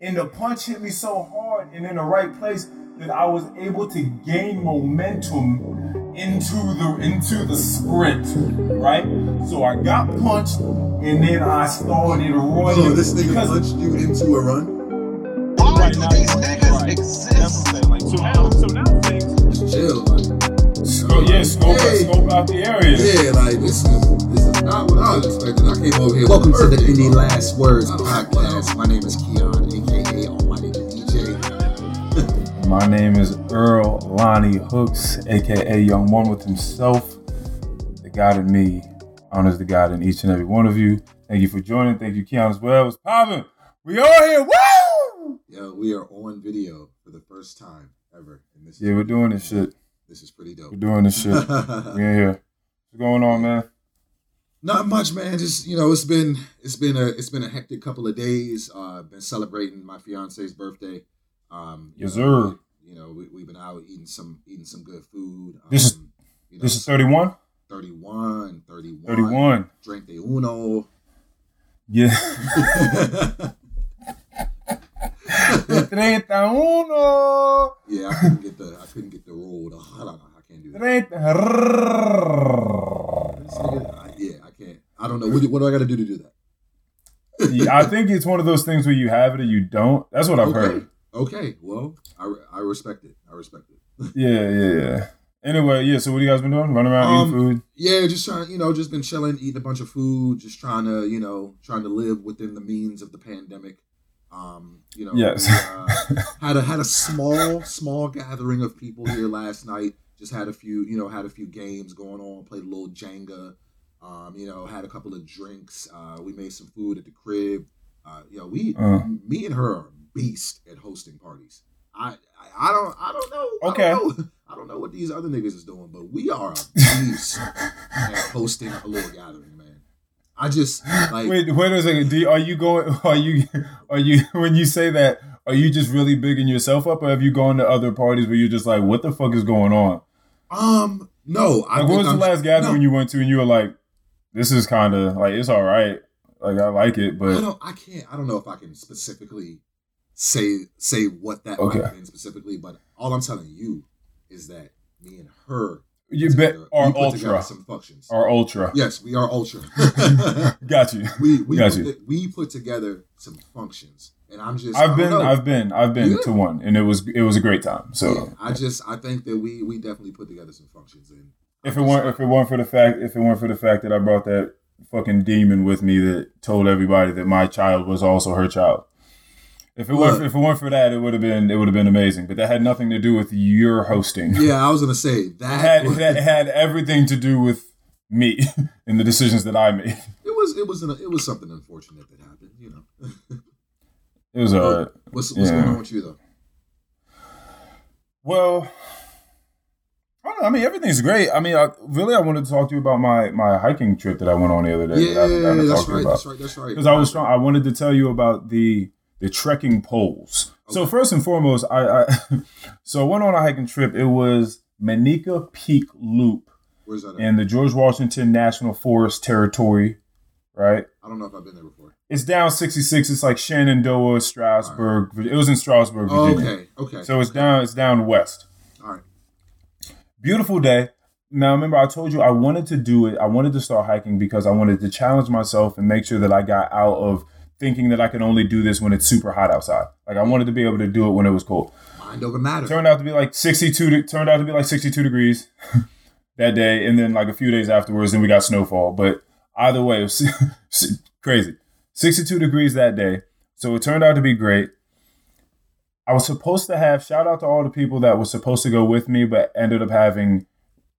and the punch hit me so hard and in the right place that I was able to gain momentum into the into the sprint, right? So I got punched and then I started running. So this nigga because- punched you into a run? Why Right do now, these right. niggas Right. exist? That's what I'm saying. Like, so now, so now things. Just chill, like. Scope, yeah, scope, Hey. scope out the area. Yeah, like this is this is not what I was expecting. I came over here. Welcome to the birthday Indie. Last Words podcast. My name is Keon, My name is Earl Lonnie Hooks, aka Young One with himself. The God in me honors the God in each and every one of you. Thank you for joining. Thank you, Keon, as well. It's popping. We all here. Woo! Yo, we are on video for the first time ever. And this is Yeah, we're doing this shit. This is pretty dope. We're doing this shit. We in here. What's going on, man? Not much, man. Just you know, it's been it's been a it's been a hectic couple of days. Uh, been celebrating my fiance's birthday. Um, you Yes, know, sir. we- You know, we, we've been out eating some eating some good food. Um, This is- you know, This is 31? 31, 31, 31. Drink de uno. Yeah. 31. Yeah, I couldn't get the I couldn't get the roll. The, I don't know. I can't do that. 30. yeah, I can't. I don't know. What do, what do I got to do to do that? Yeah, I think it's one of those things where you have it or you don't. That's what I've okay. heard. Okay. Well, I, I respect it. I respect it. Yeah, yeah, yeah. Anyway, yeah. So what you guys been doing? Running around Um, eating food? Yeah, just trying, you know, just been chilling, eating a bunch of food, just trying to, you know, trying to live within the means of the pandemic. Um, you know, Yes. we, uh, had a had a small small gathering of people here last night. Just had a few, you know, had a few games going on. Played a little Jenga. Um, you know, had a couple of drinks. Uh, we made some food at the crib. Uh, you know, we, Uh. me and her beast at hosting parties. I, I, I don't, I don't know. Okay. I don't know, I don't know what these other niggas is doing, but we are a beast at hosting a little gathering, man. I just like Wait, wait a second. Do you, are you going? Are you? Are you? When you say that, are you just really bigging yourself up, or have you gone to other parties where you're just like, what the fuck is going on? um no. I Like, think what was the I'm- last gathering no, you went to, and you were like, this is kind of like it's all right. Like I like it, I but don't. I can't. I don't know if I can specifically say say what that Okay. might have been specifically, but all I'm telling you is that me and her you bet are we put together ultra, some functions. are ultra. Yes, we are ultra. Got you. we we Got put, you. we put together some functions, and I'm just. I've been. I've been, I've been Yeah. to one, and it was, it was a great time. So yeah, I just I think that we we definitely put together some functions, and if it weren't, if it weren't for the fact, if it weren't for the fact that I brought that fucking demon with me that told everybody that my child was also her child. If it weren't, if it weren't for that, it would have been, it would have been amazing. But that had nothing to do with your hosting. yeah, I was gonna say It that. had, was- it had everything to do with me and the decisions that I made. It was it was an, it was something unfortunate that happened. You know. It was uh, what's what's yeah. going on with you though? well, I don't know. I mean, everything's great. I mean, I, really, I wanted to talk to you about my my hiking trip that I went on the other day. Yeah, that I haven't that's talk to you right, that's right. That's right. because I was trying. I wanted to tell you about the the trekking poles. So first and foremost, I, I so I went on a hiking trip. It was Manica Peak Loop Where's that? At? in the George Washington National Forest territory. Right, I don't know if I've been there before. it's down sixty six. It's like Shenandoah, Strasburg. It was in Strasburg, Oh, Virginia. okay, okay. So it's okay. down. It's down west. All right. Beautiful day. Now, remember, I told you I wanted to do it. I wanted to start hiking because I wanted to challenge myself and make sure that I got out of thinking that I could only do this when it's super hot outside. Like I wanted to be able to do it when it was cold. Mind over matter. Turned out to be like 62. De- turned out to be like 62 degrees that day, and then like a few days afterwards, then we got snowfall. But either way, it was crazy. 62 degrees that day. So it turned out to be great. I was supposed to have shout out to all the people that were supposed to go with me, but ended up having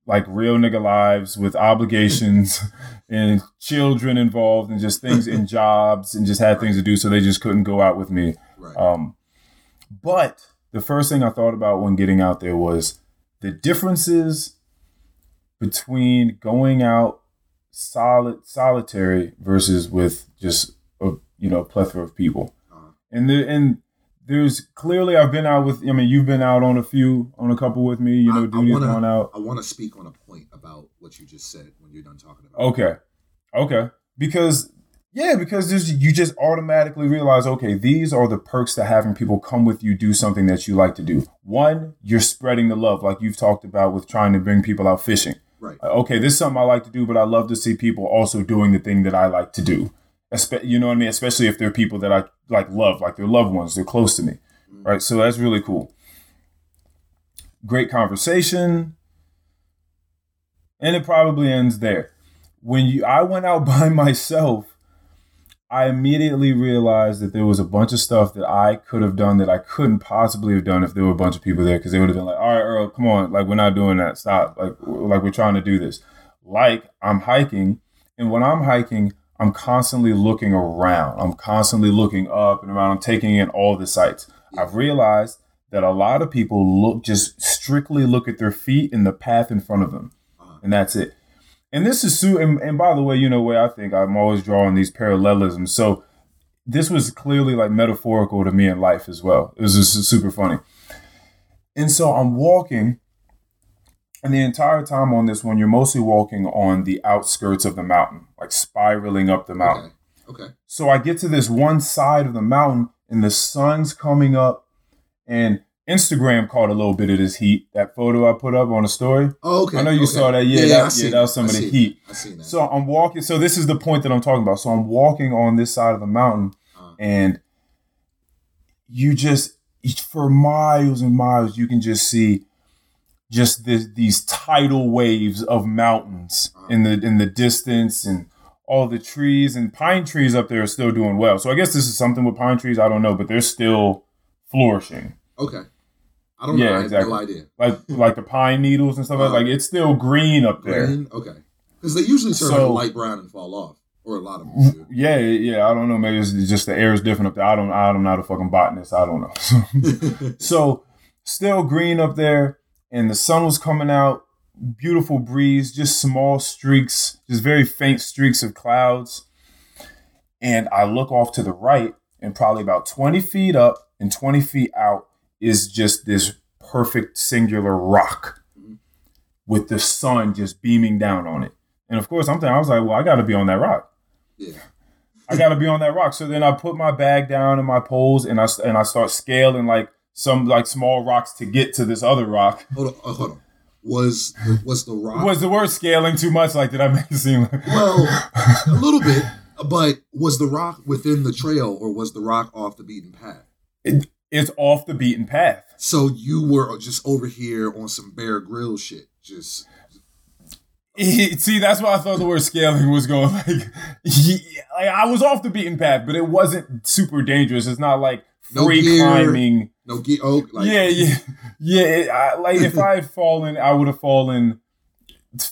like real nigga lives with obligations and children involved and just things and jobs and just had things to do, so they just couldn't go out with me. Right. Um, but the first thing I thought about when getting out there was the differences between going out solid solitary versus with just a you know plethora of people. Uh-huh. And the and there's clearly I've been out with I mean you've been out on a few on a couple with me, you know, I- I Duty's wanna- gone out. I want to speak on a point about what you just said when you're done talking about. Okay. Okay. Because Yeah, because there's you just automatically realize, okay, these are the perks to having people come with you do something that you like to do. One, you're spreading the love, like you've talked about with trying to bring people out fishing. Right. Uh, Okay, this is something I like to do, but I love to see people also doing the thing that I like to do. Espe- you know what I mean? Especially if they're people that I like love, like they're loved ones, they're close to me. Mm-hmm. Right. So that's really cool. Great conversation. And it probably ends there. When you I went out by myself, I immediately realized that there was a bunch of stuff that I could have done that I couldn't possibly have done if there were a bunch of people there because they would have been like, "All right, Earl, come on, like we're not doing that. Stop. Like like we're trying to do this." Like I'm hiking, and when I'm hiking, I'm constantly looking around. I'm constantly looking up and around. I'm taking in all the sights. I've realized that a lot of people look just strictly look at their feet and the path in front of them, uh-huh. and that's it. And this is Sue. and, and by the way, you know where I think I'm always drawing these parallelisms. So this was clearly like metaphorical to me in life as well. It was just super funny. And so I'm walking, and the entire time on this one, you're mostly walking on the outskirts of the mountain, like spiraling up the mountain. Okay. Okay. So I get to this one side of the mountain, and the sun's coming up, and Instagram caught a little bit of this heat. That photo I put up on a story. Oh, okay. I know you okay. saw that. Yeah, I that, seen yeah, that was some I of the heat. it. I seen that. So I'm walking. So this is the point that I'm talking about. So I'm walking on this side of the mountain, Uh. and you just for miles and miles you can just see just this, these tidal waves of mountains Uh. in the in the distance and all the trees and pine trees up there are still doing well. So I guess this is something with pine trees. I don't know, but they're still flourishing. okay. I don't Yeah, know. I have exactly. no idea. Like like the pine needles and stuff. like Uh. like it's still green up there. Green? Okay. Because they usually turn So- light brown and fall off, or a lot of them do. Yeah, yeah. I don't know. Maybe it's just the air is different up there. I don't. I'm not a fucking botanist. I don't know. so still green up there, and the sun was coming out. Beautiful breeze, just small streaks, just very faint streaks of clouds. And I look off to the right, and probably about 20 feet up and 20 feet out is just this perfect singular rock with the sun just beaming down on it. And of course, I'm thinking, I was like, well, I got to be on that rock. yeah. I got to be on that rock. So then I put my bag down and my poles, and I and I start scaling like some like small rocks to get to this other rock. Hold on. Oh, hold on. Was was the rock? Was the word scaling too much? Like, did I make it seem like? well, a little bit. But was the rock within the trail, or was the rock off the beaten path? It, it's off the beaten path. So you were just over here on some Bear Grylls shit. Just See, that's why I thought the word scaling was going like, yeah, like I was off the beaten path, but it wasn't super dangerous. It's not like free gear. climbing. No get. Oh, like yeah, yeah, yeah. I, like if I had fallen, I would have fallen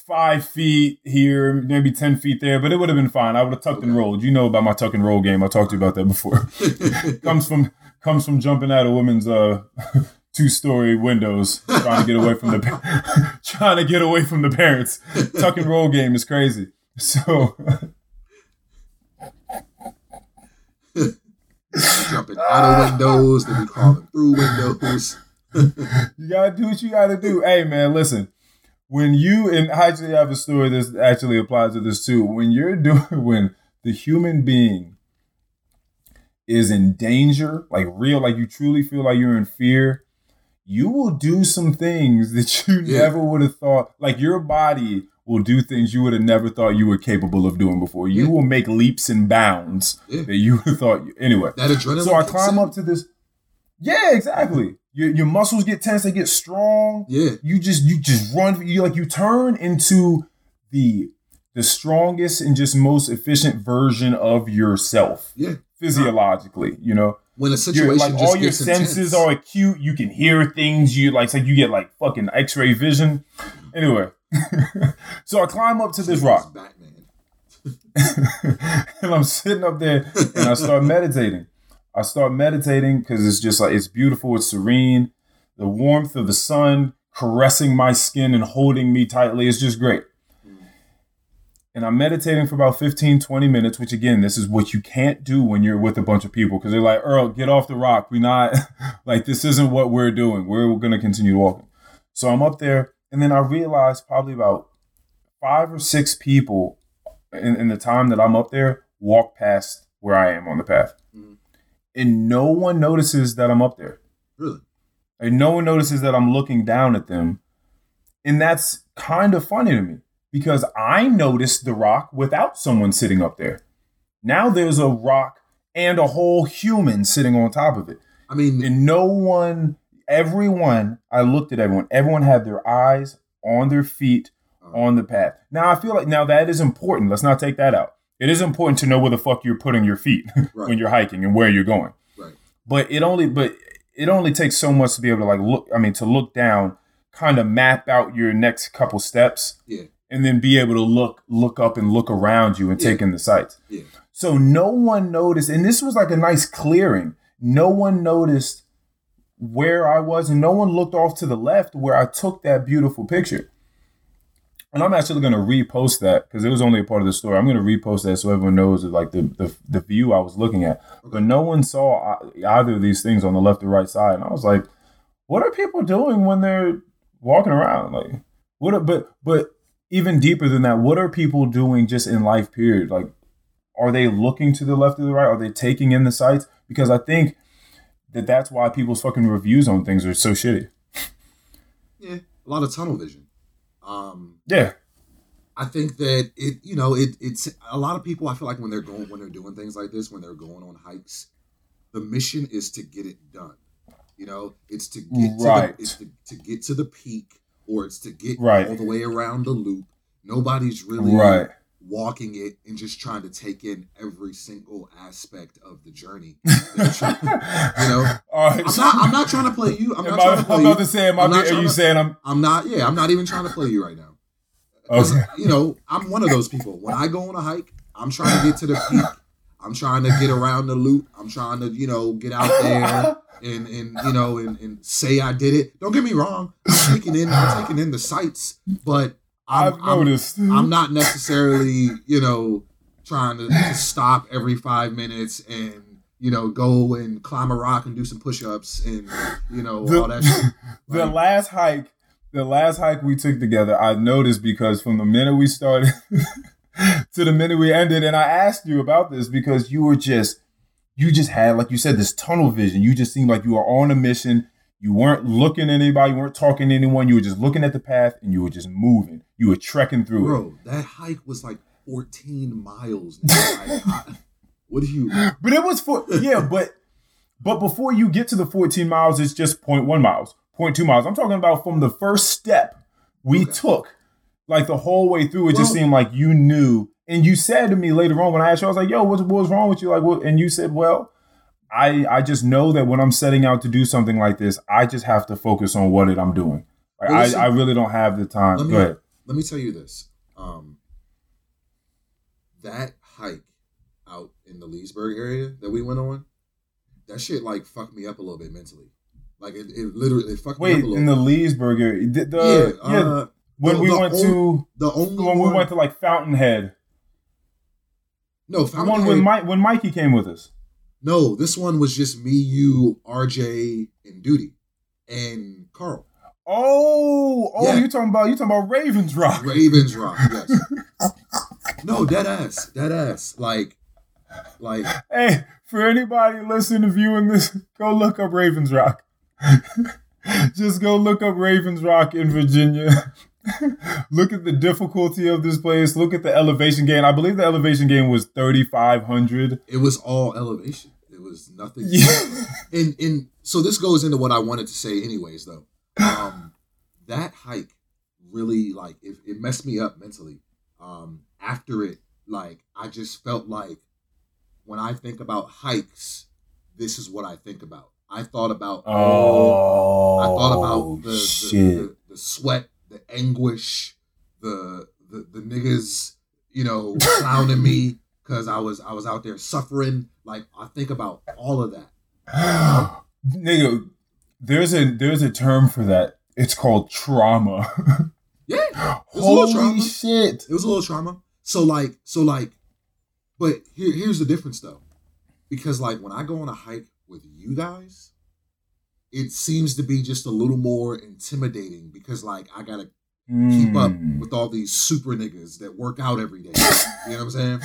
five feet here, maybe ten feet there, but it would have been fine. I would have tucked and Okay. rolled. You know about my tuck and roll game. I talked to you about that before. comes from comes from jumping out of women's uh two story windows, trying to get away from the trying to get away from the parents. Tuck and roll game is crazy. So jumping out of windows, then we crawling through windows. you gotta do what you gotta do. Hey man, listen. When you and I actually have a story that actually applies to this too. When you're doing when the human being is in danger, like real, like you truly feel like you're in fear, you will do some things that you Yeah. never would have thought. Like your body will do things you would have never thought you were capable of doing before. You Yeah. will make leaps and bounds Yeah. that you thought. You, anyway, That adrenaline. so I climb up to this. Yeah, exactly. Your, your muscles get tense, they get strong. Yeah. You just you just run. You like you turn into the the strongest and just most efficient version of yourself Yeah. physiologically. You know, When a situation like all your senses intense. are acute. You can hear things. You like it's like you get like fucking X ray vision. Anyway, so I climb up to this rock and I'm sitting up there and I start meditating. I start meditating because it's just like it's beautiful, it's serene. The warmth of the sun caressing my skin and holding me tightly is just great. And I'm meditating for about 15, 20 minutes, which again, this is what you can't do when you're with a bunch of people because they're like, Earl, get off the rock. We're not like this isn't what we're doing. We're gonna continue walking. So I'm up there, and then I realized probably about five or six people in, in the time that I'm up there walk past where I am on the path. Mhm. And no one notices that I'm up there. Really? And no one notices that I'm looking down at them. And that's kind of funny to me because I noticed the rock without someone sitting up there. Now there's a rock and a whole human sitting on top of it. I mean, And no one, everyone, I looked at everyone, everyone had their eyes on their feet mm. on the path. Now I feel like now that is important. Let's not take that out. It is important to know where the fuck you're putting your feet right, when you're hiking and where you're going. right. But it only but it only takes so much to be able to like look I mean to look down, kind of map out your next couple steps Yeah, and then be able to look look up and look around you and Yeah. take in the sights. yeah. So no one noticed, and this was like a nice clearing. No one noticed where I was, and no one looked off to the left where I took that beautiful picture. And I'm actually going to repost that because it was only a part of the story. I'm going to repost that so everyone knows like the, the the view I was looking at. But no one saw either of these things on the left or right side, and I was like, "What are people doing when they're walking around? Like, what? Are, but but even deeper than that, what are people doing just in life? Period. Like, are they looking to the left or the right? Are they taking in the sights? Because I think that that's why people's fucking reviews on things are so shitty. Yeah, a lot of tunnel vision. Um, Yeah, I think that it, you know, it, it's a lot of people. I feel like when they're going, when they're doing things like this, when they're going on hikes, the mission is to get it done. You know, it's to get Right. to the, it's to, to get to the peak, or it's to get Right. all the way around the loop. Nobody's really right. Walking it and just trying to take in every single aspect of the journey. Trying- you know, right. I'm not. I'm not trying to play you. I'm not I, trying to play I'm you. about to say, am I, I'm not are you to- saying I'm I'm not. Yeah, I'm not even trying to play you right now. okay? You know, I'm one of those people. When I go on a hike, I'm trying to get to the peak. I'm trying to get around the loop. I'm trying to, you know, get out there and and you know and, and say I did it. Don't get me wrong. I'm taking in I'm taking in the sights, but I'm, I've I'm, noticed. I'm not necessarily, you know, trying to, to stop every five minutes and you know go and climb a rock and do some push-ups and you know The- all that shit. the Like, last hike, the last hike we took together, I noticed because from the minute we started to the minute we ended, and I asked you about this because you were just, you just had, like you said, this tunnel vision. You just seemed like you were on a mission. You weren't looking at anybody, you weren't talking to anyone. You were just looking at the path and you were just moving. You were trekking through it. bro, that hike was like 14 miles. I- what do you? But it was for yeah, but but before you get to the 14 miles, it's just 0.1 miles, 0.2 miles. I'm talking about from the first step we Okay. took, like the whole way through. It just seemed like you knew, and you said to me later on when I asked you, I was like, "Yo, what, what was wrong with you?" Like, what? And you said, "Well." I, I just know that when I'm setting out to do something like this, I just have to focus on what it I'm doing. Like Well, listen, I, I really don't have the time. let me- Go ahead. Let me tell you this. Um, that hike out in the Leesburg area that we went on, that shit like fucked me up a little bit mentally. Like it, it literally it fucked me up a little. in the. Leesburg area, the, the- yeah, yeah, uh, when the- we went old- to the only when we went to like Fountainhead, no the one when Mike when Mikey came with us. No, this one was just me, you, RJ, and Duty, and Carl. Oh, oh, Yeah. you talking about you talking about Ravens Rock? Ravens Rock, yes. no, dead ass, dead ass. Like, like Hey, for anybody listening, to viewing this, go look up Ravens Rock. Just go look up Ravens Rock in Virginia. look at the difficulty of this place. Look at the elevation gain. I believe the elevation gain was thirty five hundred. it was all elevation. It was nothing. Yeah. and and so this goes into what I wanted to say anyways though. Um that hike really like it, it messed me up mentally. Um after it like I just felt like when I think about hikes this is what I think about. I thought about Oh, I thought about the the, the the sweat, the anguish, the the, the niggas, you know, clowning me because I was I was out there suffering. Like I think about all of that. Nigga, there's a there's a term for that. It's called trauma. Yeah, It's a little Holy trauma. shit. it was a little trauma. So like so like, but here here's the difference though, because like when I go on a hike with you guys, it seems to be just a little more intimidating because like I gotta keep up Mm. with all these super niggas that work out every day. You know what I'm saying?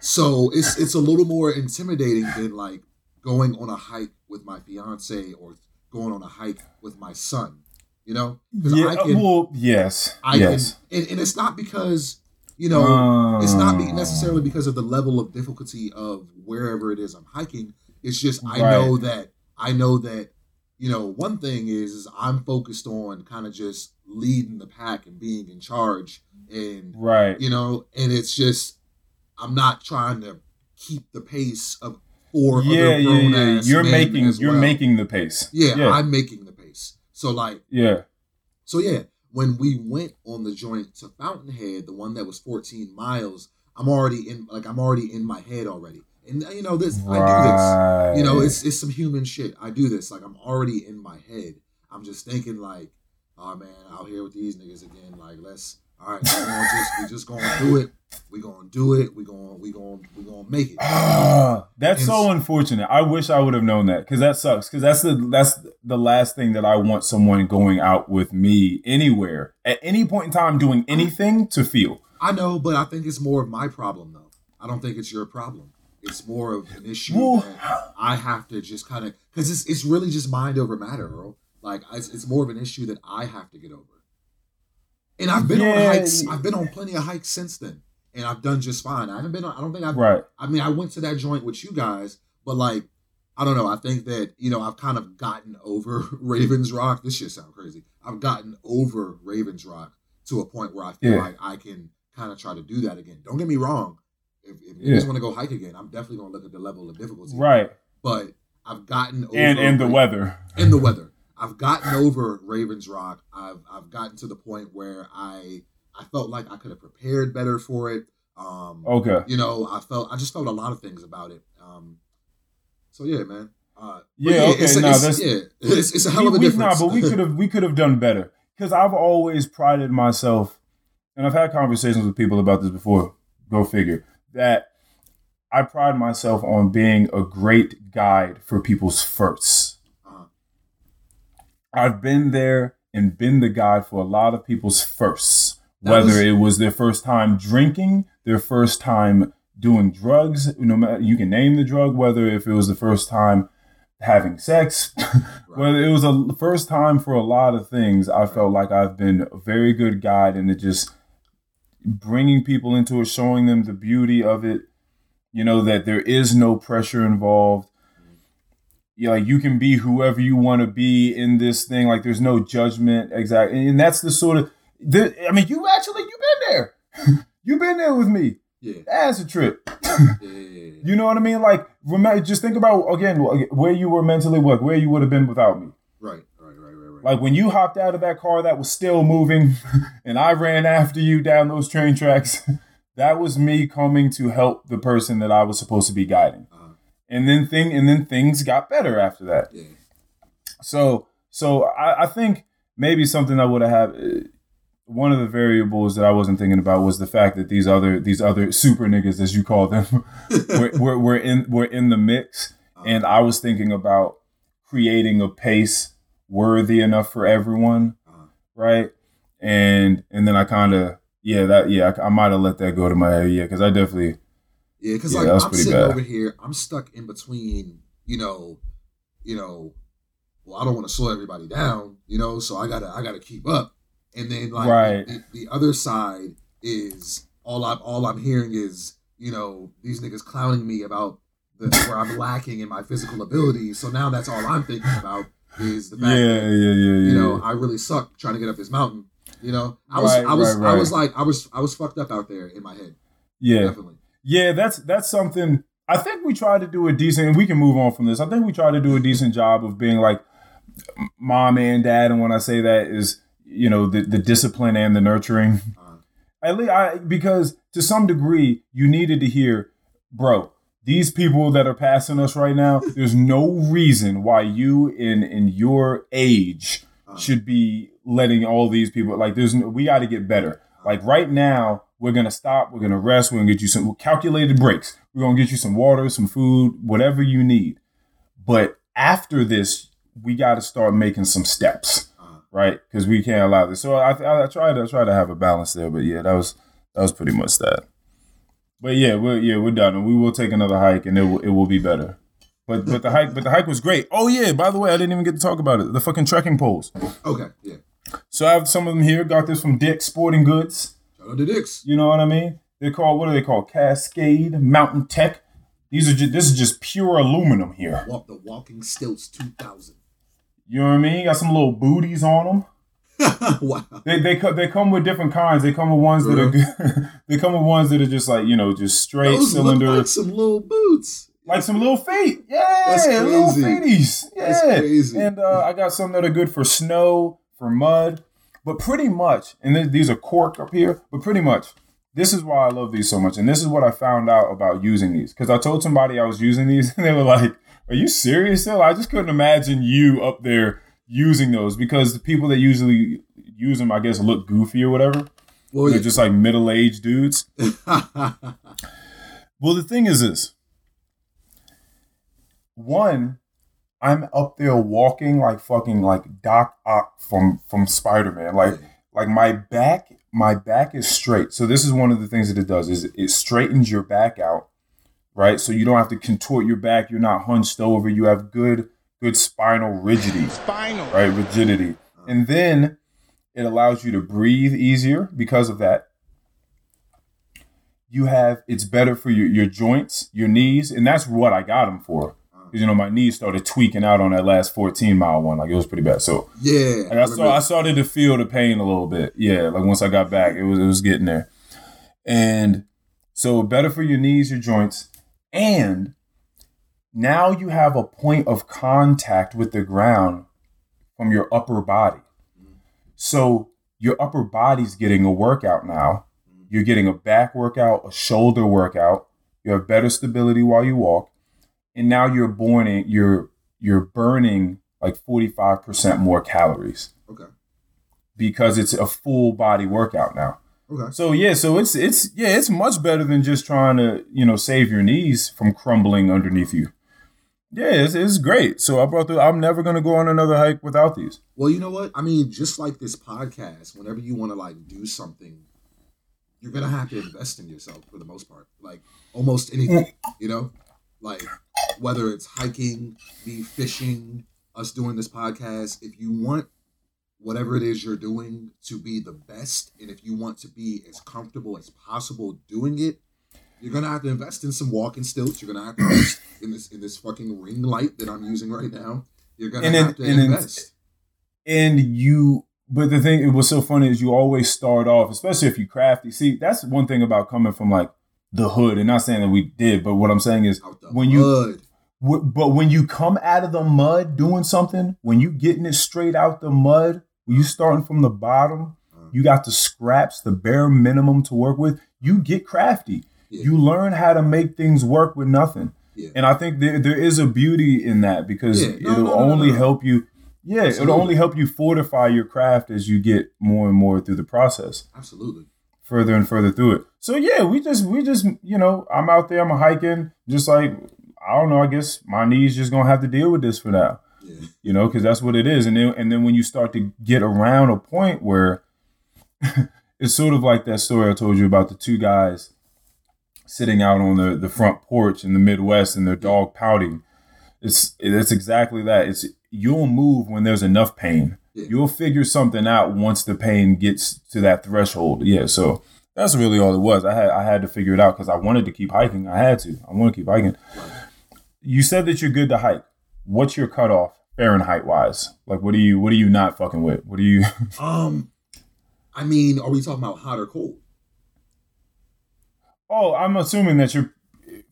So it's it's a little more intimidating than like going on a hike with my fiance or going on a hike with my son. You know? Yeah, I can, well, yes, I yes. can, and, and it's not because you know it's not be Uh, necessarily because of the level of difficulty of wherever it is I'm hiking. It's just I Right. know that I know that you know one thing is, is I'm focused on kind of just leading the pack and being in charge, and Right. you know, and it's just I'm not trying to keep the pace of four yeah, other yeah, grown yeah. You're making you're well. making the pace. yeah, yeah, I'm making the pace. So like yeah. so yeah, when we went on the joint to Fountainhead, the one that was 14 miles, I'm already in like I'm already in my head already. And you know this I do this. You know, it's it's some human shit. I do this like I'm already in my head. I'm just thinking like, oh man, out here with these niggas again. Like let's all right, we gonna just we just gonna do it. we're gonna do it. we're gonna we're gonna we're gonna make it. That's And so unfortunate. I wish I would have known that because that sucks. Because that's the that's the last thing that I want someone going out with me anywhere at any point in time doing anything to feel. I know, but I think it's more of my problem though. I don't think it's your problem. It's more of an issue that I have to just kind of because it's it's really just mind over matter, Earl. Like it's, it's more of an issue that I have to get over. And I've been on hikes. I've been on plenty of hikes since then, and I've done just fine. I haven't been. on I don't think I've. Right. I mean, I went to that joint with you guys, but like, I don't know. I think that you know I've kind of gotten over Ravens Rock. This shit sound crazy. I've gotten over Ravens Rock to a point where I feel Yeah. like I can kind of try to do that again. Don't get me wrong. If, if you Yeah. just want to go hike again, I'm definitely gonna look at the level of difficulty. Right. But I've gotten over And and the weather. and the weather. I've gotten over Ravens Rock. I've I've gotten to the point where I I felt like I could have prepared better for it. Um, Okay. you know, I felt I just felt a lot of things about it. Um, so yeah, man. Uh, but Yeah, okay, it's, no, it's- that's- yeah, it's, it's a hell of a we, we- difference. Nah, but we could have we could have done better because I've always prided myself, and I've had conversations with people about this before. Go figure that I pride myself on being a great guide for people's firsts. I've been there and been the guide for a lot of people's firsts, That whether was- it was their first time drinking, their first time doing drugs. No matter you can name the drug, whether if it was the first time having sex, whether it was a first time for a lot of things. I felt like I've been a very good guide and it just bringing people into it, showing them the beauty of it. You know that there is no pressure involved yeah, like you can be whoever you want to be in this thing. Like there's no judgment, exactly, and that's the sort of. The, I mean, you actually you've been there. you've been there with me. yeah, That's a trip. yeah, yeah, yeah. You know what I mean? Like, remember, just think about again where you were mentally, what where you would have been without me. right, right, right, right, right. Like when you hopped out of that car that was still moving, and I ran after you down those train tracks. That was me coming to help the person that I was supposed to be guiding. Uh-huh. And then thing, and then things got better after that. yeah, So, so I, I think maybe something I would have uh, One of the variables that I wasn't thinking about was the fact that these other these other super niggas, as you call them, were, were, were in were in the mix, and I was thinking about creating a pace worthy enough for everyone, Uh-huh. right? And and then I kind of yeah that yeah I, I might have let that go to my head yeah because I definitely yeah. Because Yeah, like I'm sitting bad. over here, I'm stuck in between. You know, you know. Well, I don't want to slow everybody down. You know, so I gotta I gotta keep up. And then like Right. the, the other side is all I'm all I'm hearing is you know these niggas clowning me about the, where I'm lacking in my physical abilities. So now that's all I'm thinking about is the yeah fact yeah that yeah yeah you know I really suck trying to get up this mountain. You know, I was Right, I was right, I was like I was I was fucked up out there in my head. yeah Definitely. Yeah, that's that's something. I think we tried to do a decent. And we can move on from this. I think we tried to do a decent job of being like mom and dad. And when I say that is, you know, the the discipline and the nurturing. Uh, At least I because to some degree you needed to hear, bro. These people that are passing us right now, there's no reason why you in in your age uh, should be letting all these people like there's no, we got to get better like right now we're gonna stop we're gonna rest we're gonna get you some calculated breaks we're gonna get you some water some food whatever you need but after this we got to start making some steps uh, right? Because we can't allow this. So I, I, I try to I try to have a balance there. But yeah, that was that was pretty much that. But yeah, we're yeah we're done, and we will take another hike, and it will, it will be better. But but the hike but the hike was great. Oh yeah, by the way, I didn't even get to talk about it. The fucking trekking poles. Okay, yeah. So I have some of them here. Got this from Dick's Sporting Goods. Shout out to Dick's. You know what I mean? They're called what are they called? Cascade Mountain Tech. These are just this is just pure aluminum here. Walk the Walking Stilts 2000. You know what I mean? Got some little booties on them. wow. They they co- they come with different kinds. They come with ones that are good. they come with ones that are just like you know just straight Those cylinder, look like some little boots. Like some little feet. Yeah, That's little crazy. feeties. Yeah, That's crazy. and uh, I got some that are good for snow, for mud, but pretty much. And th- these are cork up here, but pretty much. This is why I love these so much, and this is what I found out about using these. Because I told somebody I was using these, and they were like, "Are you serious?" Still, I just couldn't imagine you up there using those because the people that usually use them, I guess, look goofy or whatever. Well, They're yeah. just like middle aged dudes. Well, the thing is this. One, I'm up there walking like fucking like Doc Ock from from Spider Man. Like like my back my back is straight. So this is one of the things that it does is it straightens your back out, right? So you don't have to contort your back. You're not hunched over. You have good good spinal rigidity Spinal. right? Rigidity. And then it allows you to breathe easier because of that. You have it's better for your, your joints, your knees, and that's what I got them for. Uh-huh. Because you know my knees started tweaking out on that last 14 mile one, like it was pretty bad. So yeah. like, I saw I started to feel the pain a little bit. Yeah, like once I got back, it was it was getting there. And so better for your knees, your joints, and now you have a point of contact with the ground from your upper body. So your upper body's getting a workout now. You're getting a back workout, a shoulder workout. You have better stability while you walk, and now you're burning you're you're burning like 45% more calories Okay. because it's a full body workout now. Okay. So yeah, so it's it's yeah, it's much better than just trying to, you know, save your knees from crumbling underneath you. Yeah, it's, it's great. So I brought the I'm never gonna go on another hike without these. Well, you know what? I mean, just like this podcast, whenever you want to like do something, you're gonna have to invest in yourself for the most part. Like almost anything, you know, like whether it's hiking, me fishing, us doing this podcast. If you want whatever it is you're doing to be the best, and if you want to be as comfortable as possible doing it, you're gonna have to invest in some walking stilts. You're gonna have to invest in this in this fucking ring light that I'm using right now. You're gonna And have to and invest. and you but the thing it was so funny is you always start off especially if you crafty see that's one thing about coming from like the hood and not saying that we did but what i'm saying is when you but when you come out of the mud doing something when you getting it straight out the mud when you uh-huh. starting from the bottom uh-huh. you got the scraps the bare minimum to work with you get crafty Yeah. you learn how to make things work with nothing Yeah. and i think there, there is a beauty in that because Yeah. No, it'll no, no, only help you yeah Absolutely. it'll only help you fortify your craft as you get more and more through the process Absolutely. further and further through it so yeah we just we just you know i'm out there i'm hiking just like i don't know i guess my knees just gonna have to deal with this for now Yeah. you know, because that's what it is. And then and then when you start to get around a point where it's sort of like that story I told you about the two guys sitting out on the, the front porch in the Midwest and their dog pouting. It's it's exactly that. It's you'll move when there's enough pain. Yeah. You'll figure something out once the pain gets to that threshold. Yeah, so that's really all it was. I had I had to figure it out because I wanted to keep hiking. I had to. I want to keep hiking. You said that you're good to hike. What's your cutoff Fahrenheit wise? Like, what are you? What are you not fucking with? What are you? Um, I mean, are we talking about hot or cold? Oh, I'm assuming that you're,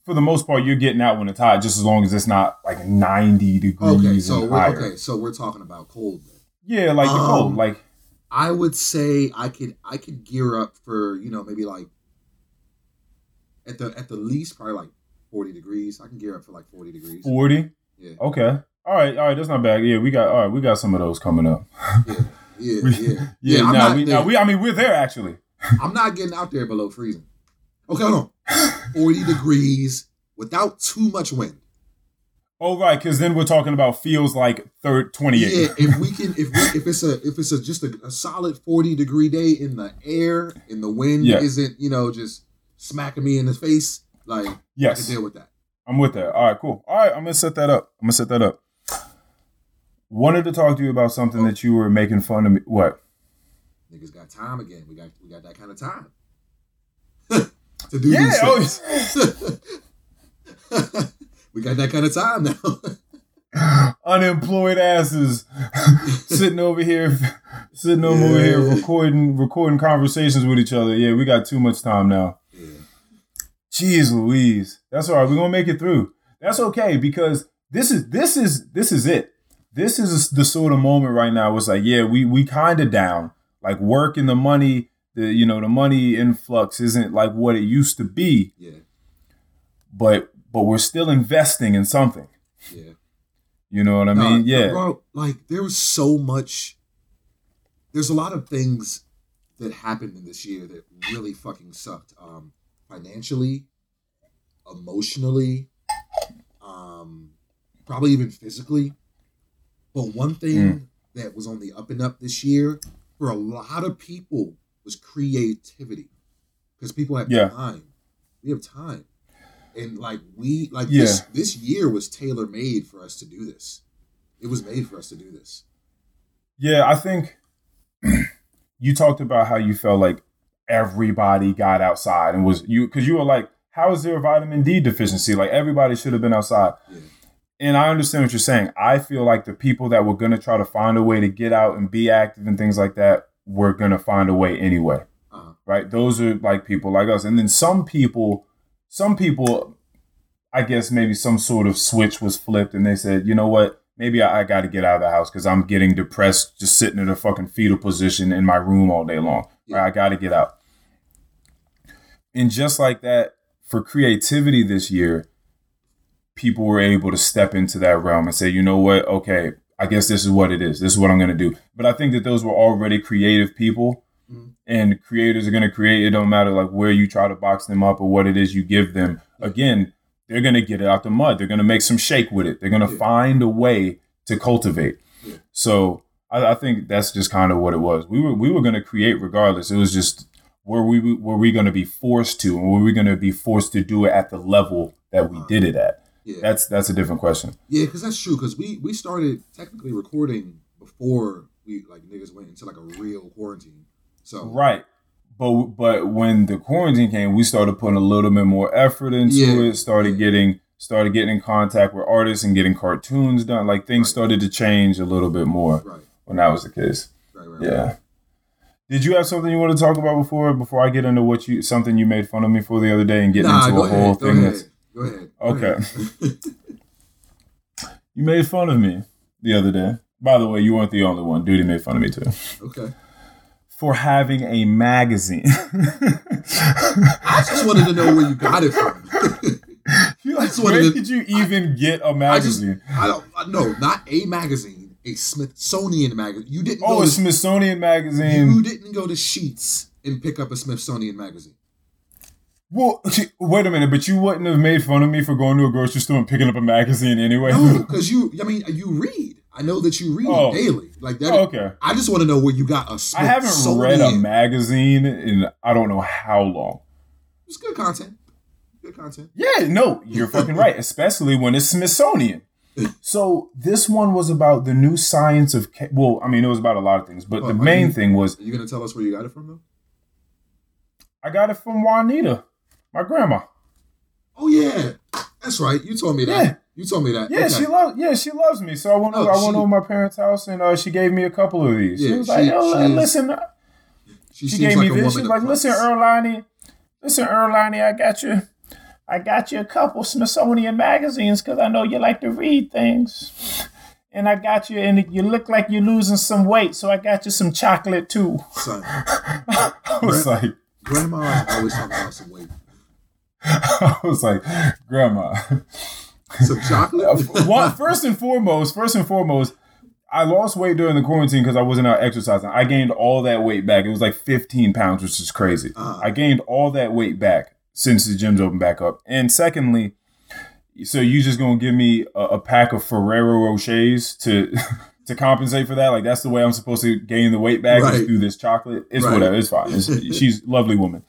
for the most part, you're getting out when it's hot, just as long as it's not like 90 degrees Okay, so we're, higher. okay, so we're talking about cold. Then. Yeah, like the Um, cold. Like, I would say I could I could gear up for you know maybe like at the at the least probably like forty degrees. I can gear up for like forty degrees. 40. Yeah, Okay. All right. All right. That's not bad. Yeah, we got. All right. We got some of those coming up. yeah, yeah, yeah. Yeah. No, not we, no, we. I mean, we're there actually. I'm not getting out there below freezing. Okay, hold on. Forty degrees without too much wind. Oh right, because then we're talking about feels like third twenty eight. Yeah, if we can, if we, if it's a if it's a just a, a solid forty degree day in the air and the wind Yeah. isn't you know just smacking me in the face, like I can Yes, deal with that. I'm with that. All right, cool. All right, I'm gonna set that up. I'm gonna set that up. Wanted to talk to you about something that you were making fun of me. What? Niggas got time again. We got we got that kind of time to do Yeah. these Oh, things. we got that kind of time now. unemployed asses sitting over here, sitting over here recording recording conversations with each other. Yeah, we got too much time now. yeah. Jeez Louise. That's all right. We're gonna make it through. That's okay because this is this is this is it. This is the sort of moment right now. It's like, yeah, we we kind of down. Like work and the money, the you know the money influx isn't like what it used to be, Yeah, but but we're still investing in something. yeah. You know what I No, mean? Yeah. bro. Like there was so much. There's a lot of things that happened in this year that really fucking sucked. Um, financially, emotionally, um, probably even physically. But one thing Mm. that was on the up and up this year for a lot of people was creativity, because people have Yeah. time. We have time, and like we like Yeah. this. This year was tailor made for us to do this. It was made for us to do this. Yeah, I think you talked about how you felt like everybody got outside and was you because you were like, how is there a vitamin D deficiency? Like everybody should have been outside. Yeah. And I understand what you're saying. I feel like the people that were gonna try to find a way to get out and be active and things like that were gonna find a way anyway. Uh-huh. Right? Those are like people like us. And then some people, some people, I guess maybe some sort of switch was flipped and they said, you know what? Maybe I, I got to get out of the house because I'm getting depressed just sitting in a fucking fetal position in my room all day long. Yeah. Right? I got to get out. And just like that, for creativity this year, people were able to step into that realm and say, you know what? Okay, I guess this is what it is. This is what I'm going to do. But I think that those were already creative people. Mhm. And creators are going to create. It don't matter like where you try to box them up or what it is you give them. Again, they're going to get it out the mud. They're going to make some shake with it. They're going to Yeah. find a way to cultivate. Yeah. So I, I think that's just kind of what it was. We were we were going to create regardless. It was just were we were we going to be forced to, and were we going to be forced to do it at the level that we did it at? Yeah, That's that's a different question. yeah, because that's true. Because we we started technically recording before we like niggas went into like a real quarantine. So Right. But but when the quarantine came, we started putting a little bit more effort into Yeah. it. Started Yeah. getting started getting in contact with artists and getting cartoons done. Like things Right. started to change a little bit more right, when that was the case. right, right. Yeah. Did you have something you want to talk about before before I get into what you something you made fun of me for the other day and get Nah, into a whole ahead. Go thing ahead. that's Go ahead. Go Okay. ahead. you made fun of me the other day. By the way, you weren't the only one. Duty made fun of me too. okay. For having a magazine. I just wanted to know where you got it from. You like, where did you even get a magazine? I don't, I- no, not a magazine, a Smithsonian magazine. You didn't oh, a to, Smithsonian magazine. you didn't go to Sheetz and pick up a Smithsonian magazine. Well, wait a minute, but you wouldn't have made fun of me for going to a grocery store and picking up a magazine anyway. No, because you, I mean, you read. I know that you read Oh. daily. Like that. Oh, okay. I just want to know where you got a I haven't read a magazine in I don't know how long. It's good content. Good content. Yeah, no, you're fucking right, especially when it's Smithsonian. So this one was about the new science of ca- well, I mean, it was about a lot of things, but Oh, the main you- thing was Are you gonna tell us where you got it from though? I got it from Juanita, my grandma. Oh yeah, that's right. You told me that. Yeah. You told me that. Yeah, Okay. she loves. Yeah, she loves me. So I went. Oh, I she- went over my parents' house, and uh, she gave me a couple of these. she Yeah, was like, she- "Yo, she listen." uh, She, She gave me like a this. She's like, "Listen. Erlani, listen, Erlani, I got you. I got you a couple Smithsonian magazines because I know you like to read things." And I got you, and you look like you're losing some weight, so I got you some chocolate too. Son, I was like, Grandma always talking about some weight. I was like, Grandma. Some chocolate. One, first and foremost, first and foremost, I lost weight during the quarantine because I wasn't out exercising. I gained all that weight back. It was like 15 pounds, which is crazy. Uh-huh. I gained all that weight back since the gyms opened back up. And secondly, So you just gonna give me a, a pack of Ferrero Rochers to to compensate for that? Like that's the way I'm supposed to gain the weight back Right. through this chocolate. It's Right. whatever. It's fine. It's, she's a lovely woman.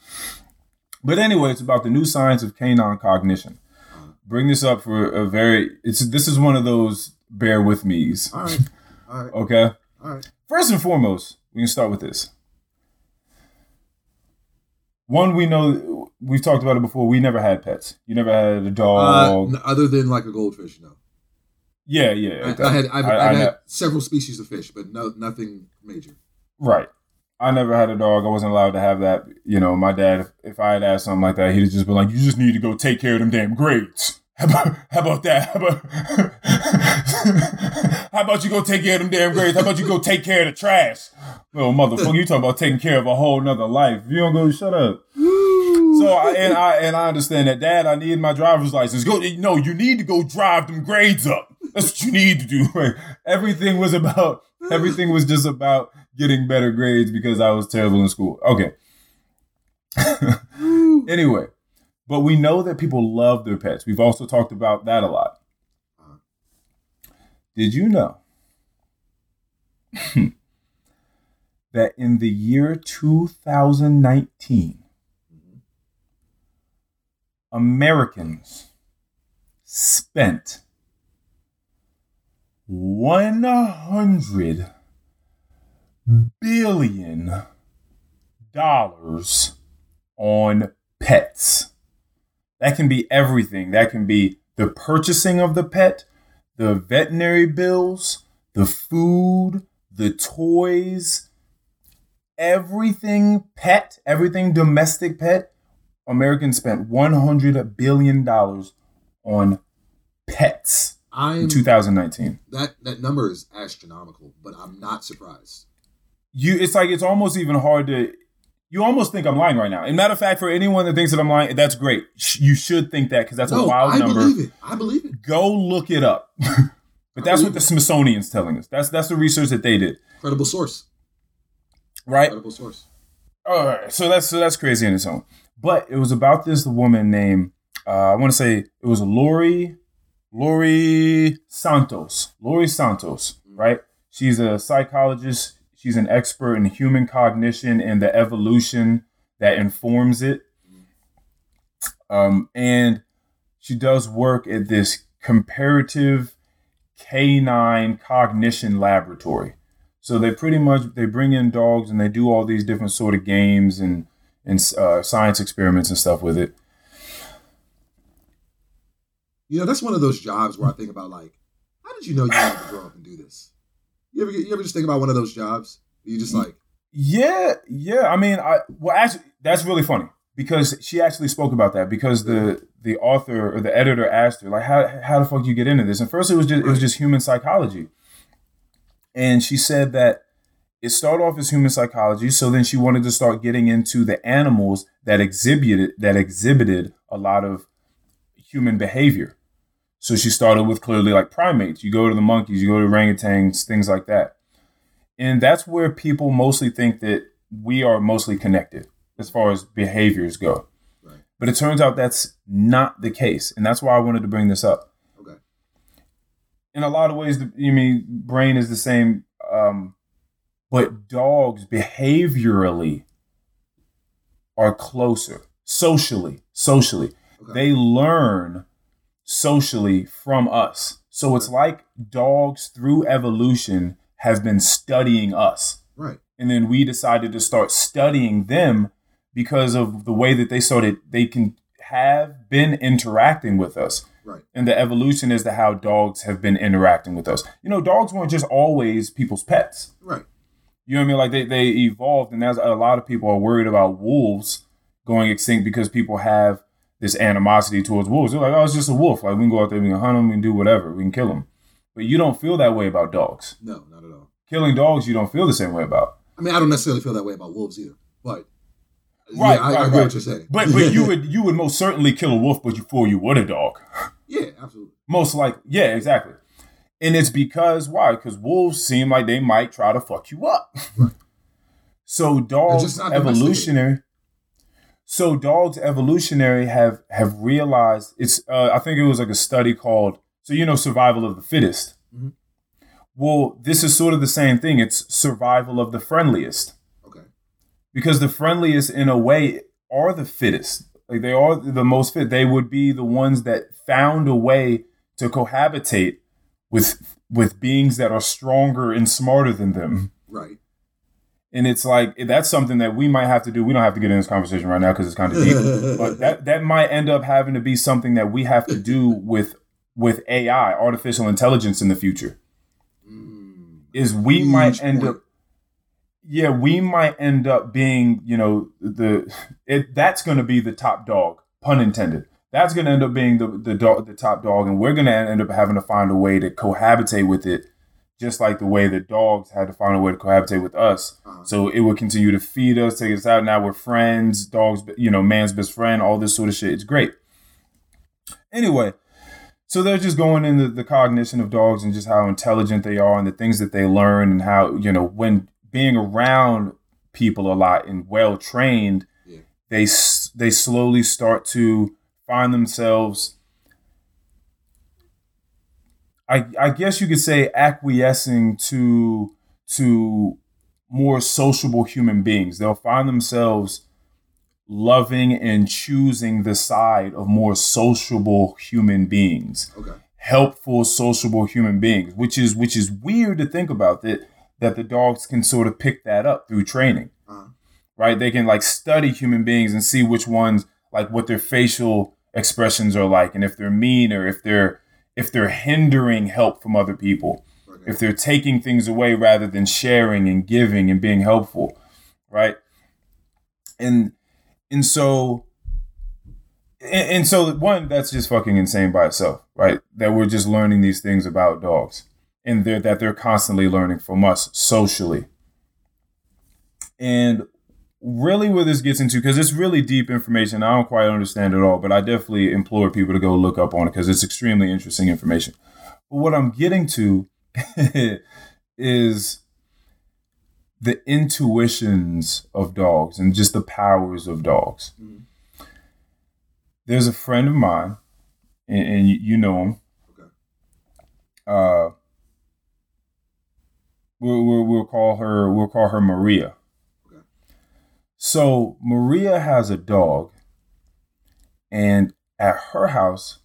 But anyway, it's about the new science of canine cognition. Bring this up for a very. It's this is one of those bear with me's. All right. All right. Okay. All right. First and foremost, we can start with this. One, we know we've talked about it before. We never had pets. You never had a Uh, dog. n- other than like a goldfish, no. yeah, yeah. I, okay. I had I've, I- I've I had several species of fish, but no nothing major. right. I never had a dog. I wasn't allowed to have that. You know, my dad, if, I had asked something like that, he'd just been like, "You just need to go take care of them damn grades." How about, how about that? How about, how about you go take care of them damn grades? How about you go take care of the trash? Well, motherfucker, you talking about taking care of a whole nother life. If you don't go, shut up. So I, and I and I understand that, Dad. I need my driver's license. Go, no, you need to go drive them grades up. That's what you need to do. Like, everything was about everything was just about getting better grades because I was terrible in school. Okay. anyway, but we know that people love their pets. We've also talked about that a lot. Did you know that in the year 2019, Americans spent 100 billion dollars on pets. That can be everything. That can be the purchasing of the pet, the veterinary bills, the food, the toys, everything pet, everything domestic pet. Americans spent $100 billion on pets I'm in 2019. that that number is astronomical, but I'm not surprised. You, it's like it's almost even hard to. You almost think I'm lying right now. And matter of fact, for anyone that thinks that I'm lying, that's great. You should think that because that's a wild I number. I believe it. I believe it. Go look it up. but that's what the Smithsonian's telling us. That's that's the research that they did, Credible source. right? Credible source. All right, so that's so that's crazy in its own. But it was about this woman named uh, I want to say it was Laurie Laurie Santos. Laurie Santos, right? She's a psychologist. She's an expert in human cognition and the evolution that informs it. Um, and she does work at this comparative canine cognition laboratory. So they pretty much they bring in dogs and they do all these different sort of games and and uh, science experiments and stuff with it. You know, that's one of those jobs where I think about like, how did you know you wanted to grow up and do this? You ever you ever just think about one of those jobs? You just like, Yeah, yeah. I mean, I well actually that's really funny because she actually spoke about that because the the author or the editor asked her like how how the fuck you get into this? And first it was just it was just human psychology. And she said that it started off as human psychology, so then she wanted to start getting into the animals that exhibited that exhibited a lot of human behavior. So she started with clearly like primates. You go to the monkeys, you go to orangutans, things like that. And that's where people mostly think that we are mostly connected as far as behaviors go. Right. But it turns out that's not the case. And that's why I wanted to bring this up. okay, In a lot of ways, the, you mean brain is the same, um, but dogs behaviorally are closer socially. Socially, okay, they learn socially from us. So it's like dogs through evolution have been studying us. right, And then we decided to start studying them because of the way that they started, they can have been interacting with us. right, And the evolution as to how dogs have been interacting with us. You know, dogs weren't just always people's pets. right. You know what I mean? Like they, they evolved, and that's a lot of people are worried about wolves going extinct because people have this animosity towards wolves. They're like, oh, it's just a wolf. Like we can go out there, we can hunt them, we can do whatever, we can kill them. But you don't feel that way about dogs. No, not at all. Killing dogs, you don't feel the same way about. I mean, I don't necessarily feel that way about wolves either, but Right, yeah, I, I right, get right. what you're saying. But but you would you would most certainly kill a wolf, but before you would a dog. yeah, absolutely. Most like yeah, exactly. And it's because why? Because wolves seem like they might try to fuck you up. Right. So dogs just not domesticated. evolutionary. So dogs evolutionary have have realized it's uh, i think it was like a study called so you know survival of the fittest Mhm. well this is sort of the same thing it's survival of the friendliest Okay. because the friendliest in a way are the fittest like they are the most fit they would be the ones that found a way to cohabitate with with beings that are stronger and smarter than them Right. And it's like that's something that we might have to do we don't have to get in this conversation right now because it's kind of deep but that that might end up having to be something that we have to do with with ai artificial intelligence in the future Mm. is we Huge might end point. up yeah we might end up being you know the it that's going to be the top dog pun intended that's going to end up being the the dog the top dog and we're going to end up having to find a way to cohabitate with it just like the way that dogs had to find a way to cohabitate with us Uh-huh. so it would continue to feed us take us out now we're friends dogs you know man's best friend all this sort of shit it's great anyway so they're just going into the cognition of dogs and just how intelligent they are and the things that they learn and how you know when being around people a lot and well trained Yeah. they they slowly start to find themselves I, I guess you could say acquiescing to to more sociable human beings. They'll find themselves loving and choosing the side of more sociable human beings Okay. helpful sociable human beings which is which is weird to think about that that the dogs can sort of pick that up through training Uh-huh. right they can like study human beings and see which ones like what their facial expressions are like and if they're mean or if they're if they're hindering help from other people Okay. if they're taking things away rather than sharing and giving and being helpful right? And and so and, and so one that's just fucking insane by itself right? That we're just learning these things about dogs and they're that they're constantly learning from us socially. And really where this gets into because it's really deep information i don't quite understand it all but i definitely implore people to go look up on it because it's extremely interesting information but what i'm getting to is the intuitions of dogs and just the powers of dogs. Mhm. There's a friend of mine, and, and you, you know him. Okay. Uh, we'll, we'll we'll call her we'll call her Maria. So Maria has a dog, and at her house,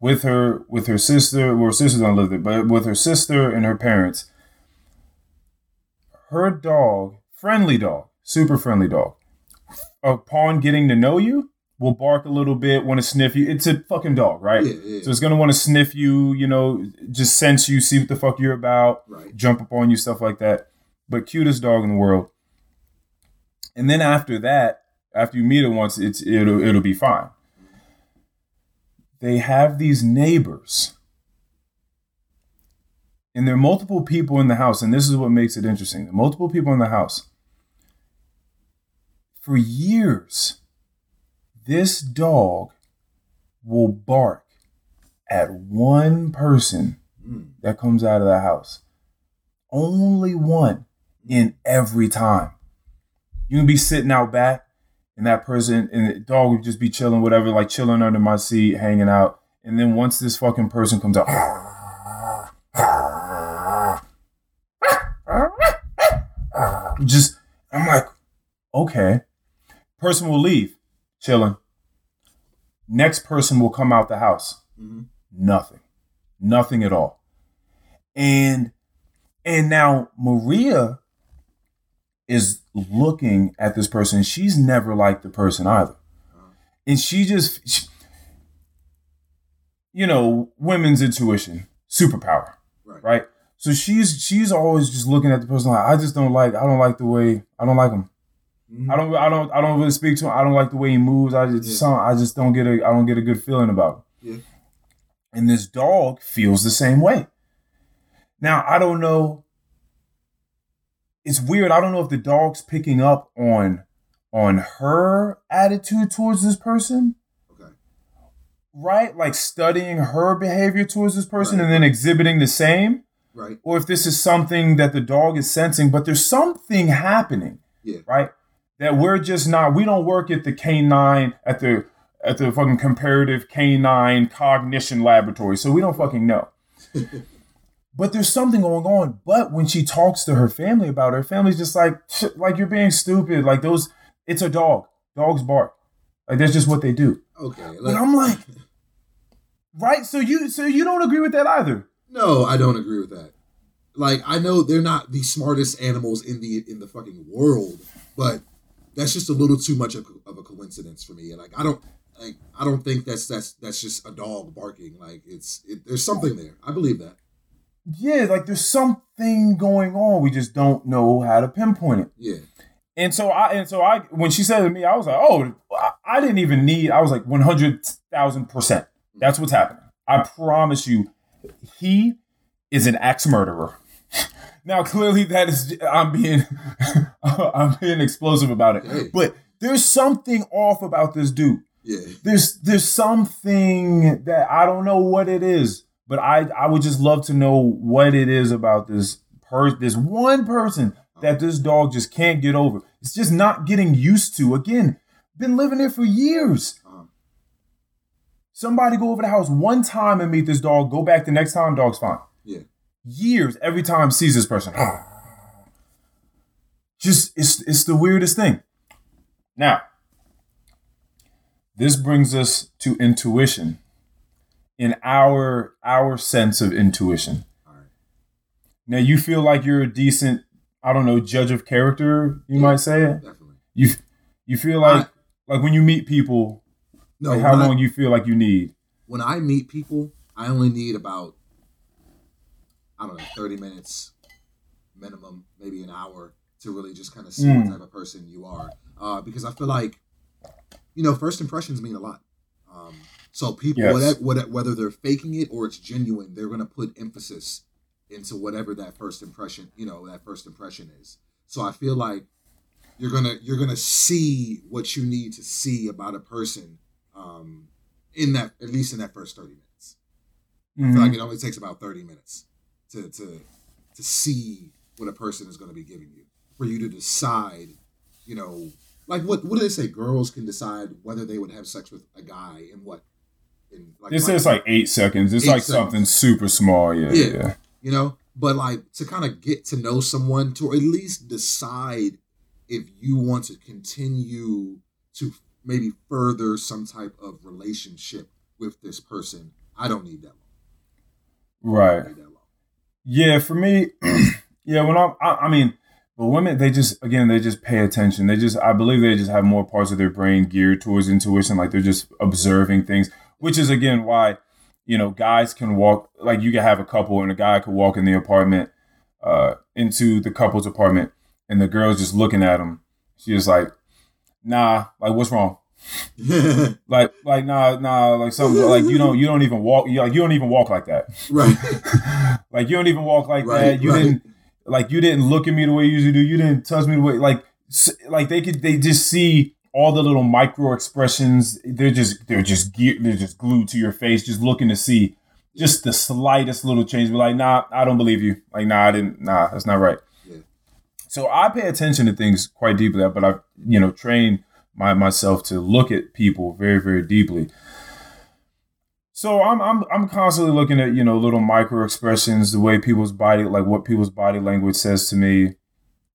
with her with her sister, well, her sister don't live there, but with her sister and her parents, her dog, friendly dog, super friendly dog, upon getting to know you, will bark a little bit, want to sniff you. It's a fucking dog, right? Yeah, yeah. So it's gonna want to sniff you, you know, just sense you, see what the fuck you're about, right. jump up on you, stuff like that. But cutest dog in the world. And then after that, after you meet it once, it's it'll it'll be fine. They have these neighbors. And there are multiple people in the house, and this is what makes it interesting. Multiple people in the house. For years, this dog will bark at one person Mm. that comes out of the house. Only one in every time. You can be sitting out back, and that person and the dog would just be chilling, whatever, like chilling under my seat, hanging out. And then once this fucking person comes out, just I'm like, okay. Person will leave, chilling. Next person will come out the house Mhm. nothing nothing at all and and now maria is looking at this person she's never liked the person either and she just she- you know women's intuition superpower Right. right so she's she's always just looking at the person like i just don't like i don't like the way i don't like him Mhm. I don't, I don't, I don't really speak to him. I don't like the way he moves. I just, Yeah. some, I just don't get a, I don't get a good feeling about him. Yeah. And this dog feels the same way. Now I don't know. It's weird. I don't know if the dog's picking up on, on her attitude towards this person, Okay. right? Like studying her behavior towards this person Right. and then exhibiting the same, Right. or if this is something that the dog is sensing. But there's something happening Yeah. right? that we're just not. We don't work at the canine at the at the fucking comparative canine cognition laboratory, so we don't fucking know. but there's something going on. But when she talks to her family about it, her family's just like, like you're being stupid. Like those, it's a dog. Dogs bark. Like that's just what they do. Okay. But Like, I'm like, right? So you, so you don't agree with that either? no, I don't agree with that. Like, I know they're not the smartest animals in the in the fucking world, but that's just a little too much of, of a coincidence for me. And like, I don't. Like, I don't think that's that's that's just a dog barking. Like it's it, there's something there. I believe that. Yeah, like there's something going on. We just don't know how to pinpoint it. Yeah. And so I and so I when she said to me, I was like, oh, I, didn't even need. I was like one hundred thousand percent. That's what's happening. I promise you, he is an axe murderer. now clearly that is I'm being I'm being explosive about it, but there's something off about this dude. Yeah. There's there's something that I don't know what it is, but I I would just love to know what it is about this per this one person that this dog just can't get over. It's just not getting used to. Again, been living there for years. Somebody go over the house one time and meet this dog. Go back the next time, dog's fine. yeah. Years every time sees this person. Just it's it's the weirdest thing. Now, this brings us to intuition. In our our sense of intuition. Right. Now you feel like you're a decent, I don't know, judge of character, you Yeah. might say it. Definitely. You you feel like like when you meet people, No. like how when I- long you feel like you need. when I meet people, I only need about I don't know, thirty minutes minimum, maybe an hour to really just kind of see Mm. what type of person you are. Uh, because I feel like, you know, first impressions mean a lot. Um, so people, Yes. whatever, whatever, whether they're faking it or it's genuine, they're gonna put emphasis into whatever that first impression, you know, that first impression is. So I feel like you're gonna you're gonna see what you need to see about a person um, in that at least in that first 30 minutes. I Mhm. feel like it only takes about 30 minutes to to to see what a person is going to be giving you for you to decide, you know, like what what do they say? Girls can decide whether they would have sex with a guy in what in like, It says like eight seconds. It's Eight like seconds. something super small. Yeah, Yeah. yeah. you know, but like to kind of get to know someone to at least decide if you want to continue to maybe further some type of relationship with this person. I don't need that long. I Right. that long. Yeah, for me, yeah. When I'm, I, I mean, but women, they just again, they just pay attention. They just, I believe, they just have more parts of their brain geared towards intuition. Like they're just observing things, which is again why, you know, guys can walk. Like you can have a couple, and a guy could walk in the apartment, uh, into the couple's apartment, and the girl's just looking at him. She's like, "Nah, like what's wrong?" Like, like nah, nah, like something like you don't, you don't even walk. You like you don't even walk like that. right. like you don't even walk like Right, that. You right. didn't like you didn't look at me the way you usually do. You didn't touch me the way like like they could they just see all the little micro expressions. They're just they're just geared, they're just glued to your face, just looking to see just the slightest little change. Be like, nah, I don't believe you. Like, nah, I didn't. Nah, that's not right. Yeah. So I pay attention to things quite deeply, but I've you know trained my myself to look at people very very deeply. So I'm I'm I'm constantly looking at you know little micro expressions, the way people's body like what people's body language says to me,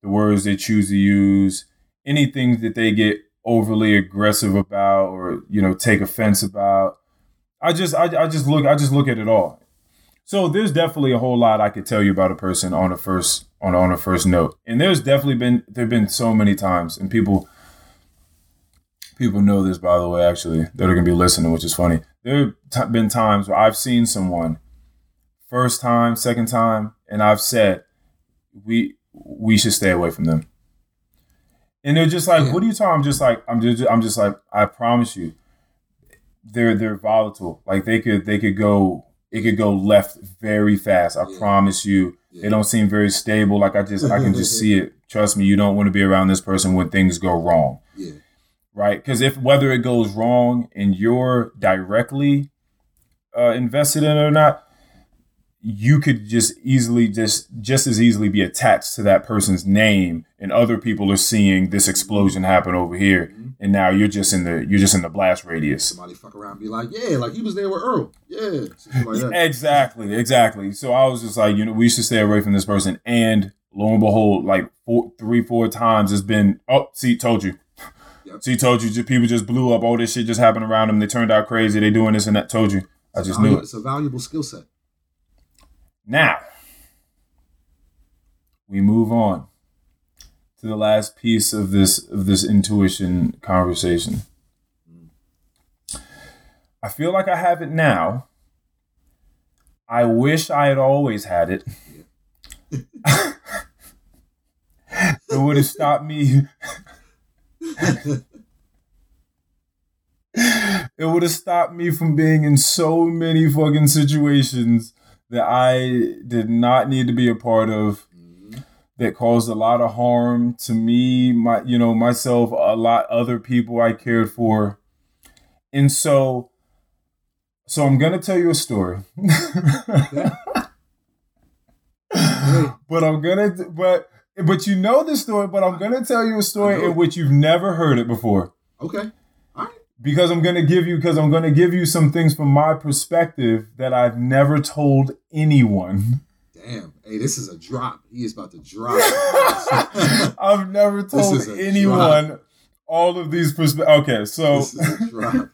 the words they choose to use, anything that they get overly aggressive about or you know take offense about. I just I, I just look I just look at it all. So there's definitely a whole lot I could tell you about a person on a first on on a first note, and there's definitely been there've been so many times, and people people know this by the way actually that are gonna be listening, which is funny. There have t- been times where I've seen someone first time, second time, and I've said we we should stay away from them. And they're just like, Yeah. "What are you talking?" I'm just like, I'm just, I'm just like, I promise you, they're they're volatile. Like they could they could go it could go left very fast. I Yeah. promise you. Yeah. They don't seem very stable. Like I just I can just see it. Trust me, you don't want to be around this person when things go wrong Yeah. right? Because if whether it goes wrong and you're directly uh, invested in it or not, you could just easily just just as easily be attached to that person's name and other people are seeing this explosion happen over here Mhm. and now you're just in the you're just in the blast radius Somebody fuck around be like, yeah, like he was there with Earl. Yeah. Like that. exactly exactly so i was just like you know we should stay away from this person and lo and behold like four three four times it's been oh see told you Yep. see told you people just blew up all this shit just happened around them they turned out crazy they doing this and that told you i just knew it It's a valuable skill set. Now, we move on to the last piece of this of this intuition conversation. I feel like I have it now. I wish I had always had it. it would have stopped me. it would have stopped me from being in so many fucking situations that I did not need to be a part of Mhm. that caused a lot of harm to me, my you know, myself, a lot other people I cared for. And so so I'm gonna tell you a story. but I'm gonna but but you know the story, but I'm gonna tell you a story in which you've never heard it before Okay. Because I'm gonna give you because I'm gonna give you some things from my perspective that I've never told anyone. Damn. Hey, this is a drop. He is about to drop. I've never told anyone all of these perspectives. Okay, so this is a drop.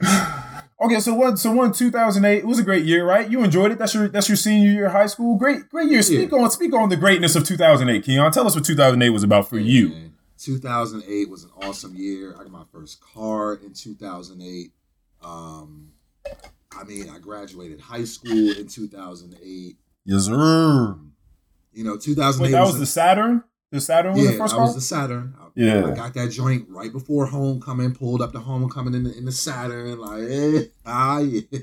okay, so what? So one 2008. It was a great year, right? You enjoyed it. That's your that's your senior year of high school. Great, great year. Speak on speak on the greatness of 2008, Keon. Tell us what 2008 was about for you. Man, 2008 was an awesome year. I got my first car in 2008. Um, I mean, I graduated high school in 2008. Yes, sir. You know, 2008 Wait, that was a- the Saturn. The Saturn was yeah, the first that was the Saturn. I, Yeah. I got that joint right before homecoming. Pulled up to homecoming in the, in the Saturn. Like, eh, ah, yeah. You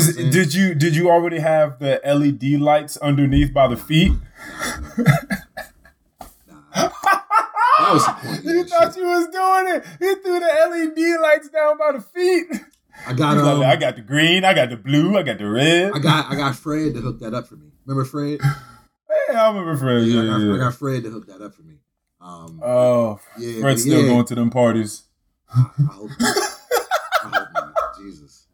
know what Is did you did you already have the LED lights underneath by the feet? That was you thought shit. you was doing it. He threw the LED lights down by the feet. I got um, I got the green, I got the blue, I got the red. I got I got Fred to hook that up for me. Remember Fred? Hey, I remember Fred. Yeah, I, got, yeah. I got Fred to hook that up for me. Um, Oh, yeah, Fred's still yeah, going to them parties. I hope not. I hope not. Jesus.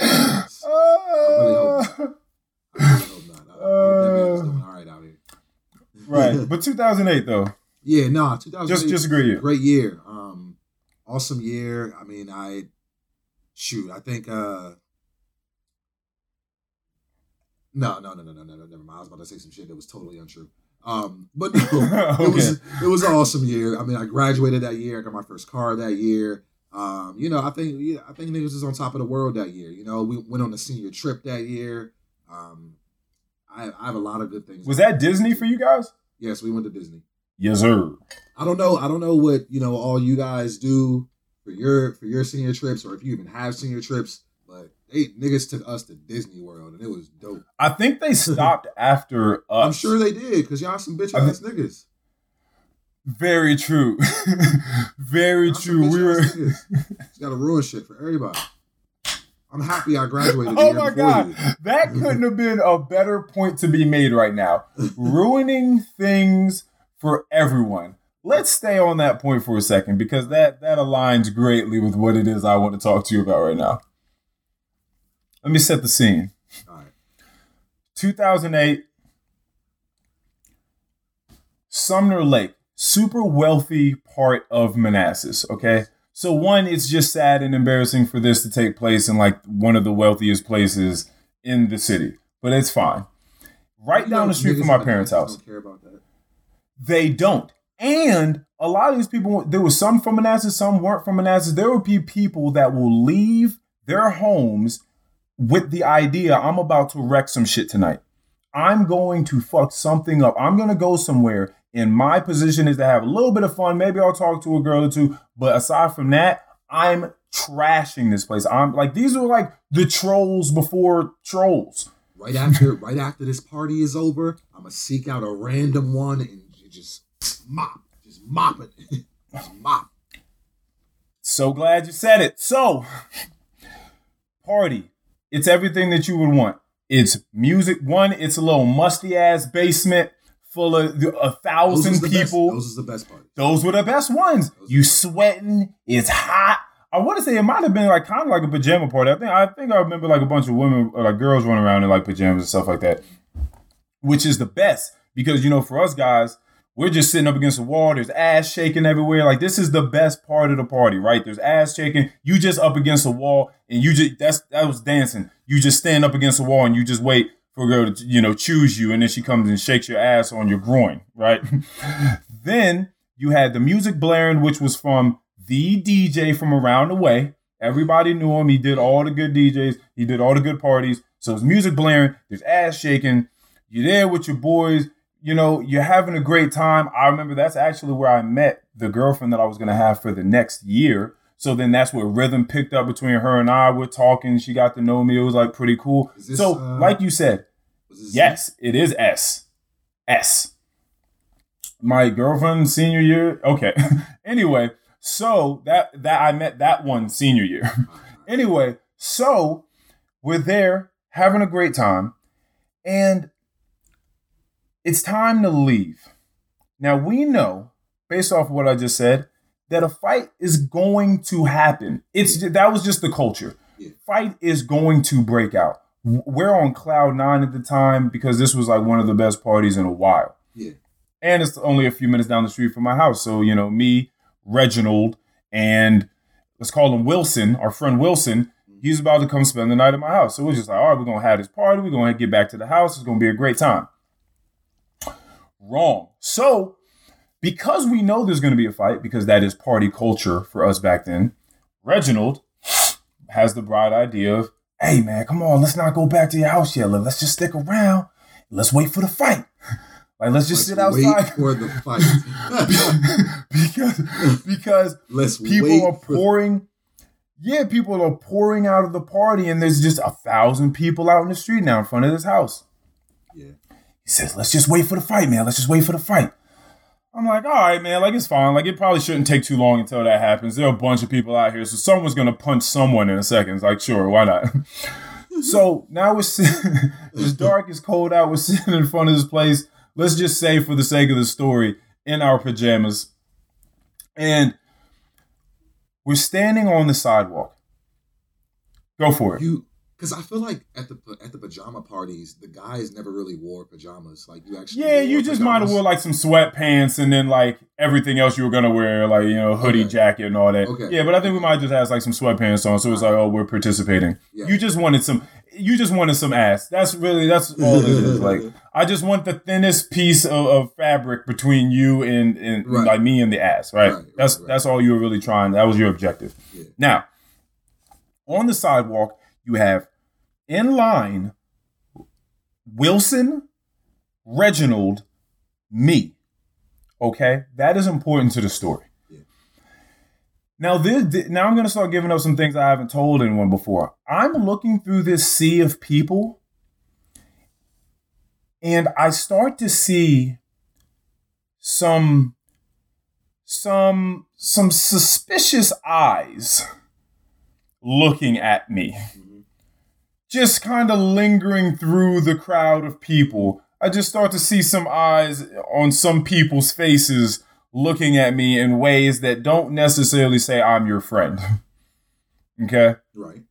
Oh, I really hope not. I, I hope that man is doing all right out here. right, but 2008 though, Yeah, no, 2008. just just a great year. great year. Um, awesome year. I mean, I shoot. I think. uh No, no, no, no, no, no. Never mind. I was about to say some shit that was totally untrue. Um, but no, it was it was an awesome year. I mean, I graduated that year. I got my first car that year. Um, you know, I think yeah, I think niggas was on top of the world that year. You know, we went on a senior trip that year. Um, I, I have a lot of good things. Was that Disney for you guys? Yes, we went to Disney. Yes, sir. I don't know. I don't know what you know. All you guys do for your for your senior trips, or if you even have senior trips. But they niggas took us to Disney World, and it was dope. I think they stopped after us. I'm sure they did, because y'all some bitch I ass niggas. Very true. Very Y'all true. We were. Gotta ruin shit for everybody. I'm happy I graduated. Oh my god, you. that couldn't have been a better point to be made right now. Ruining things for everyone. Let's stay on that point for a second because that that aligns greatly with what it is I want to talk to you about right now. Let me set the scene. All right. 2008, Sumner Lake, super wealthy part of Manassas. Okay. So, one, it's just sad and embarrassing for this to take place in like one of the wealthiest places in the city, but it's fine. Right You down know the street from my parents' house. Don't care about that. They don't. And a lot of these people, there was some from Manassas, some weren't from Manassas. There will be people that will leave their homes with the idea I'm about to wreck some shit tonight. I'm going to fuck something up. I'm going to go somewhere. And my position is to have a little bit of fun. Maybe I'll talk to a girl or two. But aside from that, I'm trashing this place. I'm like, these are like the trolls before trolls. Right after, right after this party is over, I'm gonna seek out a random one and just mop, just mop it, just mop. So glad you said it. So, party. It's everything that you would want. It's music. One, it's a little musty ass basement full of a thousand is the best- people. Those is the best part. Those were the best ones. Those You sweating. It's hot. I want to say it might have been like kind of like a pajama party. I think I think I remember like a bunch of women or like girls running around in like pajamas and stuff like that, which is the best because you know for us guys we're just sitting up against the wall. There's ass shaking everywhere. Like this is the best part of the party, right? There's ass shaking. You just up against the wall and you just that's that was dancing. You just stand up against the wall and you just wait for a girl to you know choose you and then she comes and shakes your ass on your groin, right? then you had the music blaring, which was from the DJ from around the way. Everybody knew him. He did all the good DJs. He did all the good parties. So it's music blaring. There's ass shaking. You're there with your boys. You know, you're having a great time. I remember that's actually where I met the girlfriend that I was going to have for the next year. So then that's where rhythm picked up between her and I. We're talking. She got to know me. It was like pretty cool. This, so, uh, like you said, Yes, it is S. S. My girlfriend senior year. Okay. anyway, so that that I met that one senior year. anyway, so we're there having a great time and it's time to leave. Now we know based off of what I just said that a fight is going to happen. It's that was just the culture. Yeah. Fight is going to break out. We're on cloud 9 at the time because this was like one of the best parties in a while Yeah. and it's only a few minutes down the street from my house. So you know, me, Reginald, and let's call him Wilson, our friend Wilson. Mm-hmm. He's about to come spend the night at my house. So we're just like, all right, we're gonna have this party. We're gonna get back to the house. It's gonna be a great time. Wrong. So because we know there's gonna be a fight, because that is party culture for us back then, Reginald has the bright idea of, hey man, come on, let's not go back to your house yet. Let's just stick around. Let's wait for the fight. Like let's just sit Let's outside Wait for the fight. because because Let's people are for- pouring. Yeah, people are pouring out of the party, and there's just a thousand people out in the street now in front of this house. He says, "Let's just wait for the fight, man. Let's just wait for the fight." I'm like, "All right, man. Like it's fine. Like it probably shouldn't take too long until that happens. There are a bunch of people out here, so someone's gonna punch someone in a second. It's like, sure, why not?" so now we're sitting. it's dark. It's cold out. We're sitting in front of this place. Let's just say, for the sake of the story, in our pajamas, and we're standing on the sidewalk. Go for it. You, because I feel like at the at the pajama parties, the guys never really wore pajamas. Like you actually. Yeah, you just might have wore like some sweatpants and then like everything else you were gonna wear, like you know, hoodie, Okay. jacket, and all that. Okay. Yeah, but I think we might just have like some sweatpants on, so it's like, oh, we're participating. Yeah. You just wanted some. You just wanted some ass. That's really that's all it is. Like I just want the thinnest piece of, of fabric between you and, and Right. like me and the ass. Right. Right, right, that's right. that's all you were really trying. That was your objective. Yeah. Now, on the sidewalk, you have in line Wilson, Reginald, me. Okay, that is important to the story. Yeah. Now, this, now I'm going to start giving up some things I haven't told anyone before. I'm looking through this sea of people, and I start to see some some some suspicious eyes looking at me Mhm. Just kind of lingering through the crowd of people. I just start to see some eyes on some people's faces looking at me in ways that don't necessarily say I'm your friend. okay? Right.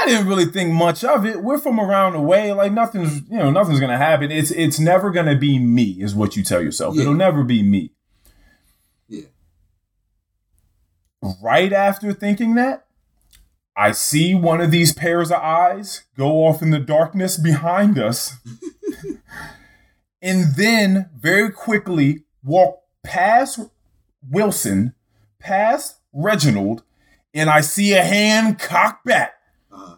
I didn't really think much of it. We're from around the way. Like nothing's, you know, nothing's gonna happen. It's it's never gonna be me, is what you tell yourself. Yeah. It'll never be me. Yeah. Right after thinking that, I see one of these pairs of eyes go off in the darkness behind us. and then very quickly walk past Wilson, past Reginald, and I see a hand cock back. Uh,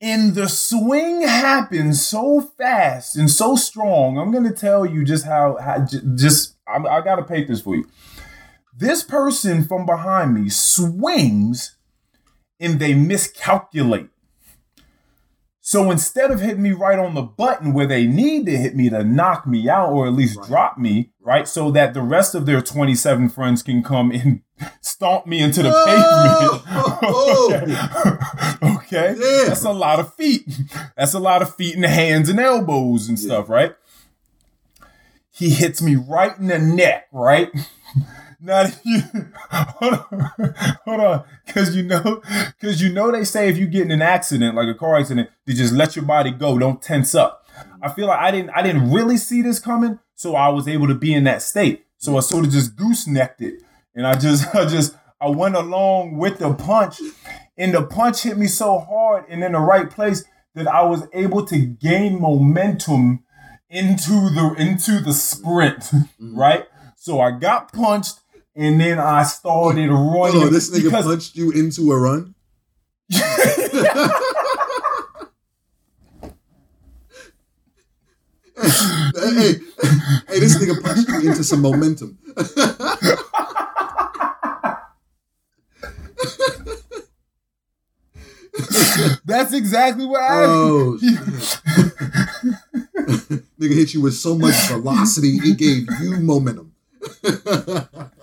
And the swing happens so fast and so strong. I'm gonna tell you just how, how just I'm, I gotta paint this for you. This person from behind me swings, and they miscalculate. So instead of hitting me right on the button where they need to hit me to knock me out or at least Right. drop me, right? So that the rest of their 27 friends can come and stomp me into the Oh! pavement. okay. Yeah. That's a lot of feet. That's a lot of feet and hands and elbows and Yeah. stuff, right? He hits me right in the neck, right? Now, that you, hold on, hold on, because you know, because you know they say if you get in an accident, like a car accident, to just let your body go, don't tense up. Mm-hmm. I feel like I didn't, I didn't really see this coming, so I was able to be in that state. So I sort of just goosenecked it, and I just, I just, I went along with the punch, and the punch hit me so hard and in the right place that I was able to gain momentum into the into the sprint, mm-hmm. right? So I got punched and then I started oh, running. Hold on, this nigga because- punched you into a run. hey, hey, hey, this nigga punched you into some momentum. That's exactly what oh, happened. Oh, nigga hit you with so much velocity, it gave you momentum.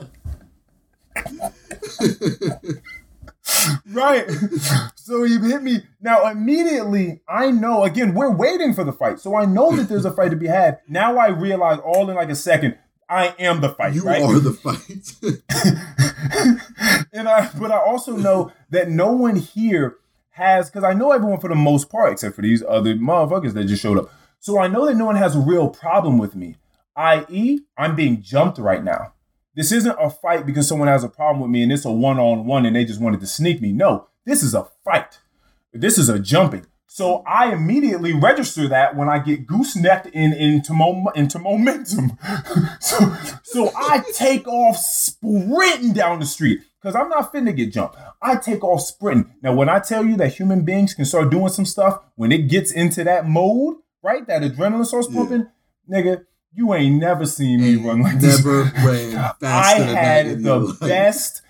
Right. So he hit me. Now immediately I know again, we're waiting for the fight. So I know that there's a fight to be had. Now I realize all in like a second, I am the fight. You right? are the fight. and I but I also know that no one here has because I know everyone for the most part, except for these other motherfuckers that just showed up. So I know that no one has a real problem with me. I.e., I'm being jumped right now. This isn't a fight because someone has a problem with me and it's a one-on-one and they just wanted to sneak me. No, this is a fight. This is a jumping. So I immediately register that when I get goosenecked in into mom, into momentum. so so I take off sprinting down the street because I'm not finna get jumped. I take off sprinting. Now when I tell you that human beings can start doing some stuff when it gets into that mode, right? That adrenaline starts Yeah. pumping, nigga. You ain't never seen me run like this. Never ran I faster that had the best,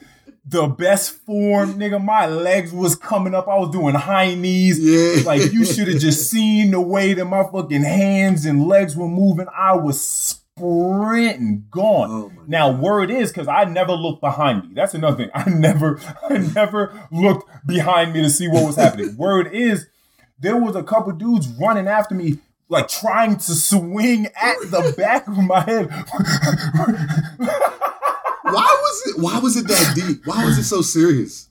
the best form, nigga. My legs was coming up. I was doing high knees. Yeah. Like you should have just seen the way that my fucking hands and legs were moving. I was sprinting, gone. Oh now, word is because I never looked behind me. That's another thing. I never, I never looked behind me to see what was happening. word is there was a couple dudes running after me. Like trying to swing at the back of my head. Why was it? Why was it that deep? Why was it so serious?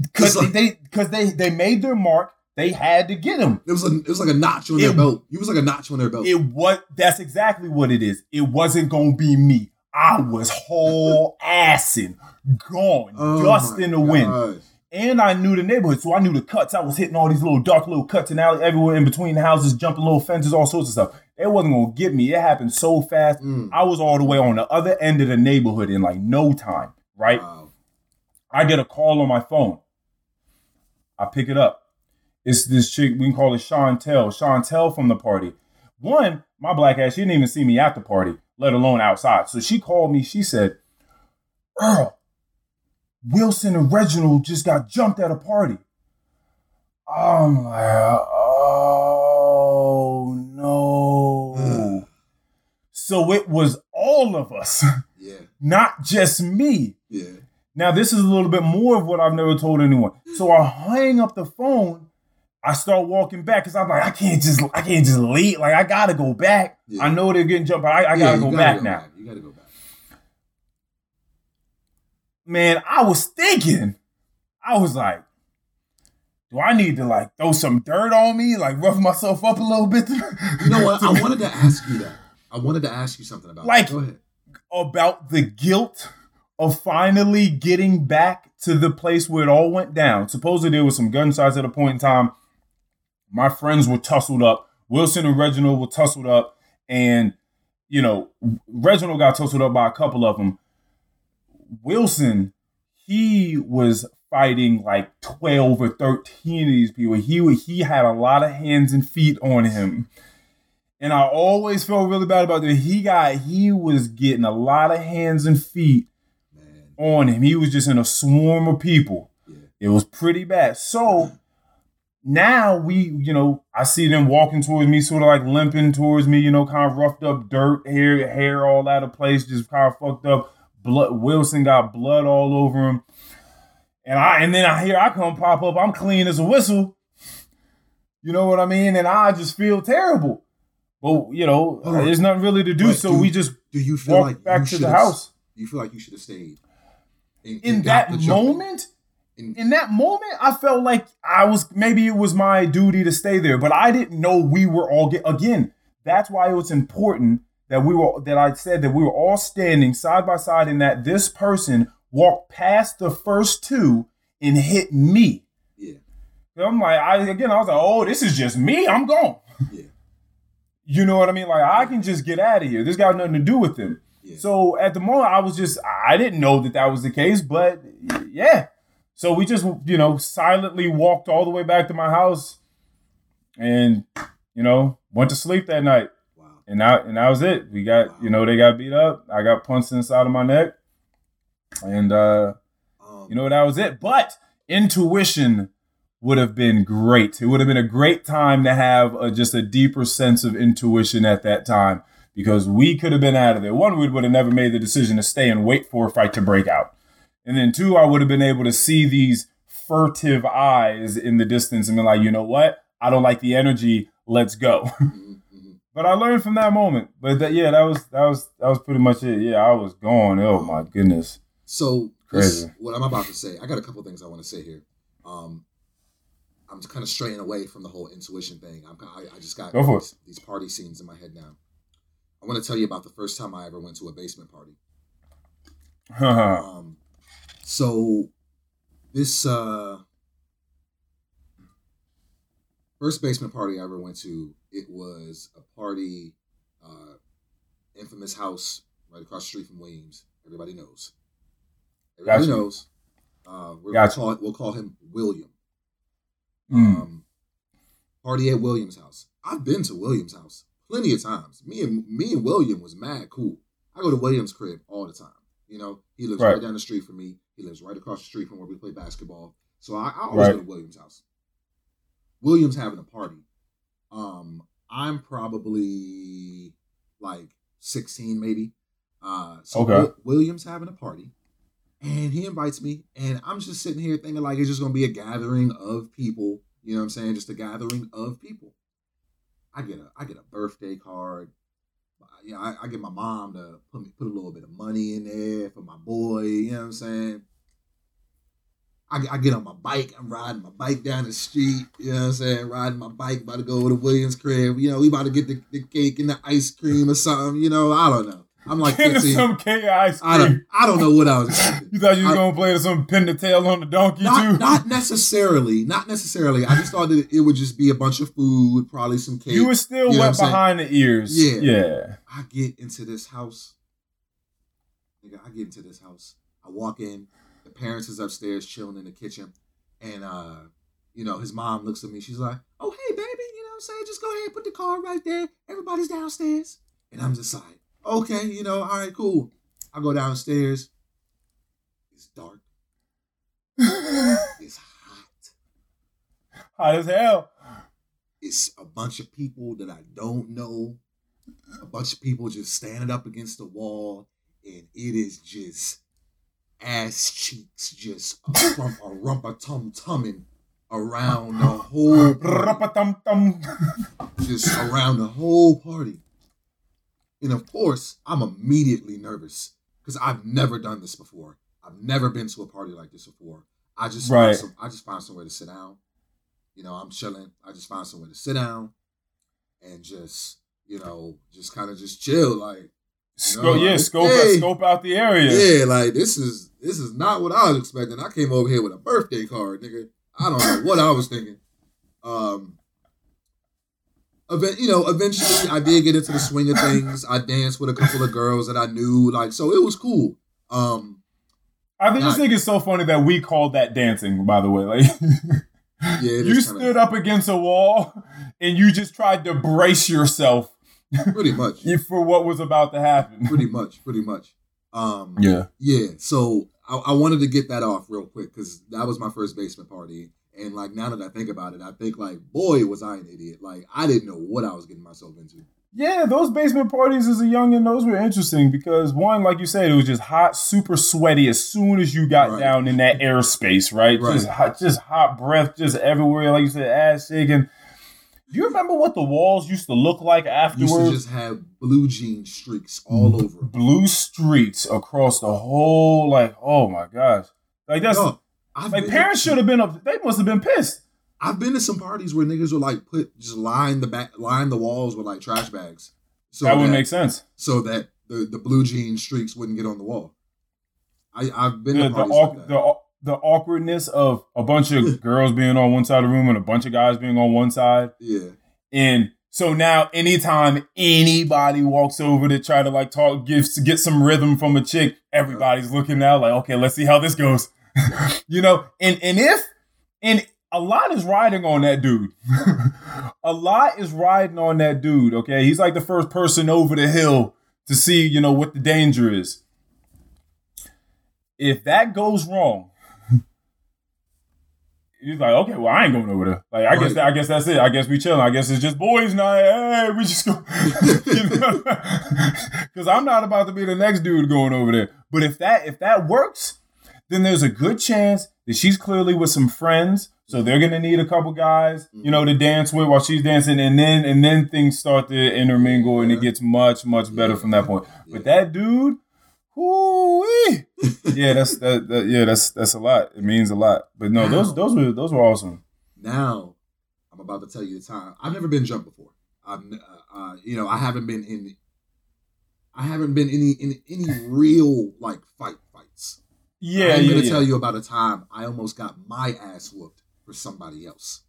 Because like- they because they they made their mark. They had to get him. It was a, it was like a notch on their belt. He was like a notch on their belt. It was that's exactly what it is. It wasn't gonna be me. I was whole assing, gone, Oh dust in the wind. And I knew the neighborhood, so I knew the cuts. I was hitting all these little dark little cuts and alley everywhere in between the houses, jumping little fences, all sorts of stuff. It wasn't gonna get me. It happened so fast. Mm. I was all the way on the other end of the neighborhood in like no time. Right? Wow. I get a call on my phone. I pick it up. It's this chick, we can call it Chantel. Chantel from the party. One, my black ass, she didn't even see me at the party, let alone outside. So she called me. She said, Earl, Wilson and Reginald just got jumped at a party. I'm like, oh no. Hmm. so it was all of us, Yeah. not just me. Yeah. Now, this is a little bit more of what I've never told anyone. So I hang up the phone. I start walking back because I'm like, I can't just, I can't just leave. Like, I gotta go back. Yeah. I know they're getting jumped, but I, I Yeah, gotta go gotta back go now. You gotta go back. Man, I was thinking, I was like, do I need to like throw some dirt on me, like rough myself up a little bit? You know what? I wanted to ask you that. I wanted to ask you something about. Like- that. go ahead. about the guilt of finally getting back to the place where it all went down. Supposedly there was some gunshots at a point in time. My friends were tussled up. Wilson and Reginald were tussled up, and you know Reginald got tussled up by a couple of them. Wilson, he was fighting like twelve or thirteen of these people. He he had a lot of hands and feet on him. And I always felt really bad about that. He got he was getting a lot of hands and feet Man. on him. He was just in a swarm of people. Yeah. It was pretty bad. So now we, you know, I see them walking towards me, sort of like limping towards me, you know, kind of roughed up, dirt, hair, hair all out of place, just kind of fucked up. Blood. Wilson got blood all over him, and I, and then I hear I come pop up. I'm clean as a whistle. You know what I mean? And I just feel terrible. But you know, on. there's nothing really to do, so do- we just Do you feel walk like back you to the house. You feel like you should have stayed? and- In and got that moment, In- in that moment, I felt like I was maybe it was my duty to stay there, but I didn't know we were all get again. That's why it was important that we were that I said that we were all standing side by side, and that this person walked past the first two and hit me. yeah, And I'm like, I again, I was like, oh, this is just me. I'm gone. yeah, You know what I mean? Like I can just get out of here. This got nothing to do with them. yeah. So at the moment, I was just, I didn't know that that was the case, but yeah. So we just, you know, silently walked all the way back to my house and, you know, went to sleep that night. And that, and that was it. We got, you know, they got beat up. I got punched inside of my neck. And, uh, Um, you know, that was it. But intuition would have been great. It would have been a great time to have a, just a deeper sense of intuition at that time because we could have been out of there. One, we would have never made the decision to stay and wait for a fight to break out. And then two, I would have been able to see these furtive eyes in the distance and be like, you know what? I don't like the energy. Let's go. but I learned from that moment. But that, yeah, that was that was that was pretty much it. Yeah, I was gone. Oh my goodness. So Crazy. what I'm about to say, I got a couple things I want to say here. Um, I'm kind of straying away from the whole intuition thing. I'm, I, I just got Go these, these party scenes in my head now. I want to tell you about the first time I ever went to a basement party. Um, so this uh, first basement party I ever went to, it was a party, uh, infamous house right across the street from Williams. Everybody knows. Everybody Gotcha. knows. Uh, we're Gotcha. we'll, call, we'll call him William. Mm. Um, party at Williams' house. I've been to Williams' house plenty of times. Me and me and William was mad cool. I go to Williams' crib all the time. You know, he lives right, Right. down the street from me. He lives right across the street from where we play basketball. So I, I always Right. go to Williams' house. Williams having a party. Um, I'm probably like 16, maybe. Uh, so Okay. Wi- Williams having a party, and he invites me, and I'm just sitting here thinking like it's just gonna be a gathering of people. You know what I'm saying? Just a gathering of people. I get a I get a birthday card. Yeah, I, I get my mom to put me put a little bit of money in there for my boy. You know what I'm saying? I, I get on my bike. I'm riding my bike down the street. You know what I'm saying? Riding my bike, about to go to Williams' crib. You know, we about to get the, the cake and the ice cream or something. You know, I don't know. I'm like Into 15. some K ice I don't cream. I don't know what I was expecting. You thought you was I- gonna play some pin the tail on the donkey Not, too? not necessarily. Not necessarily. I just thought that it would just be a bunch of food, probably some cake. you were still You know what I'm wet saying? behind the ears. Yeah. Yeah. I get into this house. Nigga, I get into this house. I walk in. The parents is upstairs chilling in the kitchen. And uh, you know, his mom looks at me. She's like, Oh, hey, baby, you know what I'm saying? Just go ahead, and put the car right there. Everybody's downstairs. And I'm just like, okay, you know, all right, cool. I go downstairs. It's dark. It's hot. Hot as hell. it's a bunch of people that I don't know, a bunch of people just standing up against the wall, and it is just ass cheeks, just a, rump, a rumpa tum tumming around the whole party, Rapa-tum-tum. just around the whole party. And of course, I'm immediately nervous because I've never done this before. I've never been to a party like this before. I just Right. find some, I just find somewhere to sit down. You know, I'm chilling. I just find somewhere to sit down and just, you know, just kind of just chill. Like, Scope, yeah, like, scope, hey. scope out the area. yeah. like this is this is not what I was expecting. I came over here with a birthday card, nigga. I don't know what I was thinking. Um, event, you know, eventually I did get into the swing of things. I danced with a couple of girls that I knew, like, so it was cool. Um, I think this Not- thing is so funny that we called that dancing. By the way, like yeah, you kinda- stood up against a wall and you just tried to brace yourself pretty much, for what was about to happen. pretty much, pretty much. Um, Yeah. Yeah, so I, I wanted to get that off real quick because that was my first basement party, And like now that I think about it, I think like, boy, was I an idiot. Like I didn't know what I was getting myself into. Yeah, those basement parties as a youngin, those were interesting because one, like you said, it was just hot, super sweaty as soon as you got Right. down in that airspace, right? Right. Just hot, just hot breath, just everywhere. Like you said, ass shaking. Do you remember what the walls used to look like afterwards? Used to just have blue jean streaks all over. Blue streaks across the whole, like, oh my gosh, like that's Yo, like parents should have been up. They must have been pissed. I've been to some parties where niggas would like put just line the back line the walls with like trash bags. So that would make sense. so that the, the blue jean streaks wouldn't get on the wall. I I've been the to the, like the the awkwardness of a bunch of girls being on one side of the room and a bunch of guys being on one side, yeah, and so now anytime anybody walks over to try to like talk, give get some rhythm from a chick, everybody's looking now like, okay, let's see how this goes, you know. And and if and a lot is riding on that dude. a lot is riding on that dude. Okay, he's like the first person over the hill to see, you know, what the danger is. If that goes wrong, he's like, okay, well, I ain't going over there. Like, I guess Right. that, I guess that's it. I guess we chilling. I guess it's just boys' night. Hey, we just go, because I'm not about to be the next dude going over there. But if that if that works, then there's a good chance that she's clearly with some friends. So they're gonna need a couple guys, you know, to mm-hmm. dance with while she's dancing, and then and then things start to intermingle, and it gets much much better from that point. But that dude, yeah, that's that, that. Yeah, that's that's a lot. It means a lot. But no, those those were those were awesome. now I'm about to tell you the time. I've never been jumped before. I'm, uh, uh, you know I haven't been in. I haven't been any in any real like fight fights. Yeah, I'm yeah, gonna yeah. tell you about a time I almost got my ass whooped for somebody else.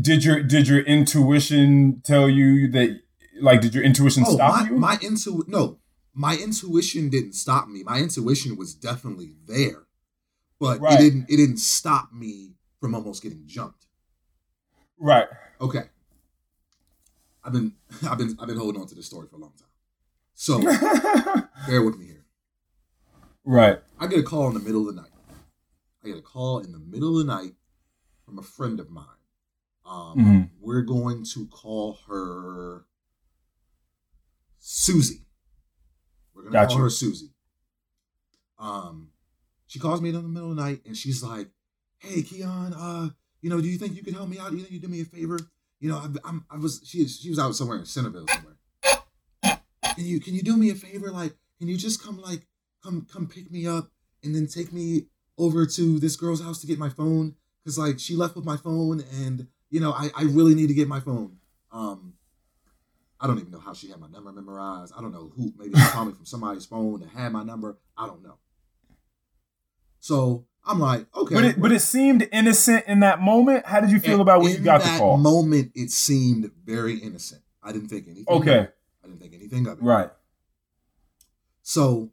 Did your did your intuition tell you that? Like, did your intuition Oh, stop my, you? my intu no, my intuition didn't stop me. My intuition was definitely there, but Right. it didn't. It didn't stop me from almost getting jumped. right. Okay, I've been I've been I've been holding on to this story for a long time. So bear with me here. right. I get a call in the middle of the night. I get a call in the middle of the night from a friend of mine. Um, Mhm. We're going to call her Susie. We're gonna Gotcha. call her Susie. Um, she calls me in the middle of the night and she's like, "Hey, Keon, uh, you know, do you think you could help me out? Do you think you do me a favor? You know, I, I'm, I was, she, she was out somewhere in Centerville somewhere. Can you, can you do me a favor? Like, can you just come, like, come, come pick me up and then take me over to this girl's house to get my phone? Cause like she left with my phone and you know, I, I really need to get my phone. Um, I don't even know how she had my number memorized. I don't know who. Maybe she called me from somebody's phone that had my number. I don't know. So I'm like, okay. But it but it seemed innocent in that moment. How did you feel And about when you got the that call? moment, it seemed very innocent. I didn't think anything. Okay. Of it. I didn't think anything of it. right. So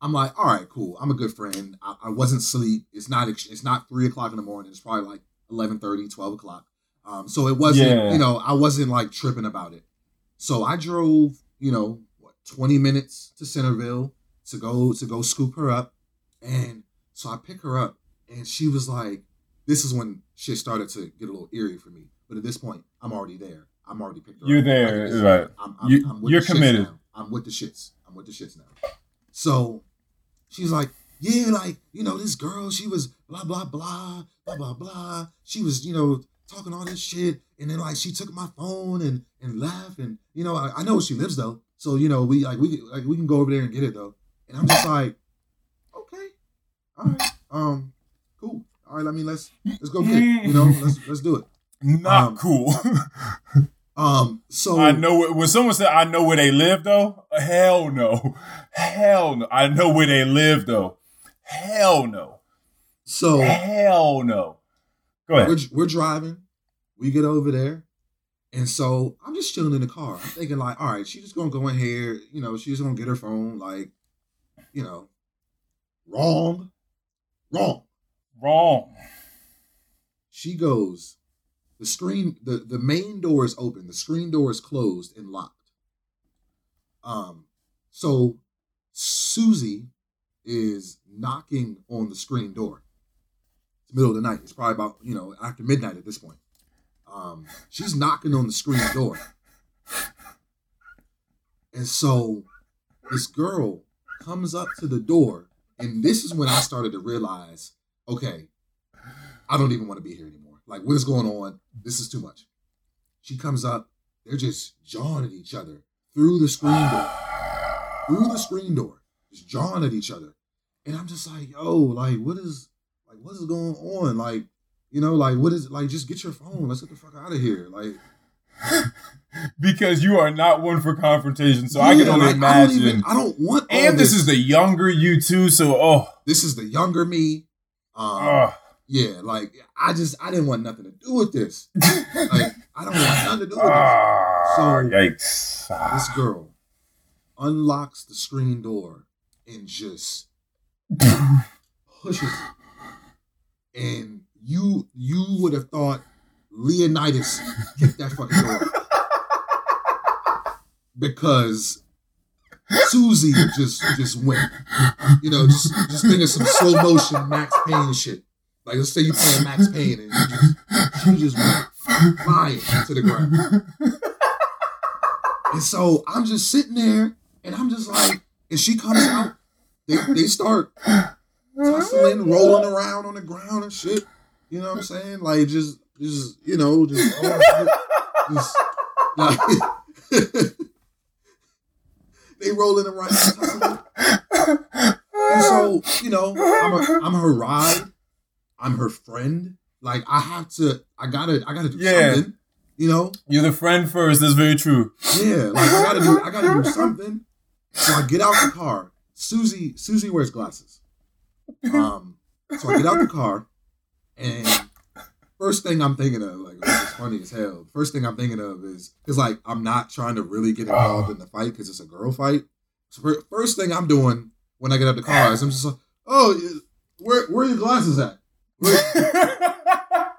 I'm like, all right, cool. I'm a good friend. I, I wasn't asleep. It's not. It's not three o'clock in the morning. It's probably like 11, 12 o'clock. Um, so it wasn't. Yeah. You know, I wasn't like tripping about it. So I drove. You know, what, 20 minutes to Centerville to go to go scoop her up, and so I pick her up, and she was like, "This is when shit started to get a little eerie for me." But at this point, I'm already there. I'm already picked her up. You're up. there, right. I'm, I'm, You- I'm with you're the committed. now. I'm with the shits. I'm with the shits now. So she's like, yeah, like, you know, this girl, she was blah, blah, blah, blah, blah, blah. She was, you know, talking all this shit. And then like she took my phone and and left. And, you know, I, I know where she lives though. So, you know, we like we like we can go over there and get it though. And I'm just like, okay. All right. Um, cool. All right, I mean let's let's go get it. You know, let's let's do it. Not Um, cool. Um, so I know when someone said I know where they live though. Hell no. Hell no. I know where they live though. Hell no. so Hell no. Go ahead. we're, we're driving. We get over there. And so I'm just chilling in the car. I'm thinking, like, all right, she's just going to go in here. You know, she's going to get her phone. Like, you know, wrong. Wrong. Wrong. She goes, the screen, the, the main door is open. The screen door is closed and locked. Um, so Susie is knocking on the screen door. It's the middle of the night. It's probably about you know after midnight at this point. Um, she's knocking on the screen door, and so this girl comes up to the door, and this is when I started to realize, okay, I don't even want to be here anymore. Like, what is going on? This is too much. She comes up, they're just jawing at each other through the screen door, through the screen door, just jawing at each other, and I'm just like, yo, like, what is, like, what is going on? Like, you know, like, what is, it, like, just get your phone. Let's get the fuck out of here. Like, because you are not one for confrontation. So I can only like, I don't, imagine. even, I don't want. and this is the younger you too. So oh, this is the younger me. Um, oh. Yeah, like I just I didn't want nothing to do with this. like I don't want nothing to do with this. Ah, So- yikes! This girl unlocks the screen door and just pushes it. And you you would have thought Leonidas kicked that fucking door. Because Susie just just went. You know, just just think of some slow motion Max Payne shit. Like let's say you playing Max Payne and you just she just went flying to the ground. And so I'm just sitting there and I'm just like, and she comes out, they, they start tussling, rolling around on the ground and shit. You know what I'm saying? Like just just you know, just, just like they rolling around. And so, you know, I'm a, I'm her ride. I'm her friend. Like I have to I gotta I gotta do Yeah. something. You know? You're the friend first. That's very true. Yeah, like I gotta do I gotta do something. So I get out the car. Susie Susie wears glasses. Um so I get out the car and first thing I'm thinking of, like is funny as hell. First thing I'm thinking of is because like I'm not trying to really get involved in the fight because it's a girl fight. So first thing I'm doing when I get out the car is I'm just like, oh, where where are your glasses at? Where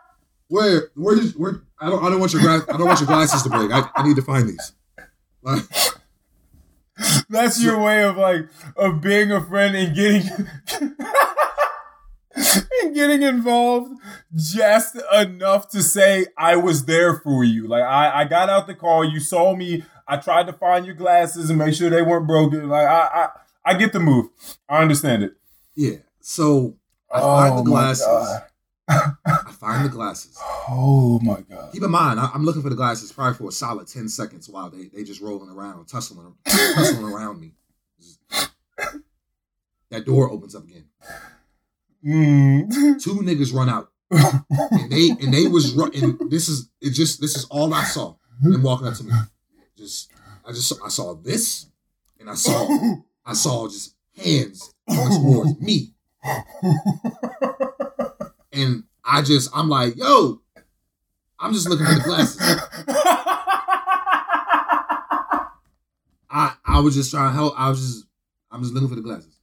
where where did where I don't I don't want your glass I don't want your glasses to break. I, I need to find these. Like, That's your way of like of being a friend and getting and getting involved just enough to say I was there for you. Like I, I got out the car, you saw me, I tried to find your glasses and make sure they weren't broken. Like I I, I get the move. I understand it. yeah. So I Oh find the oh glasses. I find the glasses. Oh my god. Keep in mind, I, I'm looking for the glasses probably for a solid ten seconds while they they just rolling around, tussling, tussling around me. That door opens up again. Mm. Two niggas run out, and they and they was run. And this is it. Just this is all I saw. Them walking up to me. Just I just saw, I saw this, and I saw I saw just hands towards me, and I just I'm like, yo, I'm just looking for the glasses. I I was just trying to help. I was just I'm just looking for the glasses.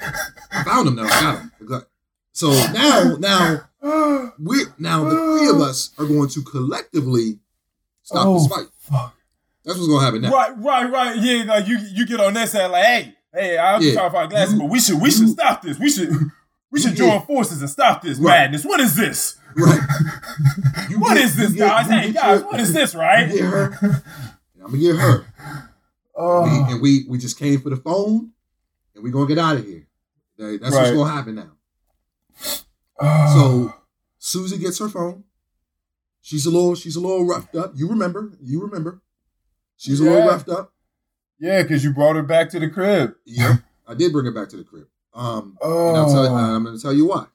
I found him though. I got them. The gla- So now now we now the three of us are going to collectively stop Oh, this fight. fuck. That's what's gonna happen now. Right, right, right. Yeah, like you you get on that side like, hey, hey, I'm Yeah. trying to find glasses, You- but we should we should stop this. We should we should Yeah. join forces and stop this Right. madness. What is this? Right. You What get- is this, you get- guys? Hey guys, your- what is this, right? Get her. I'm gonna get her. Oh, We- and we we just came for the phone, and we're gonna get out of here. That- That's what's gonna happen now. So Susie gets her phone. She's a little she's a little roughed up. You remember? You remember? She's a little roughed up. yeah, because you brought her back to the crib. Yeah, I did bring her back to the crib. Um, Oh, and I'll tell, I'm going to tell you why.